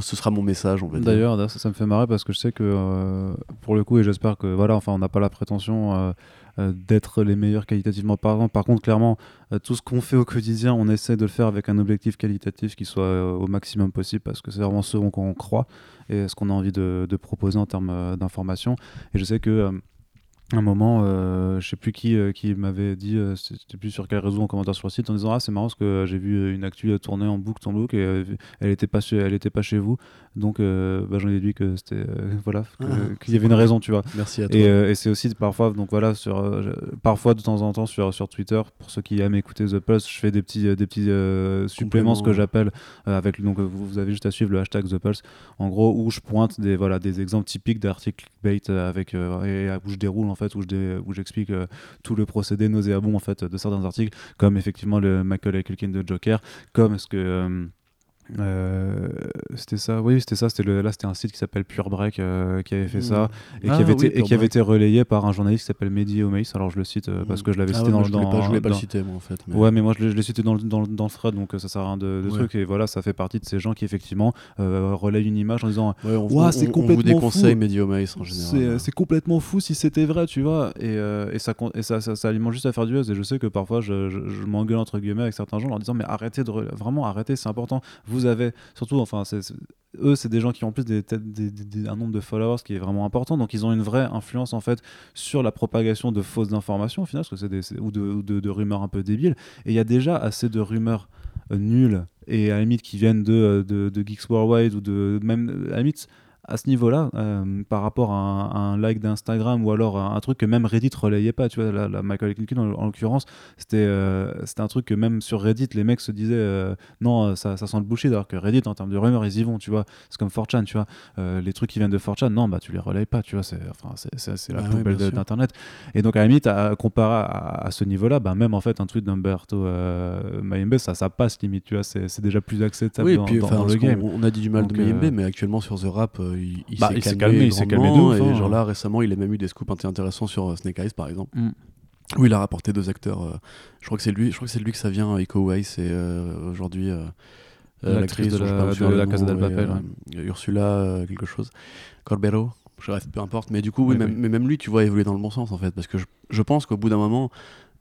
ce sera mon message, on va dire. D'ailleurs, ça, me fait marrer parce que je sais que euh, pour le coup, et j'espère que voilà, enfin, on n'a pas la prétention euh, euh, d'être les meilleurs qualitativement parlant. Par contre, clairement, tout ce qu'on fait au quotidien, on essaie de le faire avec un objectif qualitatif qui soit au maximum possible parce que c'est vraiment ce en quoi on croit et ce qu'on a envie de, de proposer en termes d'information. Et je sais que un moment, euh, je sais plus qui, euh, qui m'avait dit, euh, c'était plus sur quel réseau en commentaire sur le site, en disant ah c'est marrant parce que j'ai vu euh, une actu euh, tourner en boucle ton look et elle était pas chez, elle était pas chez vous, donc bah, j'en ai déduit que c'était voilà Ah, qu'il y avait une raison, tu vois. Merci à toi. Et, et c'est aussi parfois, donc voilà, sur, parfois de temps en temps sur, sur Twitter, pour ceux qui aiment écouter The Pulse, je fais des petits, des petits suppléments, ce que j'appelle avec donc vous, vous avez juste à suivre le hashtag The Pulse, en gros où je pointe des voilà des exemples typiques d'articles euh, avec et, où je déroule en fait où j'explique euh, tout le procédé nauséabond en fait de certains articles, comme effectivement le Michael Culkin de Joker, comme ce que euh, c'était ça, oui, c'était ça. C'était le, là, c'était un site qui s'appelle Pure Break euh, qui avait fait ça et Ah qui avait, oui, été, et qui avait été relayé par un journaliste qui s'appelle Mehdi Omeis. Alors je le cite euh, parce que je l'avais Ah cité ouais, dans, je dans, voulais pas, je voulais pas le dans- citer moi en fait. mais- Ouais, mais moi je l'ai, cité dans le, dans, le- dans le thread, donc euh, ça sert à rien de, de Ouais. truc. Et voilà, ça fait partie de ces gens qui effectivement euh, relayent une image en disant Ouais, Ouah, c'est on- on complètement vous déconseille fou. Mediomace en général. c'est, euh, c'est complètement fou si c'était vrai, tu vois. Et, euh, et, ça, et ça, ça, ça alimente juste à faire du buzz. Et je sais que parfois je, je, je m'engueule entre guillemets avec certains gens en leur disant Mais arrêtez de. Vraiment, arrêtez, c'est important. Vous avez. Surtout, enfin, c'est- eux, c'est des gens qui ont plus des, des- des- un nombre de followers qui est vraiment important. Donc ils ont une vraie influence en fait sur la propagation de fausses informations au final, parce que c'est ou, de, ou de, rumeurs un peu débiles. Et il y a déjà assez de rumeurs euh, nulles et à la limite qui viennent de, euh, de, de Geeks Worldwide ou de même à la limite à ce niveau-là, euh, par rapport à un, like d'Instagram ou alors un, truc que même Reddit relayait pas, tu vois, la, Michael Kinkin en, l'occurrence, c'était euh, un truc que même sur Reddit, les mecs se disaient euh, non, ça, ça, sent le bullshit, alors que Reddit, en termes de rumeurs, ils y vont, tu vois. C'est comme 4chan, tu vois. les trucs qui viennent de 4chan, non, bah tu les relayes pas, tu vois. C'est enfin, la bah poubelle d'Internet. Et donc, à la limite, à, comparé à, ce niveau-là, bah, même en fait, un tweet d'Umberto Mayembe, ça, ça passe limite, tu vois. C'est déjà plus acceptable oui, dans, puis, dans, le game. On, a dit du mal de Mayembe, mais actuellement sur The Rap, il, bah, s'est calmé, il s'est calmé, de ouf, Et hein. genre là, récemment, il a même eu des scoops intéressants sur euh, Snake Eyes, par exemple. Mm. Où il a rapporté deux acteurs. Euh, je crois que c'est lui. Je crois que c'est lui que ça vient. Iko Weiss et euh, aujourd'hui l'actrice de, la, de la Casa del Papel, Ursula quelque chose. Corbero. Je reste peu importe. Mais du coup, oui, même, mais même lui, tu vois, évoluer dans le bon sens en fait, parce que je, je pense qu'au bout d'un moment,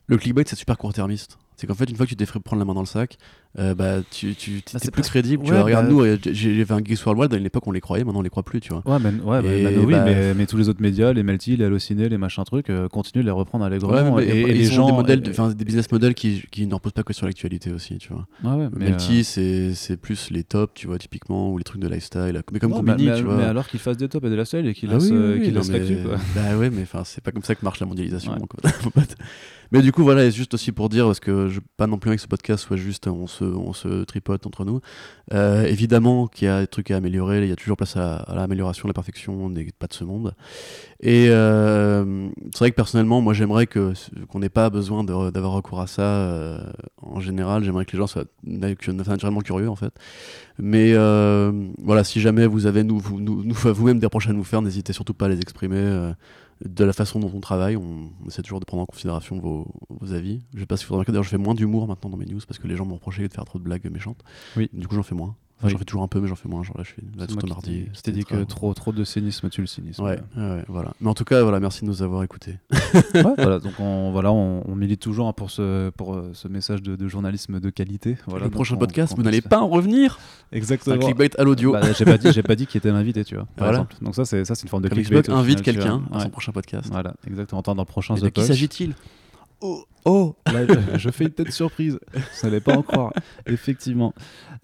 le clickbait c'est super court-termiste. C'est qu'en fait, une fois que tu t'es fait prendre la main dans le sac, euh, bah, tu, tu bah, es plus crédible. tu vois, regarde, bah, nous, euh, j'ai fait un Geeks Worldwide, à l'époque, on les croyait, maintenant, on les croit plus, tu vois. Ouais, mais, ouais, oui, bah, mais, mais, tous les autres médias, les Melty, les Allociné, les machins trucs, euh, continuent de les reprendre allègrement. Ouais, et, et, les gens. Des, modèles, des business models qui, qui ne reposent pas que sur l'actualité aussi, tu vois. Mais Melty, c'est plus les tops, tu vois, typiquement, ou les trucs de lifestyle. Mais comme Combini, tu vois. Mais alors qu'ils fassent des tops et des lifestyle et qu'ils laissent l'actu, quoi. Bah ouais, mais c'est pas comme ça que marche la mondialisation, Mais du coup, voilà, juste aussi pour dire, parce que je pas non plus avec ce podcast soit juste on se, on se tripote entre nous. Euh, évidemment qu'il y a des trucs à améliorer, il y a toujours place à, l'amélioration, la perfection, on n'est pas de ce monde. Et euh, c'est vrai que personnellement, moi j'aimerais que, qu'on n'ait pas besoin d'avoir recours à ça euh, en général, j'aimerais que les gens soient naturellement curieux en fait. Mais voilà, si jamais vous avez nous, vous, nous, vous-même des reproches à nous faire, n'hésitez surtout pas à les exprimer de la façon dont on travaille, on, essaie toujours de prendre en considération vos, avis. Je sais pas si vous d'ailleurs je fais moins d'humour maintenant dans mes news parce que les gens m'ont reproché de faire trop de blagues méchantes. Oui. Du coup, j'en fais moins. J'en fais toujours un peu, mais j'en fais moins. Genre là, je suis là tout mardi. C'était dit que trop, trop de cynisme tue le cynisme. Ouais, ouais, voilà. Mais en tout cas, voilà, merci de nous avoir écoutés. ouais, voilà, donc on, voilà, on, milite toujours hein, pour ce, pour euh, ce message de, journalisme de qualité. Voilà, le prochain podcast, vous n'allez pas en revenir. Exactement. Un clickbait à l'audio. Bah, j'ai pas dit, j'ai pas dit qu'il était invité, tu vois. Par voilà. exemple. Donc ça, c'est ça, c'est une forme de clickbait. invite quelqu'un à son prochain podcast. Voilà, exactement. Dans le prochain. De qui s'agit-il? Oh, oh Là, je, fais une tête surprise. Vous n'allez pas en croire. Effectivement.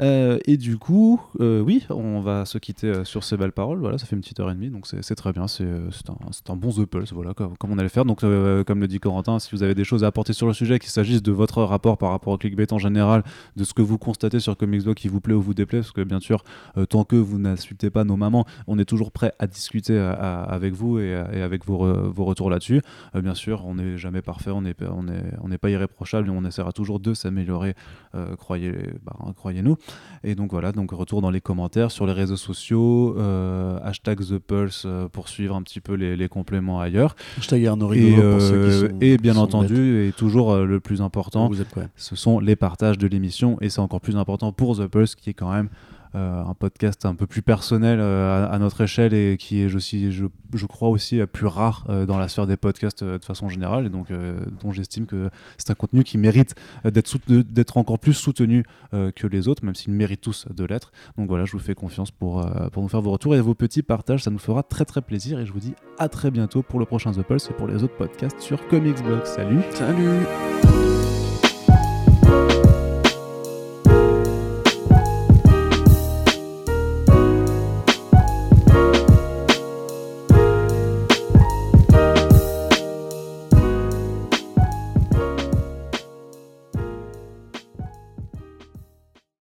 Euh, et du coup, euh, oui, on va se quitter euh, sur ces belles paroles. Voilà, ça fait une petite heure et demie, donc c'est très bien. C'est un, bon The Pulse, voilà, comme, on allait faire. Donc, comme le dit Corentin, si vous avez des choses à apporter sur le sujet, qu'il s'agisse de votre rapport par rapport au clickbait en général, de ce que vous constatez sur Comicsblog qui vous plaît ou vous déplaît, parce que bien sûr, tant que vous n'insultez pas nos mamans, on est toujours prêt à discuter avec vous et, avec vos, retours là-dessus. bien sûr, on n'est jamais parfait, on n'est on est, on pas irréprochable et on essaiera toujours de s'améliorer, croyez, bah, croyez-nous. Et donc voilà, donc retour dans les commentaires sur les réseaux sociaux, euh, hashtag The Pulse euh, pour suivre un petit peu les, compléments ailleurs. Hashtag Arnaud et, et bien entendu, et toujours le plus important, ce sont les partages de l'émission et c'est encore plus important pour The Pulse qui est quand même euh, un podcast un peu plus personnel euh, à, notre échelle et qui est, je, je, je crois aussi, plus rare euh, dans la sphère des podcasts de façon générale et donc dont j'estime que c'est un contenu qui mérite d'être encore plus soutenu que les autres, même s'ils méritent tous de l'être. Donc voilà, je vous fais confiance pour, pour nous faire vos retours et vos petits partages, ça nous fera très très plaisir et je vous dis à très bientôt pour le prochain The Pulse et pour les autres podcasts sur Comics Blog. Salut Salut